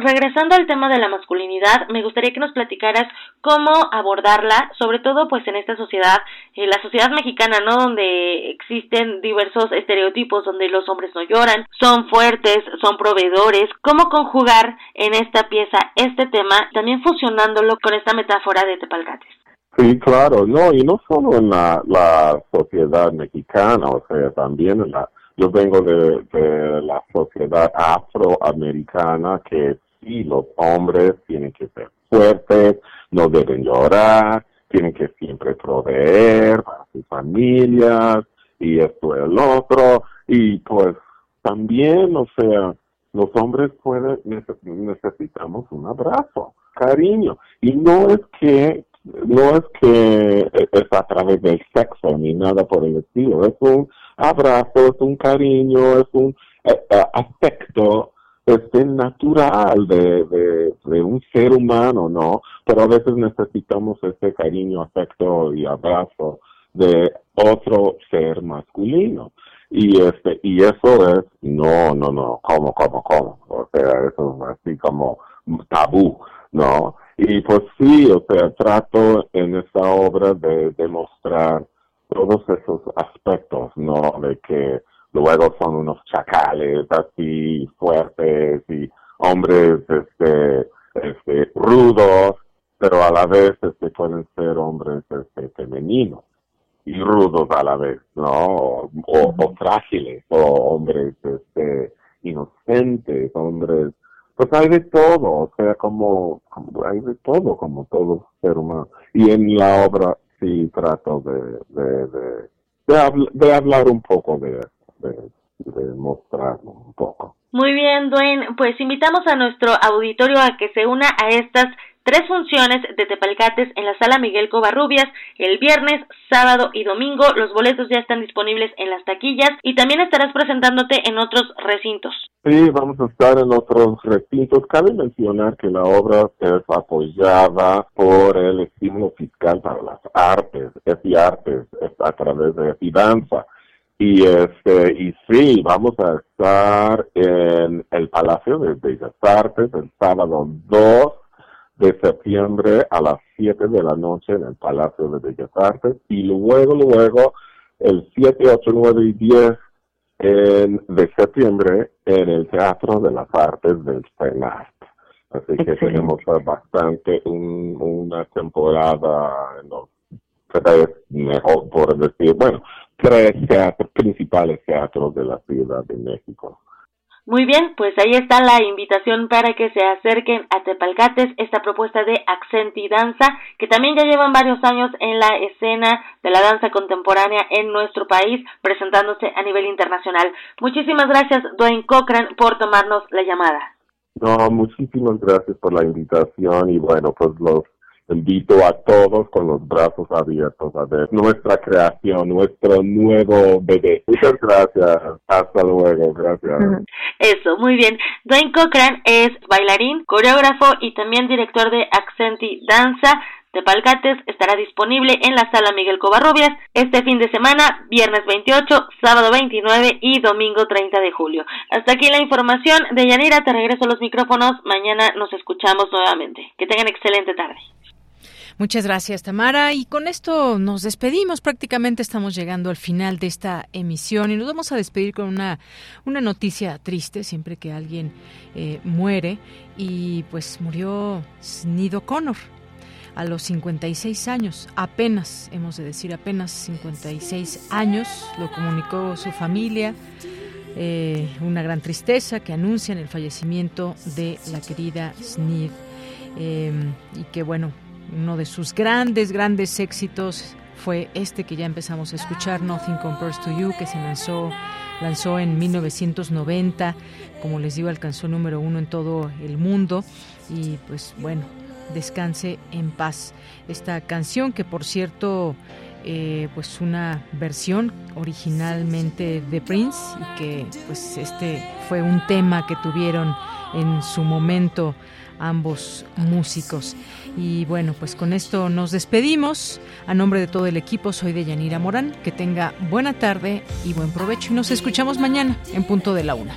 Regresando al tema de la masculinidad, me gustaría que nos platicaras cómo abordarla, sobre todo pues en esta sociedad, en la sociedad mexicana, ¿no? Donde existen diversos estereotipos, donde los hombres no lloran, son fuertes, son proveedores, cómo conjugar en esta pieza este tema, también fusionándolo con esta metáfora de Tepalcates. Sí, claro, no, y no solo en la, la sociedad mexicana, o sea, también en la yo vengo de, de, la sociedad afroamericana que sí, los hombres tienen que ser fuertes, no deben llorar, tienen que siempre proveer para sus familias y esto y el otro. Y pues también, o sea, los hombres pueden, necesitamos un abrazo, cariño. Y no es que, no es que es a través del sexo ni nada por el estilo, es un abrazo, es un cariño, es un eh, eh, afecto este natural de, de, un ser humano, ¿no? Pero a veces necesitamos ese cariño, afecto y abrazo de otro ser masculino. Y este, y eso es, no, no, no, ¿cómo, cómo, cómo? O sea, eso es así como tabú, ¿no? Y pues sí, o sea, trato en esta obra de demostrar todos esos aspectos, ¿no? De que luego son unos chacales así fuertes y hombres este, este rudos, pero a la vez este, pueden ser hombres este, femeninos y rudos a la vez, ¿no? O, frágiles, o hombres este, inocentes, hombres, pues hay de todo, o sea, como, hay de todo, como todo ser humano. Y en la obra sí trato de, de, de, de hablar un poco de eso de, mostrarlo un poco. Muy bien, Dwayne. Pues invitamos a nuestro auditorio a que se una a estas tres funciones de Tepalcates en la sala Miguel Covarrubias el viernes, sábado y domingo. Los boletos ya están disponibles en las taquillas y también estarás presentándote en otros recintos. Sí, vamos a estar en otros recintos. Cabe mencionar que la obra es apoyada por el estímulo fiscal para las artes, es artes, es a través de y danza. Y este, y sí, vamos a estar en el Palacio de Bellas Artes el sábado 2 de septiembre a las 7 de la noche en el Palacio de Bellas Artes. Y luego, luego, el 7, 8, 9 y 10 de septiembre en el Teatro de las Artes del CENART. Así que tenemos bastante una temporada, no, tres, mejor por decir, bueno, tres teatros, principales teatros de la Ciudad de México. Muy bien, pues ahí está la invitación para que se acerquen a Tepalcates, esta propuesta de Accenti Danza, que también ya llevan varios años en la escena de la danza contemporánea en nuestro país, presentándose a nivel internacional. Muchísimas gracias, Dwayne Cochran, por tomarnos la llamada. No, muchísimas gracias por la invitación y bueno, pues los invito a todos con los brazos abiertos a ver nuestra creación, nuestro nuevo bebé. Muchas gracias. Hasta luego. Gracias. Eso, muy bien. Dwayne Cochran es bailarín, coreógrafo y también director de Accenti Danza. De Palcates estará disponible en la sala Miguel Covarrubias este fin de semana, viernes 28, sábado 29 y domingo 30 de julio. Hasta aquí la información de Yanira, te regreso los micrófonos, mañana nos escuchamos nuevamente. Que tengan excelente tarde. Muchas gracias, Tamara. Y con esto nos despedimos. Prácticamente estamos llegando al final de esta emisión y nos vamos a despedir con una, una noticia triste siempre que alguien eh, muere. Y pues murió Snido Connor a los 56 años, apenas, hemos de decir apenas 56 años, lo comunicó su familia. Eh, una gran tristeza que anuncian el fallecimiento de la querida Snid eh, y que bueno uno de sus grandes, grandes éxitos fue este que ya empezamos a escuchar, Nothing Compares to You, que se lanzó, lanzó en 1990. Como les digo, alcanzó número uno en todo el mundo. Y pues bueno, descanse en paz. Esta canción que por cierto... Eh, pues una versión originalmente de Prince y que pues este fue un tema que tuvieron en su momento ambos músicos. Y bueno, pues con esto nos despedimos. A nombre de todo el equipo, soy de Yanira Morán. Que tenga buena tarde y buen provecho. Y nos escuchamos mañana en punto de la una.